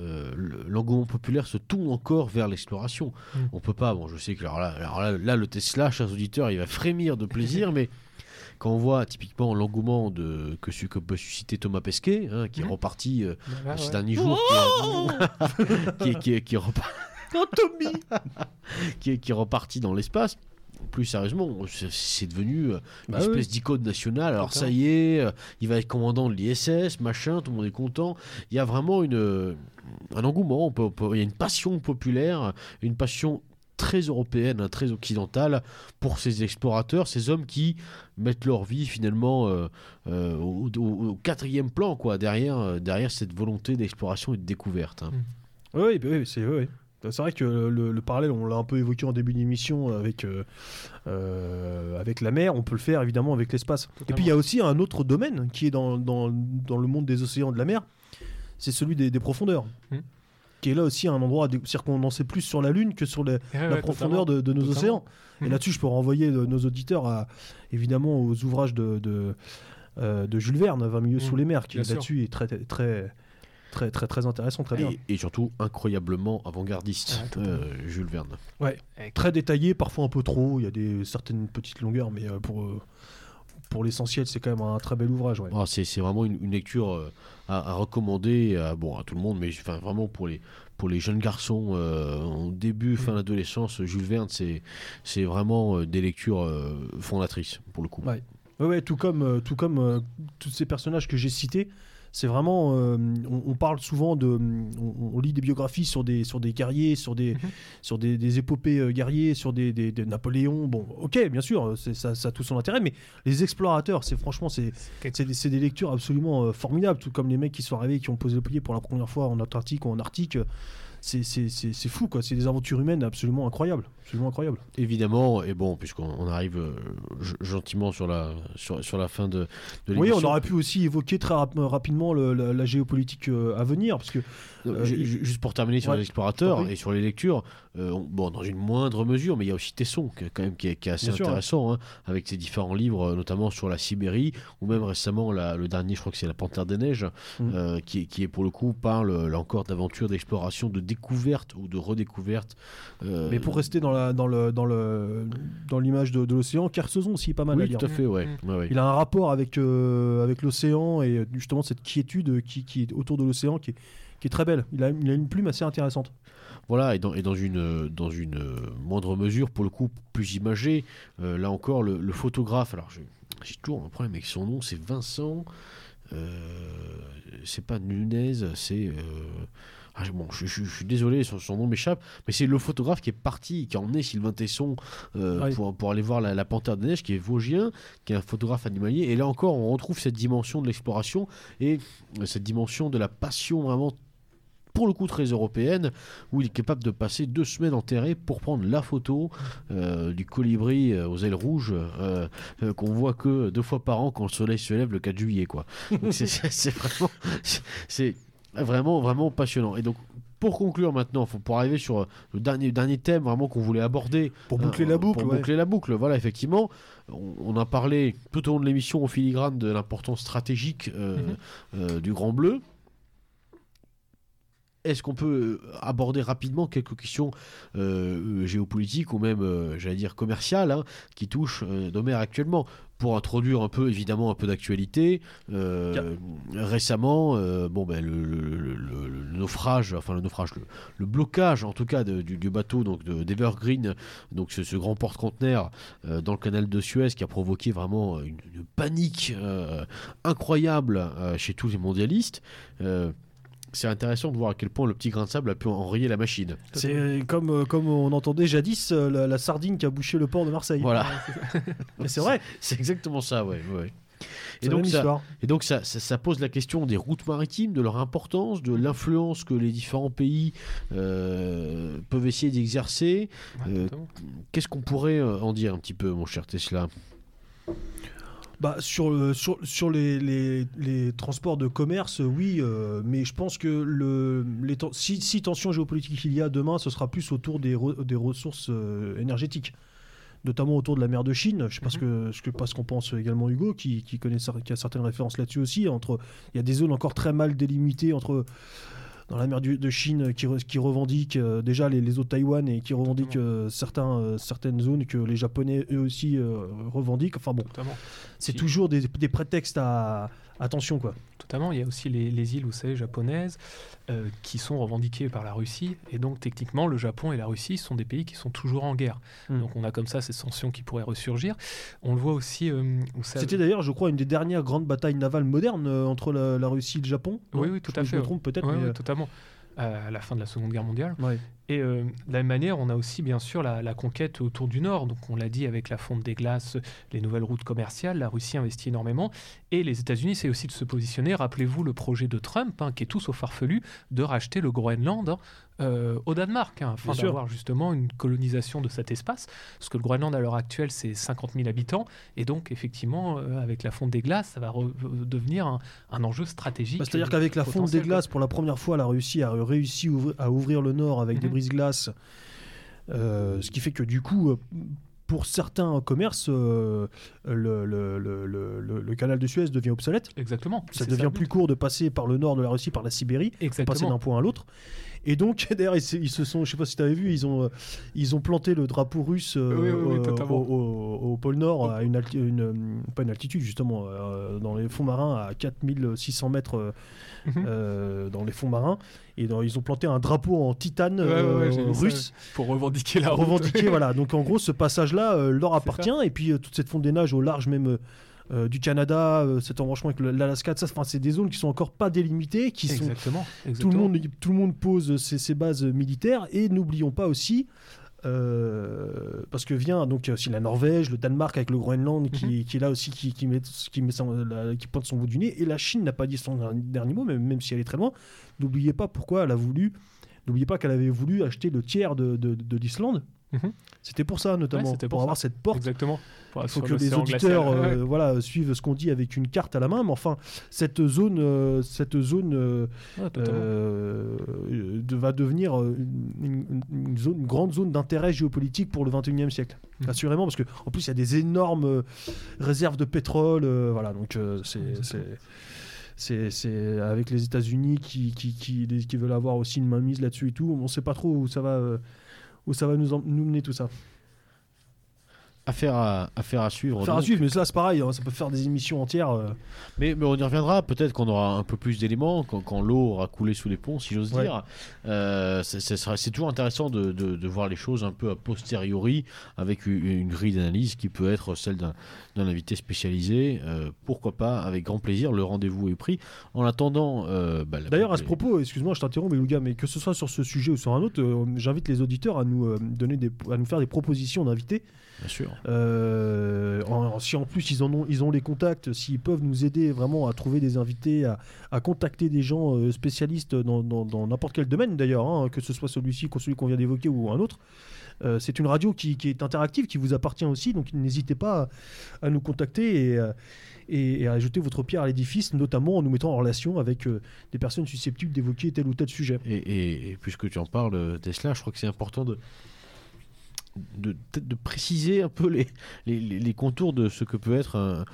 euh, le- L'engouement populaire se tourne encore vers l'exploration. Mm. On peut pas, bon, je sais que alors là, alors là, là, le Tesla, chers auditeurs, il va frémir de plaisir, mais quand on voit typiquement l'engouement de que, que peut susciter Thomas Pesquet, hein, qui est reparti euh, Voilà, ces ouais. derniers jours, qui, est- qui, est- qui qui est repa- qui est- qui est reparti dans l'espace. Plus sérieusement, c'est- devenu euh, une Bah espèce oui. d'icône nationale. Alors ça y est, euh, il va être commandant de l'ISS, machin, tout le monde est content. Il y a vraiment une, euh, un engouement, il y a une passion populaire, une passion très européenne, hein, très occidentale pour ces explorateurs, ces hommes qui mettent leur vie finalement euh, euh, au, au- au quatrième plan, quoi, derrière, euh, derrière cette volonté d'exploration et de découverte. hein. Oui, oui, oui, c'est oui, oui. C'est vrai que le, le parallèle, on l'a un peu évoqué en début d'émission avec, euh, avec la mer, on peut le faire évidemment avec l'espace. Et puis il y a aussi un autre domaine qui est dans, dans, dans le monde des océans de la mer, c'est celui des, des profondeurs. Hmm. Qui est là aussi un endroit, dé- c'est-à-dire qu'on en sait plus sur la Lune que sur les- Ouais, la ouais, profondeur de, de nos totalement. océans. Et Mhm. là-dessus, je peux renvoyer euh, nos auditeurs à, évidemment aux ouvrages de, de, euh, de Jules Verne, 20 milieux Mhm. sous les mers, qui là-dessus est très, très, très, très, très intéressant, très bien. Et, et surtout incroyablement avant-gardiste, Ah, euh, Jules Verne. très détaillé, parfois un peu trop. Il y a des certaines petites longueurs, mais euh, pour euh, pour l'essentiel, c'est quand même un très bel ouvrage. Ouais. Ah, c'est vraiment une, une lecture euh, à, à recommander à, bon, à tout le monde, mais vraiment pour les, pour les jeunes garçons euh, en début, fin d'adolescence, Jules Verne, c'est vraiment euh, des lectures euh, fondatrices pour le coup. Ouais. Tout comme tout comme tous ces personnages que j'ai cités. C'est vraiment, euh, on, on parle souvent de, on, on lit des biographies sur des sur des guerriers, sur des Mhm. sur des, des épopées euh, guerriers, sur des, des, des Napoléon. Bon, ok, bien sûr, c'est ça, ça a tout son intérêt, mais les explorateurs, c'est franchement, c'est des, c'est des lectures absolument euh, formidables, tout comme les mecs qui sont arrivés, qui ont posé le pied pour la première fois en Antarctique ou en Arctique. C'est c'est- c'est- c'est fou, quoi. C'est des aventures humaines absolument incroyables, absolument incroyables. Évidemment, et bon, puisqu'on on arrive euh, gentiment sur la, sur, sur la fin de, de Oui, on aurait pu aussi évoquer très rap- rapidement le- la, la géopolitique euh, à venir, parce que Euh, Juste pour terminer sur Ouais, les explorateurs et sur les lectures, on- bon, dans une moindre mesure, mais il y a aussi Tesson, qui, est quand même, qui, est, qui est assez Bien sûr, intéressant, hein, avec ses différents livres, notamment sur la Sibérie, ou même récemment, la- le dernier, je crois que c'est La Panthère des Neiges, euh, qui, qui est pour le coup, parle là encore d'aventures, d'exploration, de découverte ou de redécouverte. Mais pour rester dans la dans le dans le dans l'image de, de l'océan, Kersozon aussi est pas mal à Oui, lire. tout à fait, ouais. Mhm. ouais. Il a un rapport avec euh, avec l'océan et euh, justement cette quiétude qui, qui est autour de l'océan qui est qui est très belle. Il a, il a une plume assez intéressante. Voilà, et dans, et dans une, euh, dans une euh, moindre mesure, pour le coup, plus imagée, euh, là encore, le, le photographe, alors je- j'ai toujours un problème avec son nom, c'est Vincent, euh, c'est pas Nunez, c'est... euh, ah, bon, je, je- je suis désolé, son, son nom m'échappe, mais c'est le photographe qui est parti, qui a emmené Sylvain Tesson euh, pour, pour aller voir la, la panthère des neiges, qui est vosgien, qui est un photographe animalier. Et là encore, on retrouve cette dimension de l'exploration et euh, cette dimension de la passion vraiment pour le coup très européenne, où il est capable de passer deux semaines enterré pour prendre la photo euh, du colibri aux ailes rouges euh, euh, qu'on voit que deux fois par an quand le soleil se lève le 4 juillet. quoi. C'est- vraiment, c'est vraiment, vraiment passionnant. Et donc, pour conclure maintenant, faut, pour arriver sur le dernier, dernier thème vraiment qu'on voulait aborder. Pour boucler euh, la boucle, Pour ouais. boucler la boucle, voilà, effectivement. On, on a parlé tout au long de l'émission au filigrane de l'importance stratégique euh, Mhm. euh, du Grand Bleu. Est-ce qu'on peut euh, aborder rapidement quelques questions euh, euh, géopolitiques ou même, euh, j'allais dire, commerciales hein, qui touchent euh, Domer actuellement? Pour introduire un peu, évidemment, un peu d'actualité. euh, Récemment, euh, bon, ben, le, le- le- le- le naufrage, enfin le naufrage, le, blocage en tout cas de- du, du bateau donc de- d'Evergreen, donc ce, ce grand porte-conteneur euh, dans le canal de Suez qui a provoqué vraiment une, une panique incroyable chez tous les mondialistes. C'est intéressant de voir à quel point le petit grain de sable a pu enrayer la machine. C'est comme, euh, comme on entendait jadis euh, la, la sardine qui a bouché le port de Marseille. Voilà, Mais c'est vrai, c'est exactement ça, ouais. ouais. c'est Et la donc, même ça, histoire. et donc ça, ça- ça pose la question des routes maritimes, de leur importance, de l'influence que les différents pays euh, peuvent essayer d'exercer. Euh. Qu'est-ce qu'on pourrait en dire un petit peu, mon cher Tesla? Bah, sur, le- sur, sur les, les, les transports de commerce, euh, oui, euh, mais je pense que le, les, si, si tension géopolitique il y a demain, ce sera plus autour des, re- des ressources euh, énergétiques, notamment autour de la mer de Chine. Je sais pas ce que ce que pas ce qu'on pense également Hugo, qui, qui connaît qui a certaines références là-dessus aussi. Entre, il y a des zones encore très mal délimitées entre dans la mer du- de Chine qui, qui revendiquent euh, déjà les, les eaux de Taïwan et qui revendiquent euh, certains, euh, certaines zones que les Japonais eux aussi euh, revendiquent. Enfin bon, c'est Si. toujours des, des prétextes à attention quoi. Totalement. Il y a aussi les, les îles, vous savez, japonaises, euh, qui sont revendiquées par la Russie. Et donc, techniquement, le Japon et la Russie sont des pays qui sont toujours en guerre. Mm. Donc, on a comme ça ces sanctions qui pourraient ressurgir. On le voit aussi. euh, C'était d'ailleurs, je crois, une des dernières grandes batailles navales modernes euh, entre la, la Russie et le Japon. Oui, oui, tout Je- à Je fait, me ouais. trompe peut-être, Ouais, mais totalement. À la fin de la Seconde Guerre mondiale. ouais. Et euh, de la même manière, on a aussi bien sûr la, la conquête autour du Nord. Donc on l'a dit avec la fonte des glaces, les nouvelles routes commerciales, la Russie investit énormément. Et les États-Unis, c'est aussi de se positionner. Rappelez-vous le projet de Trump, hein, qui est tout sauf farfelu, de racheter le Groenland hein, euh, au Danemark, hein, afin d'avoir justement une colonisation de cet espace. Parce que le Groenland à l'heure actuelle, c'est 50 000 habitants. Et donc effectivement, euh, avec la fonte des glaces, ça va devenir un, un enjeu stratégique. Bah, C'est-à-dire qu'avec la fonte des glaces, pour la première fois, la Russie a réussi ouvri- à ouvrir le nord avec des Mhm. brises-glaces. Euh, ce qui fait que du coup, euh, pour certains commerces, euh, le, le- le- le- le- le canal de Suez devient obsolète. Exactement. Ça devient plus court de passer par le nord de la Russie, par la Sibérie. passer Exactement. d'un point à l'autre. Et donc, d'ailleurs, ils, se- ils se sont, je sais pas si tu avais vu, ils ont, euh, ils ont planté le drapeau russe euh, Oui, oui, oui, au- pôle Nord, à une, euh, pas une altitude justement, euh, dans les fonds marins à 4600 mètres euh, Mhm. euh, dans les fonds marins. Et dans- ils ont planté un drapeau en titane Ouais, ouais, euh, russe. pour revendiquer la route. voilà. Donc en gros, ce passage-là euh, leur appartient. Et puis euh, toute cette fonte des nages au large même euh, du Canada, euh, cet embranchement avec l'Alaska, ça, c'est des zones qui sont encore pas délimitées, qui sont Exactement. tout le, monde, tout le monde pose ses, ses bases militaires et n'oublions pas aussi euh, parce que vient donc aussi la Norvège, le Danemark avec le Groenland qui, qui est là aussi qui, qui met, qui, met son- la- qui pointe son bout du nez et la Chine n'a pas dit son dernier mot même, même si elle est très loin. N'oubliez pas pourquoi elle a voulu. N'oubliez pas qu'elle avait voulu acheter le tiers de, de, de l'Islande. Mhm. C'était pour ça notamment, Ouais, pour, avoir cette porte Exactement. Il faut que les auditeurs euh, Ouais. voilà, suivent ce qu'on dit avec une carte à la main. Mais enfin, cette zone, euh, cette zone euh, Ouais, totalement. de- va devenir une, une- une zone, une grande zone d'intérêt géopolitique pour le 21e siècle. Mhm. Assurément, parce qu'en plus, il y a des énormes réserves de pétrole. voilà, donc c'est. Avec les États-Unis qui, qui, qui, qui veulent avoir aussi une mainmise là-dessus et tout. On ne sait pas trop où ça va, où ça va nous, nous mener tout ça. Affaire à, affaire à suivre. Faire à suivre, mais là c'est pareil, hein, ça peut faire des émissions entières. euh. Mais, mais on y reviendra, peut-être qu'on aura un peu plus d'éléments quand, quand l'eau aura coulé sous les ponts, si j'ose Ouais. dire. Euh, c'est- toujours intéressant de, de- de voir les choses un peu a posteriori, avec une, une grille d'analyse qui peut être celle d'un invité spécialisé. Euh, pourquoi pas, avec grand plaisir, le rendez-vous est pris. En attendant... euh, bah, D'ailleurs, à ce propos, excuse-moi, je t'interromps, mais que ce soit sur ce sujet ou sur un autre, j'invite les auditeurs à nous, donner des, à nous faire des propositions d'invités. Bien sûr. Euh, en- si en plus ils, en ont, ils ont les contacts, s'ils peuvent nous aider vraiment à trouver des invités, à, à contacter des gens euh, spécialistes dans dans- dans n'importe quel domaine d'ailleurs, hein, que ce soit celui-ci, celui qu'on vient d'évoquer ou un autre, Euh, c'est une radio qui, qui est interactive, qui vous appartient aussi, donc n'hésitez pas à, à nous contacter et, et, et à ajouter votre pierre à l'édifice, notamment en nous mettant en relation avec euh, des personnes susceptibles d'évoquer tel ou tel sujet. Et, puisque tu en parles, Tesla, je crois que c'est important de, de, de préciser un peu les, les, les- contours de ce que peut être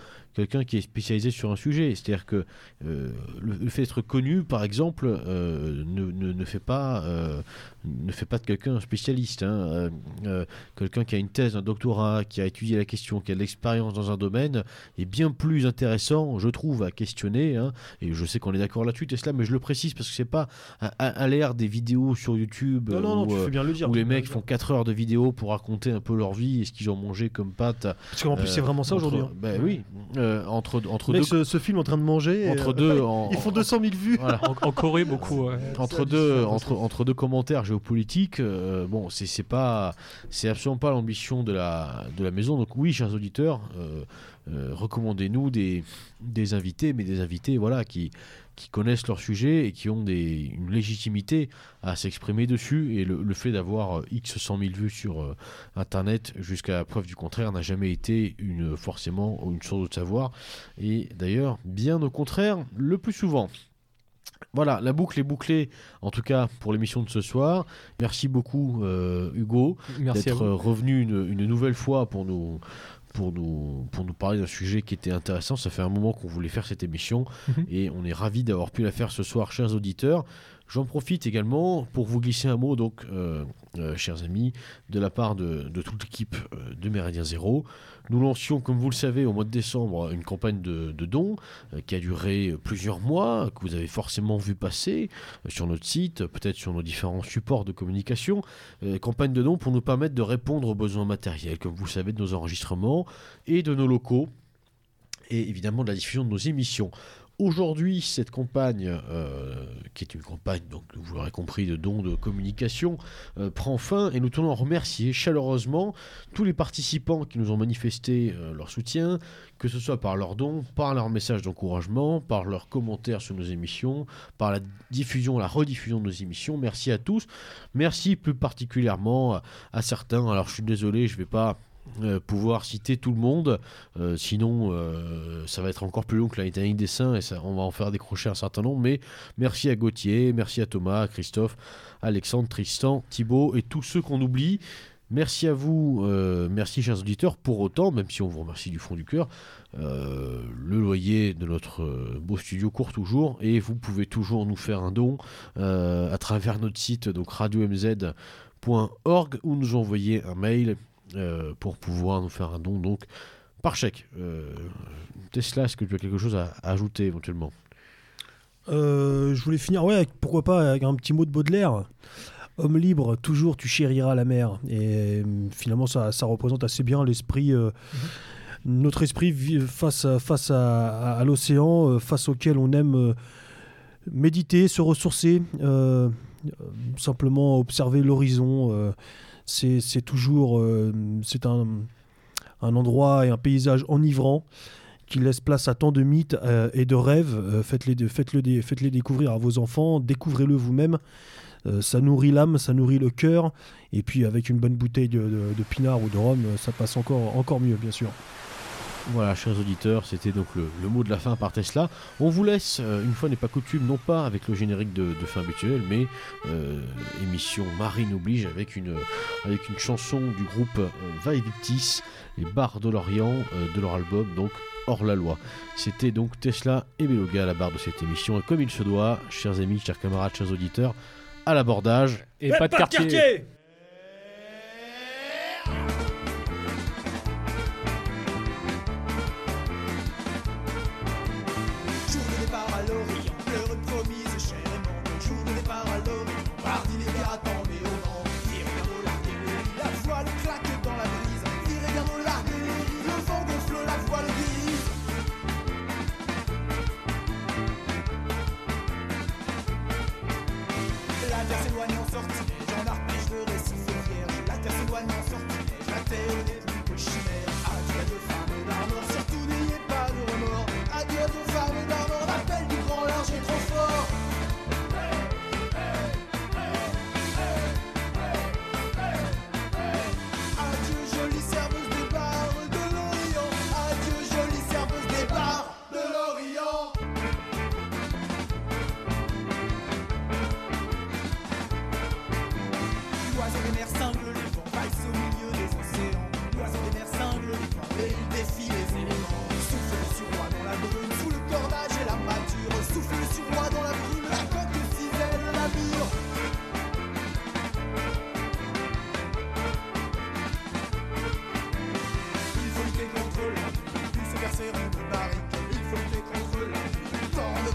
quelqu'un qui est spécialisé sur un sujet. C'est-à-dire que euh, le, le fait d'être connu, par exemple, euh, ne, ne, ne fait pas, euh, ne fait pas de quelqu'un un spécialiste. hein. Quelqu'un qui a une thèse, un doctorat, qui a étudié la question, qui a de l'expérience dans un domaine, est bien plus intéressant, je trouve, à questionner. hein. Et je sais qu'on est d'accord là-dessus, Tesla, mais je le précise parce que c'est pas à, à- à l'ère des vidéos sur YouTube Non, non, non, où, tu fais bien le dire. où tu les mecs font dire. 4 heures de vidéos pour raconter un peu leur vie et ce qu'ils ont mangé comme pâtes. Parce qu'en plus, c'est vraiment ça aujourd'hui. hein. Ben oui, euh, entre, deux. se filment en train de manger. Entre euh, deux, en- ils font 200 000 vues. Voilà. En, en Corée, beaucoup. ouais. entre deux, entre, entre deux commentaires géopolitiques, euh, bon, c'est c'est pas, c'est absolument pas l'ambition de la, de la maison. Donc oui, chers auditeurs, euh, euh, recommandez-nous des, des invités, mais des invités, voilà, qui, qui connaissent leur sujet et qui ont des, une légitimité à s'exprimer dessus. Et le, le fait d'avoir euh, X 100 000 vues sur euh, Internet jusqu'à preuve du contraire n'a jamais été une, forcément une source de savoir. Et d'ailleurs, bien au contraire, le plus souvent. Voilà, la boucle est bouclée, en tout cas pour l'émission de ce soir. Merci beaucoup, euh, Hugo, d'être euh, revenu une, une nouvelle fois pour nous, pour nous, pour nous parler d'un sujet qui était intéressant. Ça fait un moment qu'on voulait faire cette émission Mhm. et on est ravis d'avoir pu la faire ce soir, chers auditeurs. J'en profite également pour vous glisser un mot, donc, euh, euh, chers amis, de la part de, de toute l'équipe euh, de Méridien Zéro. Nous lancions, comme vous le savez, au mois de décembre, une campagne de, dons euh, qui a duré plusieurs mois, que vous avez forcément vu passer euh, sur notre site, peut-être sur nos différents supports de communication. Euh, campagne de dons pour nous permettre de répondre aux besoins matériels, comme vous le savez, de nos enregistrements et de nos locaux, et évidemment de la diffusion de nos émissions. Aujourd'hui, cette campagne, euh, qui est une campagne, donc vous l'aurez compris, de dons de communication, euh, prend fin et nous tenons à remercier chaleureusement tous les participants qui nous ont manifesté euh, leur soutien, que ce soit par leurs dons, par leurs messages d'encouragement, par leurs commentaires sur nos émissions, par la diffusion, la rediffusion de nos émissions. Merci à tous. Merci plus particulièrement à, à certains. Alors je suis désolé, je ne vais pas euh, pouvoir citer tout le monde, euh, sinon euh, ça va être encore plus long que la litanie des saints et ça, on va en faire décrocher un certain nombre. Mais merci à Gauthier, merci à Thomas, Christophe, Alexandre, Tristan, Thibaut et tous ceux qu'on oublie. Merci à vous, merci chers auditeurs. Pour autant, même si on vous remercie du fond du cœur, le loyer de notre beau studio court toujours et vous pouvez toujours nous faire un don à travers notre site donc radiomz.org ou nous envoyer un mail euh, pour pouvoir nous faire un don donc par chèque. Euh, Tesla, est-ce que tu as quelque chose à, à ajouter éventuellement? Euh, je voulais finir, ouais, avec- pourquoi pas, avec un petit mot de Baudelaire. Homme libre, toujours tu chériras la mer. Et finalement, ça, ça représente assez bien l'esprit, euh, notre esprit face à, face à, à- à l'océan, euh, face auquel on aime euh, méditer, se ressourcer, euh, simplement observer l'horizon. C'est toujours, euh, c'est un, un endroit et un paysage enivrant qui laisse place à tant de mythes euh, et de rêves. Euh, faites-les, faites-le faites-les découvrir à vos enfants, découvrez-le vous-même. Ça nourrit l'âme, ça nourrit le cœur. Et puis avec une bonne bouteille de, de- pinard ou de rhum, ça passe encore, encore mieux, bien sûr. Voilà, chers auditeurs, c'était donc le, mot de la fin par Tesla. On vous laisse, euh, une fois n'est pas coutume, non pas avec le générique de, fin habituel, mais euh, émission Marine oblige avec une, avec une chanson du groupe euh, Vae Victis, les Barres de l'Orient, euh, de leur album, donc Hors la loi. C'était donc Tesla et Beloga à la barre de cette émission. Et comme il se doit, chers amis, chers camarades, chers auditeurs, à l'abordage. Et pas de quartier. nothing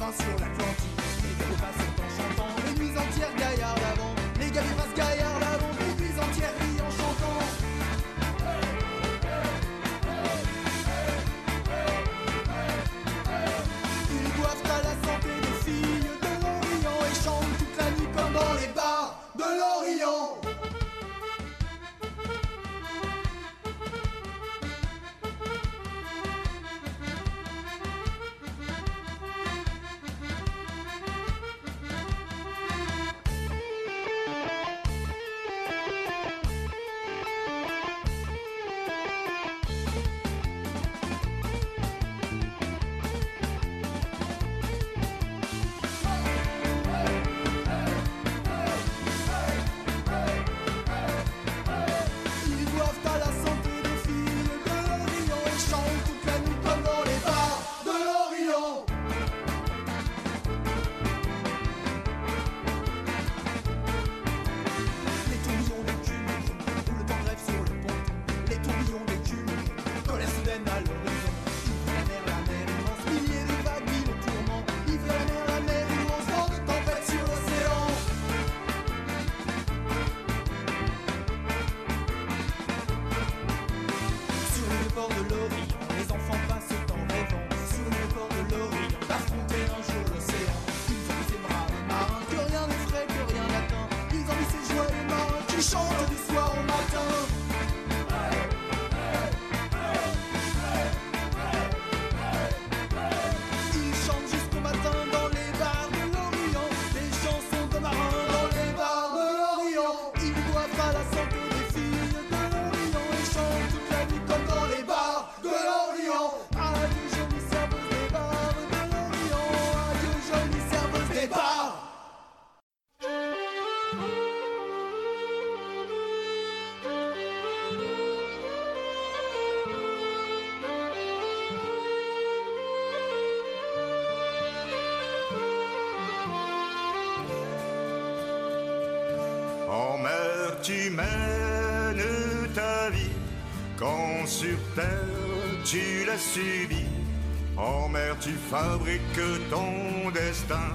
province sur l'Atlantique. Les gars des chantant, les nuits entières gaillards d'avant. Les gars des Gaillard En mer, tu fabriques ton destin.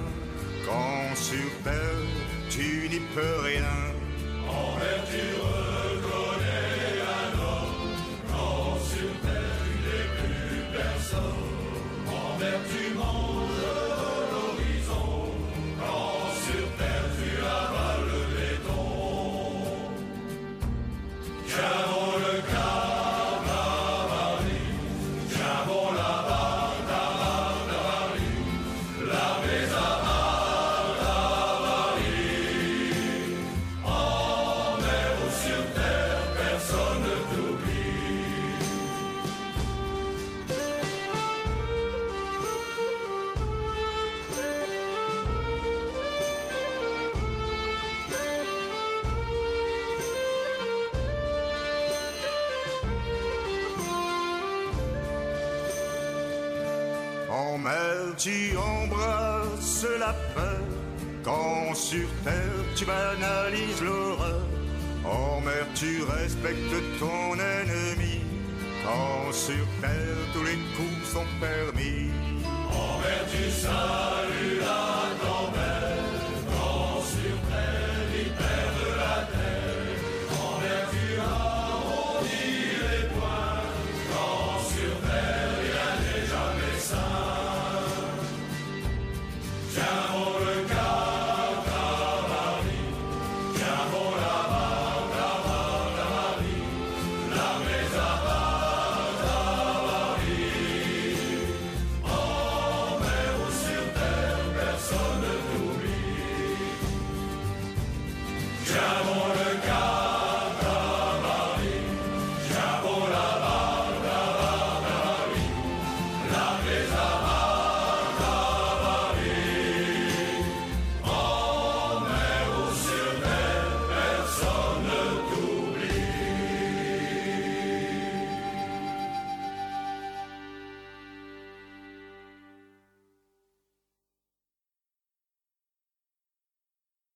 Quand sur terre, Quand sur terre tu banalises l'horreur, en mer tu respectes ton ennemi. Quand sur terre tous les coups sont permis, en mer tu sais.